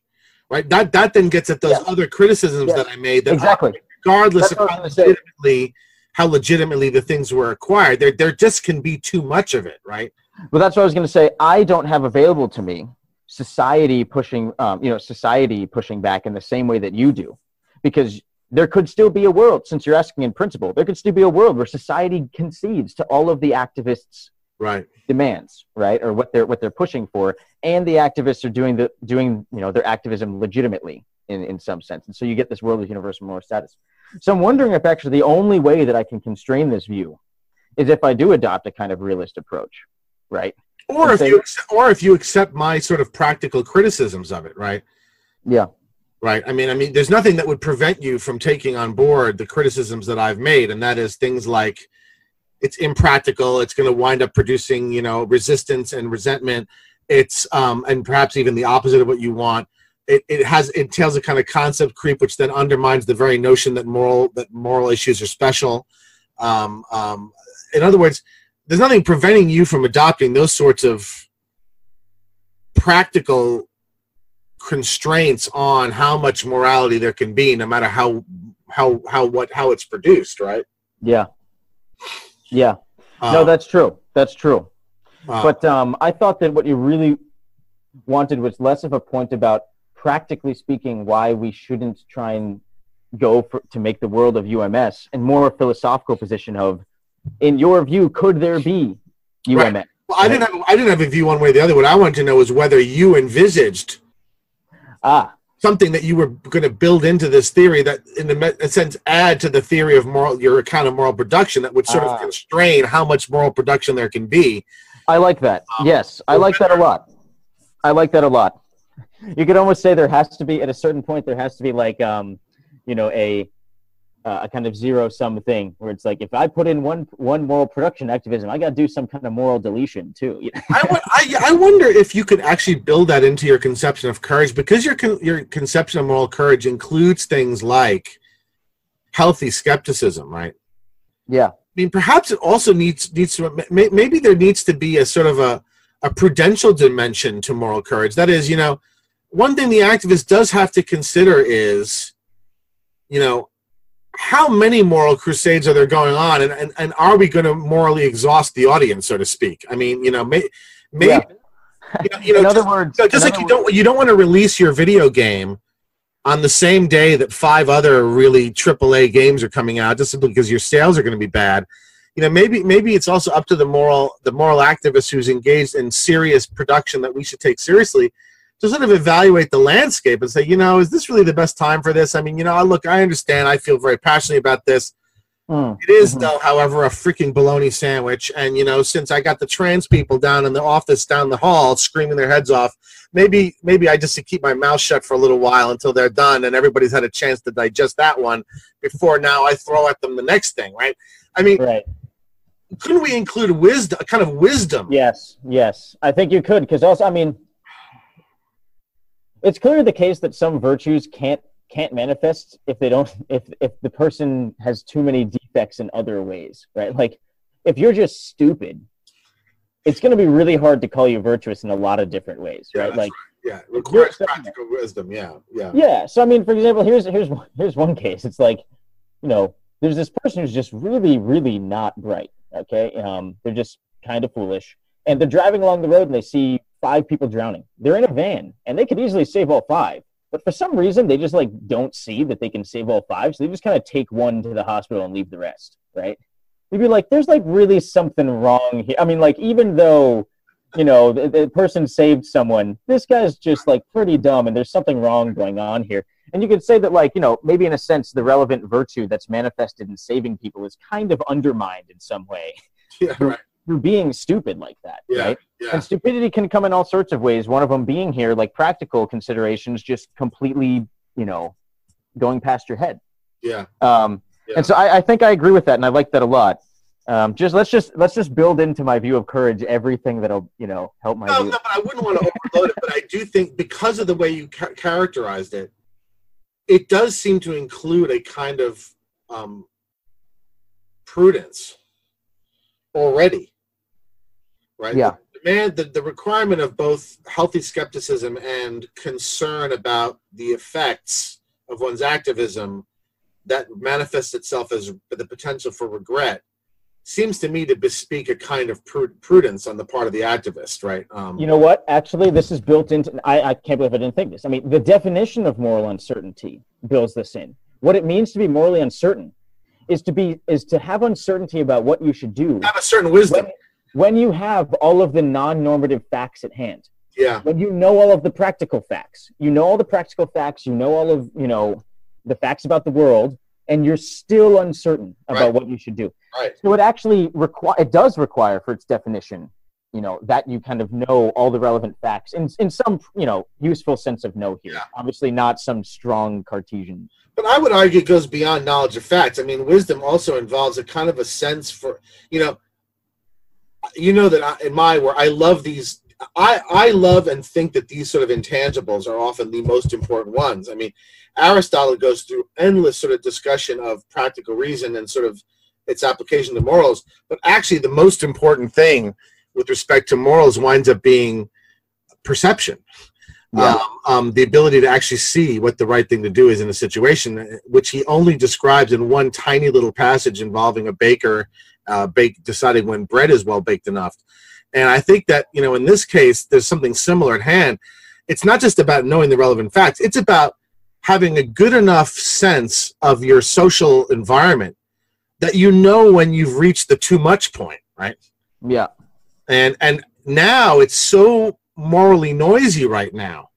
Speaker 2: Right. That that then gets at those
Speaker 3: Yeah.
Speaker 2: other criticisms
Speaker 3: Yeah.
Speaker 2: that I made. That
Speaker 3: exactly.
Speaker 2: regardless
Speaker 3: That's
Speaker 2: of how
Speaker 3: was gonna say.
Speaker 2: legitimately how legitimately the things were acquired, there there just can be too much of it. Right.
Speaker 3: Well, that's what I was going to say. I don't have available to me society pushing, um, you know, society pushing back in the same way that you do, because there could still be a world. Since you're asking in principle, there could still be a world where society concedes to all of the activists'
Speaker 2: Right.
Speaker 3: demands, right, or what they're what they're pushing for, and the activists are doing the doing you know their activism legitimately in in some sense, and so you get this world of universal moral status. So I'm wondering if actually the only way that I can constrain this view is if I do adopt a kind of realist approach, right?
Speaker 2: Or
Speaker 3: And
Speaker 2: if
Speaker 3: say-
Speaker 2: you accept, or if you accept my sort of practical criticisms of it. Right.
Speaker 3: Yeah,
Speaker 2: Right. I mean, I mean, there's nothing that would prevent you from taking on board the criticisms that I've made, and that is things like it's impractical. It's going to wind up producing, you know, resistance and resentment. It's um, and perhaps even the opposite of what you want. It, it has it entails a kind of concept creep, which then undermines the very notion that moral that moral issues are special. Um, um, in other words, there's nothing preventing you from adopting those sorts of practical constraints on how much morality there can be, no matter how how how what how it's produced, right?
Speaker 3: yeah, yeah.
Speaker 2: Uh,
Speaker 3: no, that's true. That's true.
Speaker 2: uh,
Speaker 3: But um, I thought that what you really wanted was less of a point about practically speaking why we shouldn't try and go for, to make the world of UMS, and more a philosophical position of, in your view, could there be UMS?
Speaker 2: Right. well, I didn't have I didn't have a view one way or the other. What I wanted to know is whether you envisaged
Speaker 3: Ah,
Speaker 2: something that you were going to build into this theory that, in a sense, add to the theory of moral your account of moral production that would sort
Speaker 3: Ah.
Speaker 2: of constrain how much moral production there can be.
Speaker 3: I like that.
Speaker 2: Um,
Speaker 3: yes, I like that a lot. I like that a lot. You could almost say there has to be at a certain point there has to be like um, you know, a uh, a kind of zero sum thing where it's like if I put in one one moral production activism, I got to do some kind of moral deletion too.
Speaker 2: I, I, I wonder if you could actually build that into your conception of courage because your con- your conception of moral courage includes things like healthy skepticism, right?
Speaker 3: Yeah,
Speaker 2: I mean, perhaps it also needs needs to may- maybe there needs to be a sort of a a prudential dimension to moral courage. That is, you know, one thing the activist does have to consider is, you know, how many moral crusades are there going on, and and, and are we going to morally exhaust the audience, so to speak? I mean, you know, may, maybe
Speaker 3: Yeah.
Speaker 2: you know, you know
Speaker 3: in
Speaker 2: just,
Speaker 3: other words,
Speaker 2: no, just like you
Speaker 3: other
Speaker 2: don't you don't want to release your video game on the same day that five other really AAA games are coming out, just simply because your sales are going to be bad. You know, maybe maybe it's also up to the moral the moral activist who's engaged in serious production that we should take seriously to sort of evaluate the landscape and say, you know, is this really the best time for this? I mean, you know, look, I understand, I feel very passionately about this.
Speaker 3: Mm,
Speaker 2: It is,
Speaker 3: Mhm.
Speaker 2: though, however, a freaking bologna sandwich. And you know, since I got the trans people down in the office down the hall screaming their heads off, maybe maybe I just should keep my mouth shut for a little while until they're done and everybody's had a chance to digest that one before now I throw at them the next thing, right? I mean,
Speaker 3: right.
Speaker 2: couldn't we include wisdom, a kind of wisdom?
Speaker 3: Yes, yes. I think you could because also, I mean, it's clearly the case that some virtues can't can't manifest if they don't if if the person has too many defects in other ways, right? Like if you're just stupid, it's going to be really hard to call you virtuous in a lot of different ways,
Speaker 2: Yeah,
Speaker 3: right? Like
Speaker 2: Yeah, requires practical wisdom. Yeah, yeah.
Speaker 3: yeah. So I mean, for example, here's here's one- here's one case. It's like, you know, there's this person who's just really really not bright. Okay, um, they're just kind of foolish, and they're driving along the road and they see five people drowning. They're in a van, and they could easily save all five, But for some reason, they just like don't see that they can save all five, so they just kind of take one to the hospital and leave the rest, right? You'd be like, "There's like really something wrong here." I mean, like even though you know the, the person saved someone, this guy's just like pretty dumb, and there's something wrong going on here. And you could say that, like, you know, maybe in a sense, the relevant virtue that's manifested in saving people is kind of undermined in some way.
Speaker 2: Yeah, right.
Speaker 3: Through being stupid like that,
Speaker 2: Yeah,
Speaker 3: right?
Speaker 2: yeah.
Speaker 3: And stupidity can come in all sorts of ways. One of them being here, like practical considerations, just completely, you know, going past your head.
Speaker 2: Yeah.
Speaker 3: Um,
Speaker 2: Yeah.
Speaker 3: And so I, I think I agree with that, and I like that a lot. Um, just let's just let's just build into my view of courage everything that'll you know help my
Speaker 2: No,
Speaker 3: view.
Speaker 2: no, but I wouldn't want to overload it. But I do think because of the way you ca- characterized it, it does seem to include a kind of um, prudence already, right?
Speaker 3: Yeah.
Speaker 2: The demand, the, the requirement of both healthy skepticism and concern about the effects of one's activism that manifests itself as the potential for regret seems to me to bespeak a kind of prudence on the part of the activist, right? Um,
Speaker 3: You know what? Actually, this is built into. I, I can't believe I didn't think this. I mean, the definition of moral uncertainty builds this in. What it means to be morally uncertain is to be is to have uncertainty about what you should do
Speaker 2: have a certain wisdom.
Speaker 3: when, when you have all of the non-normative facts at hand.
Speaker 2: Yeah,
Speaker 3: When you know all of the practical facts, you know all the practical facts. You know all of you know the facts about the world, and you're still uncertain about
Speaker 2: Right.
Speaker 3: what you should do.
Speaker 2: right.
Speaker 3: So it actually require it does require for its definition, you know, that you kind of know all the relevant facts in in some you know useful sense of know here.
Speaker 2: Yeah.
Speaker 3: Obviously, not some strong Cartesian.
Speaker 2: But I would argue it goes beyond knowledge of facts. I mean, wisdom also involves a kind of a sense for, you know, you know that I, in my work, I love these. I I love and think that these sort of intangibles are often the most important ones. I mean, Aristotle goes through endless sort of discussion of practical reason and sort of its application to morals. But actually, the most important thing with respect to morals winds up being perception.
Speaker 3: Yeah.
Speaker 2: Um, um, the ability to actually see what the right thing to do is in a situation, uh, which he only describes in one tiny little passage involving a baker uh, bake, deciding when bread is well baked enough. And I think that you know, in this case, there's something similar at hand. It's not just about knowing the relevant facts; it's about having a good enough sense of your social environment that you know when you've reached the too much point, right?
Speaker 3: Yeah.
Speaker 2: and and now it's so morally noisy right now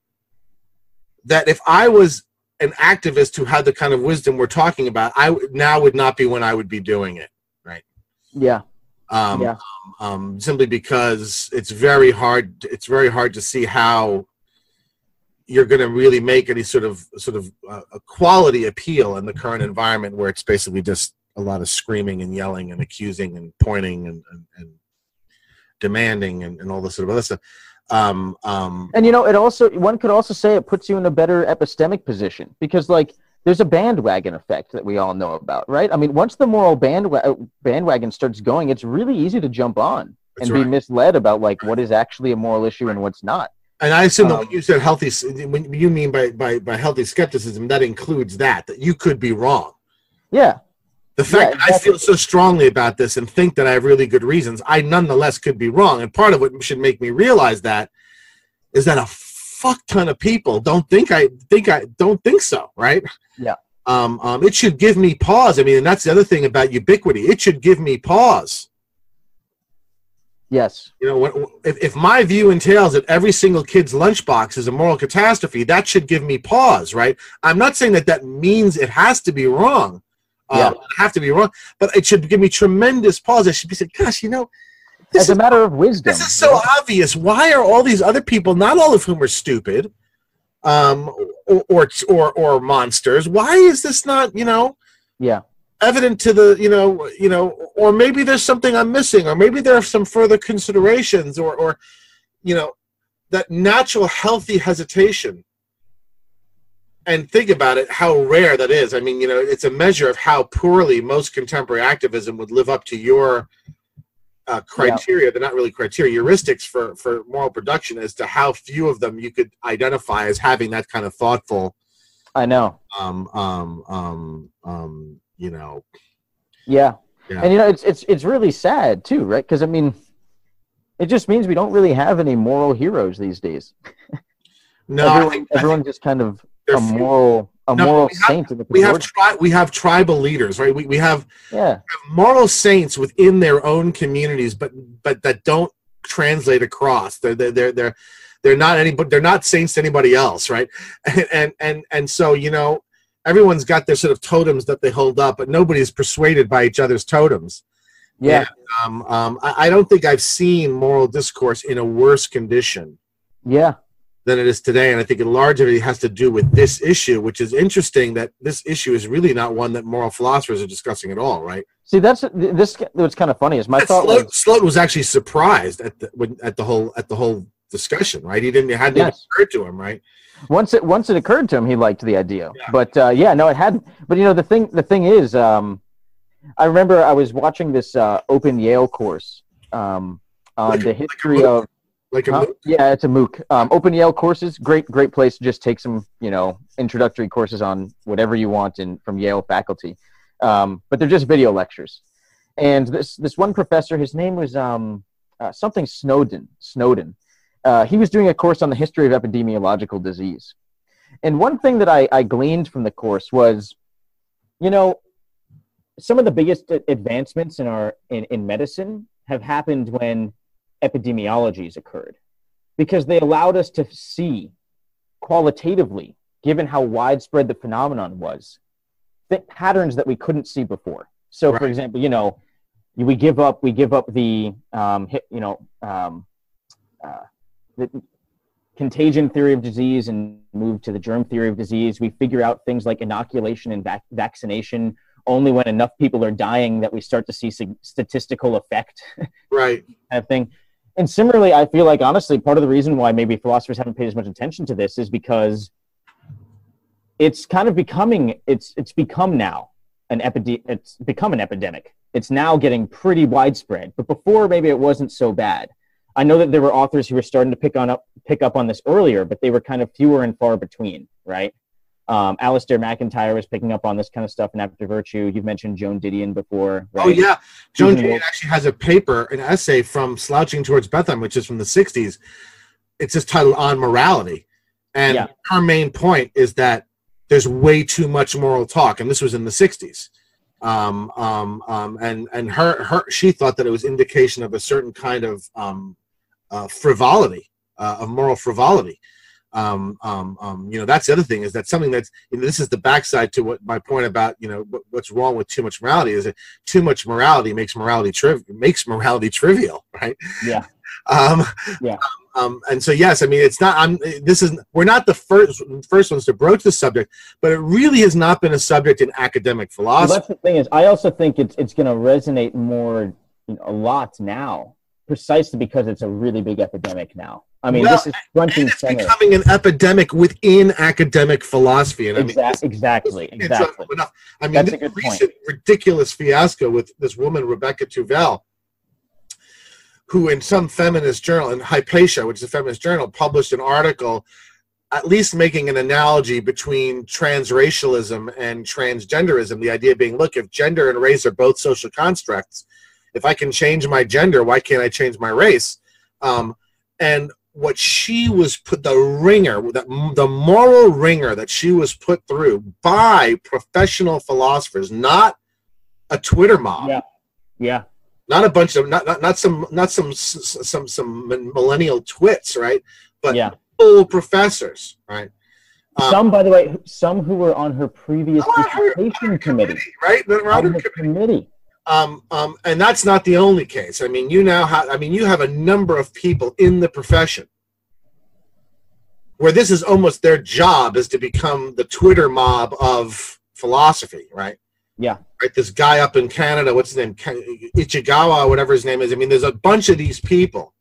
Speaker 2: that if i was an activist who had the kind of wisdom we're talking about i now would not be when i would be doing it
Speaker 3: Yeah.
Speaker 2: um,
Speaker 3: Yeah.
Speaker 2: um, simply because it's very hard it's very hard to see how you're going to really make any sort of sort of uh, a quality appeal in the current environment where it's basically just a lot of screaming and yelling and accusing and pointing and, and, and demanding and, and all this sort of other stuff um, um,
Speaker 3: And you know, it also one could also say it puts you in a better epistemic position because like there's a bandwagon effect that we all know about, right? I mean, once the moral bandwa- bandwagon starts going, it's really easy to jump on
Speaker 2: That's
Speaker 3: and be misled about like what is actually a moral issue and what's not.
Speaker 2: And I assume that
Speaker 3: Um,
Speaker 2: when you said healthy, when you mean by, by, by healthy skepticism, that includes that, that you could be wrong.
Speaker 3: Yeah.
Speaker 2: The fact
Speaker 3: Yeah,
Speaker 2: that I feel so strongly about this and think that I have really good reasons, I nonetheless could be wrong. And part of what should make me realize that is that a fuck ton of people don't think I think I don't think so, right?
Speaker 3: Yeah.
Speaker 2: Um, um, it should give me pause. I mean, and that's the other thing about ubiquity. It should give me pause.
Speaker 3: Yes.
Speaker 2: You know, when, if, if my view entails that every single kid's lunchbox is a moral catastrophe, that should give me pause, right? I'm not saying that that means it has to be wrong.
Speaker 3: Yeah.
Speaker 2: Um, have to be wrong, but it should give me tremendous pause. I should be saying, gosh, you know, this
Speaker 3: As a
Speaker 2: is,
Speaker 3: matter of wisdom.
Speaker 2: this is so obvious. Why are all these other people, not all of whom are stupid, um, or, or, or, or monsters, why is this not, you know,
Speaker 3: Yeah.
Speaker 2: evident to the you know you know or maybe there's something i'm missing or maybe there are some further considerations or or you know that natural healthy hesitation and think about it how rare that is i mean you know it's a measure of how poorly most contemporary activism would live up to your uh, criteria they're not really criteria heuristics for for moral production as to how few of them you could identify as having that kind of thoughtful
Speaker 3: I know.
Speaker 2: um um um um you know
Speaker 3: Yeah.
Speaker 2: Yeah.
Speaker 3: And you know, it's it's it's really sad too, right? Because I mean, it just means we don't really have any moral heroes these days.
Speaker 2: no
Speaker 3: everyone,
Speaker 2: think,
Speaker 3: everyone just kind of a moral a
Speaker 2: No,
Speaker 3: moral
Speaker 2: we have-
Speaker 3: saint. that
Speaker 2: we have tri- we have tribal leaders, right? We, we have
Speaker 3: yeah,
Speaker 2: moral saints within their own communities, but but that don't translate across. They're they're they're they're, they're not any but they're not saints to anybody else, right? And, and and and so you know everyone's got their sort of totems that they hold up, but nobody's persuaded by each other's totems.
Speaker 3: yeah,
Speaker 2: Um, um, I, I don't think I've seen moral discourse in a worse condition
Speaker 3: yeah.
Speaker 2: Than it is today. And I think a large of it has to do with this issue, which is interesting that this issue is really not one that moral philosophers are discussing at all, right?
Speaker 3: See, that's this. What's kind of funny is my thought
Speaker 2: Slote,
Speaker 3: was
Speaker 2: Slote was actually surprised at the when, at the whole at the whole discussion, right? He didn't it hadn't even
Speaker 3: Yes.
Speaker 2: occurred to him, right?
Speaker 3: once it once it occurred to him, he liked the idea.
Speaker 2: Yeah.
Speaker 3: But uh, yeah, no, it hadn't. But you know, the thing the thing is, um, I remember I was watching this uh, Open Yale course um, on
Speaker 2: Like
Speaker 3: the history
Speaker 2: MOOC?
Speaker 3: of
Speaker 2: Like a mo-
Speaker 3: Yeah, it's a MOOC. Um, Open Yale courses, great, great place to just take some, you know, introductory courses on whatever you want in from Yale faculty. Um, but they're just video lectures. And this this one professor, his name was um, uh, something Snowden. Snowden. Uh, he was doing a course on the history of epidemiological disease. And one thing that I, I gleaned from the course was, you know, some of the biggest advancements in our in, in medicine have happened when epidemiologies occurred because they allowed us to see qualitatively, given how widespread the phenomenon was, th- patterns that we couldn't see before. So, for example, you know, we give up we give up the um, you know um, uh, the contagion theory of disease and move to the germ theory of disease. We figure out things like inoculation and vac- vaccination only when enough people are dying that we start to see sig- statistical effect
Speaker 2: right.
Speaker 3: kind of thing. And similarly, I feel like honestly, part of the reason why maybe philosophers haven't paid as much attention to this is because it's kind of becoming it's it's become now an epidemic. It's become an epidemic. It's now getting pretty widespread. But before, maybe it wasn't so bad. I know that there were authors who were starting to pick on up pick up on this earlier, but they were kind of fewer and far between, right? Um, Alasdair MacIntyre was picking up on this kind of stuff in After Virtue. You've mentioned Joan Didion before, right?
Speaker 2: Oh yeah, Joan Didion actually has a paper, an essay from Slouching Towards Bethlehem, which is from the '60s. It's just titled "On Morality," and
Speaker 3: Yeah.
Speaker 2: her main point is that there's way too much moral talk, and this was in the '60s. Um, um, um, and and her her she thought that it was indication of a certain kind of um, uh, frivolity, uh, of moral frivolity. Um, um, um, you know, that's the other thing is that something that's you know, this is the backside to what my point about you know what, what's wrong with too much morality is that too much morality makes morality triv- makes morality trivial, right?
Speaker 3: Yeah.
Speaker 2: Um,
Speaker 3: Yeah.
Speaker 2: Um, and so yes, I mean it's not. I'm. This is we're not the first first ones to broach the subject, but it really has not been a subject in academic
Speaker 3: Well,
Speaker 2: philosophy.
Speaker 3: that's the thing is, I also think it's it's going to resonate more, you know, a lot now, precisely because it's a really big epidemic now. I mean,
Speaker 2: Well,
Speaker 3: this is front
Speaker 2: and
Speaker 3: and
Speaker 2: it's
Speaker 3: center.
Speaker 2: becoming an epidemic within academic philosophy. And I mean,
Speaker 3: Exact, exactly,
Speaker 2: it's
Speaker 3: exactly.
Speaker 2: enough. I mean,
Speaker 3: That's a
Speaker 2: this
Speaker 3: good point.
Speaker 2: recent ridiculous fiasco with this woman Rebecca Tuvel, who in some feminist journal, in Hypatia, which is a feminist journal, published an article, at least making an analogy between transracialism and transgenderism. The idea being, look, if gender and race are both social constructs, if I can change my gender, why can't I change my race? Um, and what she was put the ringer that the moral ringer that she was put through by professional philosophers not a twitter mob
Speaker 3: Yeah. Yeah,
Speaker 2: not a bunch of not not, not some not some some some millennial twits right but
Speaker 3: yeah.
Speaker 2: full professors right Um,
Speaker 3: Some, by the way, some who were on her previous
Speaker 2: her-
Speaker 3: dissertation committee,
Speaker 2: right They're on
Speaker 3: on
Speaker 2: her
Speaker 3: her committee.
Speaker 2: Um, um, and that's not the only case. I mean, you now have, I mean, you have a number of people in the profession where this is almost their job is to become the Twitter mob of philosophy, right?
Speaker 3: Yeah.
Speaker 2: Right. This guy up in Canada, what's his name? Ichigawa, whatever his name is. I mean, there's a bunch of these people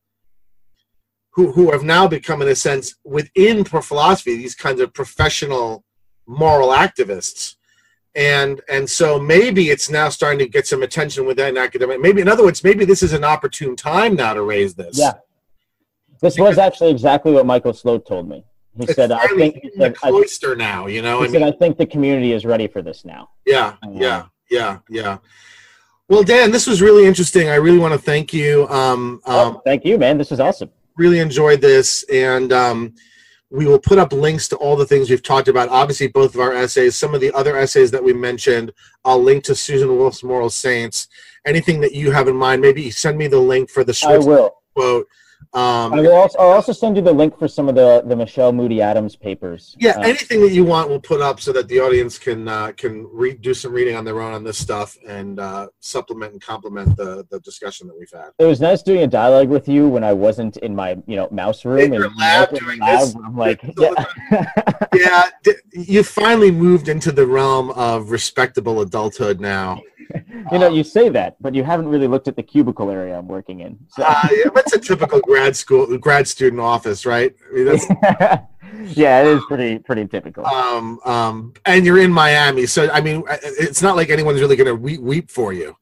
Speaker 2: who, who have now become, in a sense, within philosophy, these kinds of professional moral activists and and so maybe it's now starting to get some attention within academic maybe in other words maybe this is an opportune time now to raise this
Speaker 3: Yeah. This was actually exactly what Michael Slote told me. He said, "I think he
Speaker 2: in the
Speaker 3: said, I,
Speaker 2: cloister now you know
Speaker 3: he
Speaker 2: i
Speaker 3: said,
Speaker 2: mean
Speaker 3: I think the community is ready for this now."
Speaker 2: yeah yeah yeah yeah well dan this was really interesting i really want to thank you um, um
Speaker 3: oh, thank you, man. This was awesome.
Speaker 2: really enjoyed this and um we will put up links to all the things we've talked about. Obviously, both of our essays, some of the other essays that we mentioned. I'll link to Susan Wolf's Moral Saints. Anything that you have in mind, maybe send me the link for the
Speaker 3: will.
Speaker 2: quote. Um,
Speaker 3: I will also, I'll also send you the link for some of the, the Michele Moody Adams papers.
Speaker 2: yeah,
Speaker 3: Uh,
Speaker 2: anything that you want, we'll put up so that the audience can uh, can do some reading on their own on this stuff and uh, supplement and complement the the discussion that we've had.
Speaker 3: it was nice doing a dialogue with you when I wasn't in my you know mouse room
Speaker 2: In your
Speaker 3: and
Speaker 2: lab doing
Speaker 3: lab
Speaker 2: this.
Speaker 3: I'm like yeah.
Speaker 2: yeah, d- you finally moved into the realm of respectable adulthood now.
Speaker 3: You know you say that but you haven't really looked at the cubicle area I'm working in so.
Speaker 2: Uh, yeah, that's a typical grad school grad student office, right? I mean, that's,
Speaker 3: yeah it is pretty pretty typical
Speaker 2: um, um, and you're in Miami, so I mean, it's not like anyone's really going to weep, weep for you.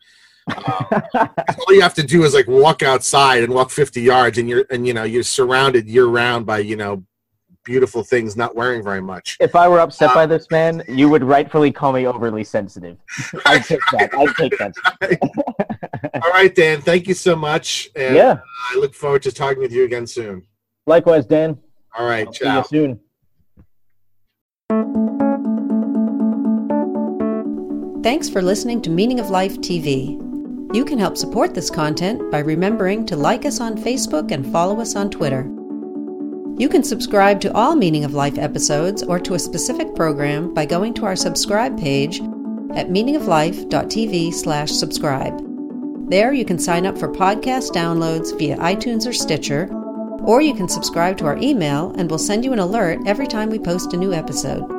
Speaker 2: All you have to do is like walk outside and walk 50 yards, and you're and you know you're surrounded year round by you know beautiful things, not wearing very much.
Speaker 3: if I were upset by um, this man you would rightfully call me overly sensitive I'd take that I'd take that
Speaker 2: All right, Dan, thank you so much, and
Speaker 3: yeah
Speaker 2: I look forward to talking with you again soon.
Speaker 3: likewise Dan
Speaker 2: All right,
Speaker 3: I'll see
Speaker 2: ciao.
Speaker 3: you soon
Speaker 1: Thanks for listening to Meaning of Life TV. You can help support this content by remembering to like us on Facebook and follow us on Twitter. You can subscribe to all Meaning of Life episodes or to a specific program by going to our subscribe page at meaningoflife.tv/subscribe. There you can sign up for podcast downloads via iTunes or Stitcher, or you can subscribe to our email and we'll send you an alert every time we post a new episode.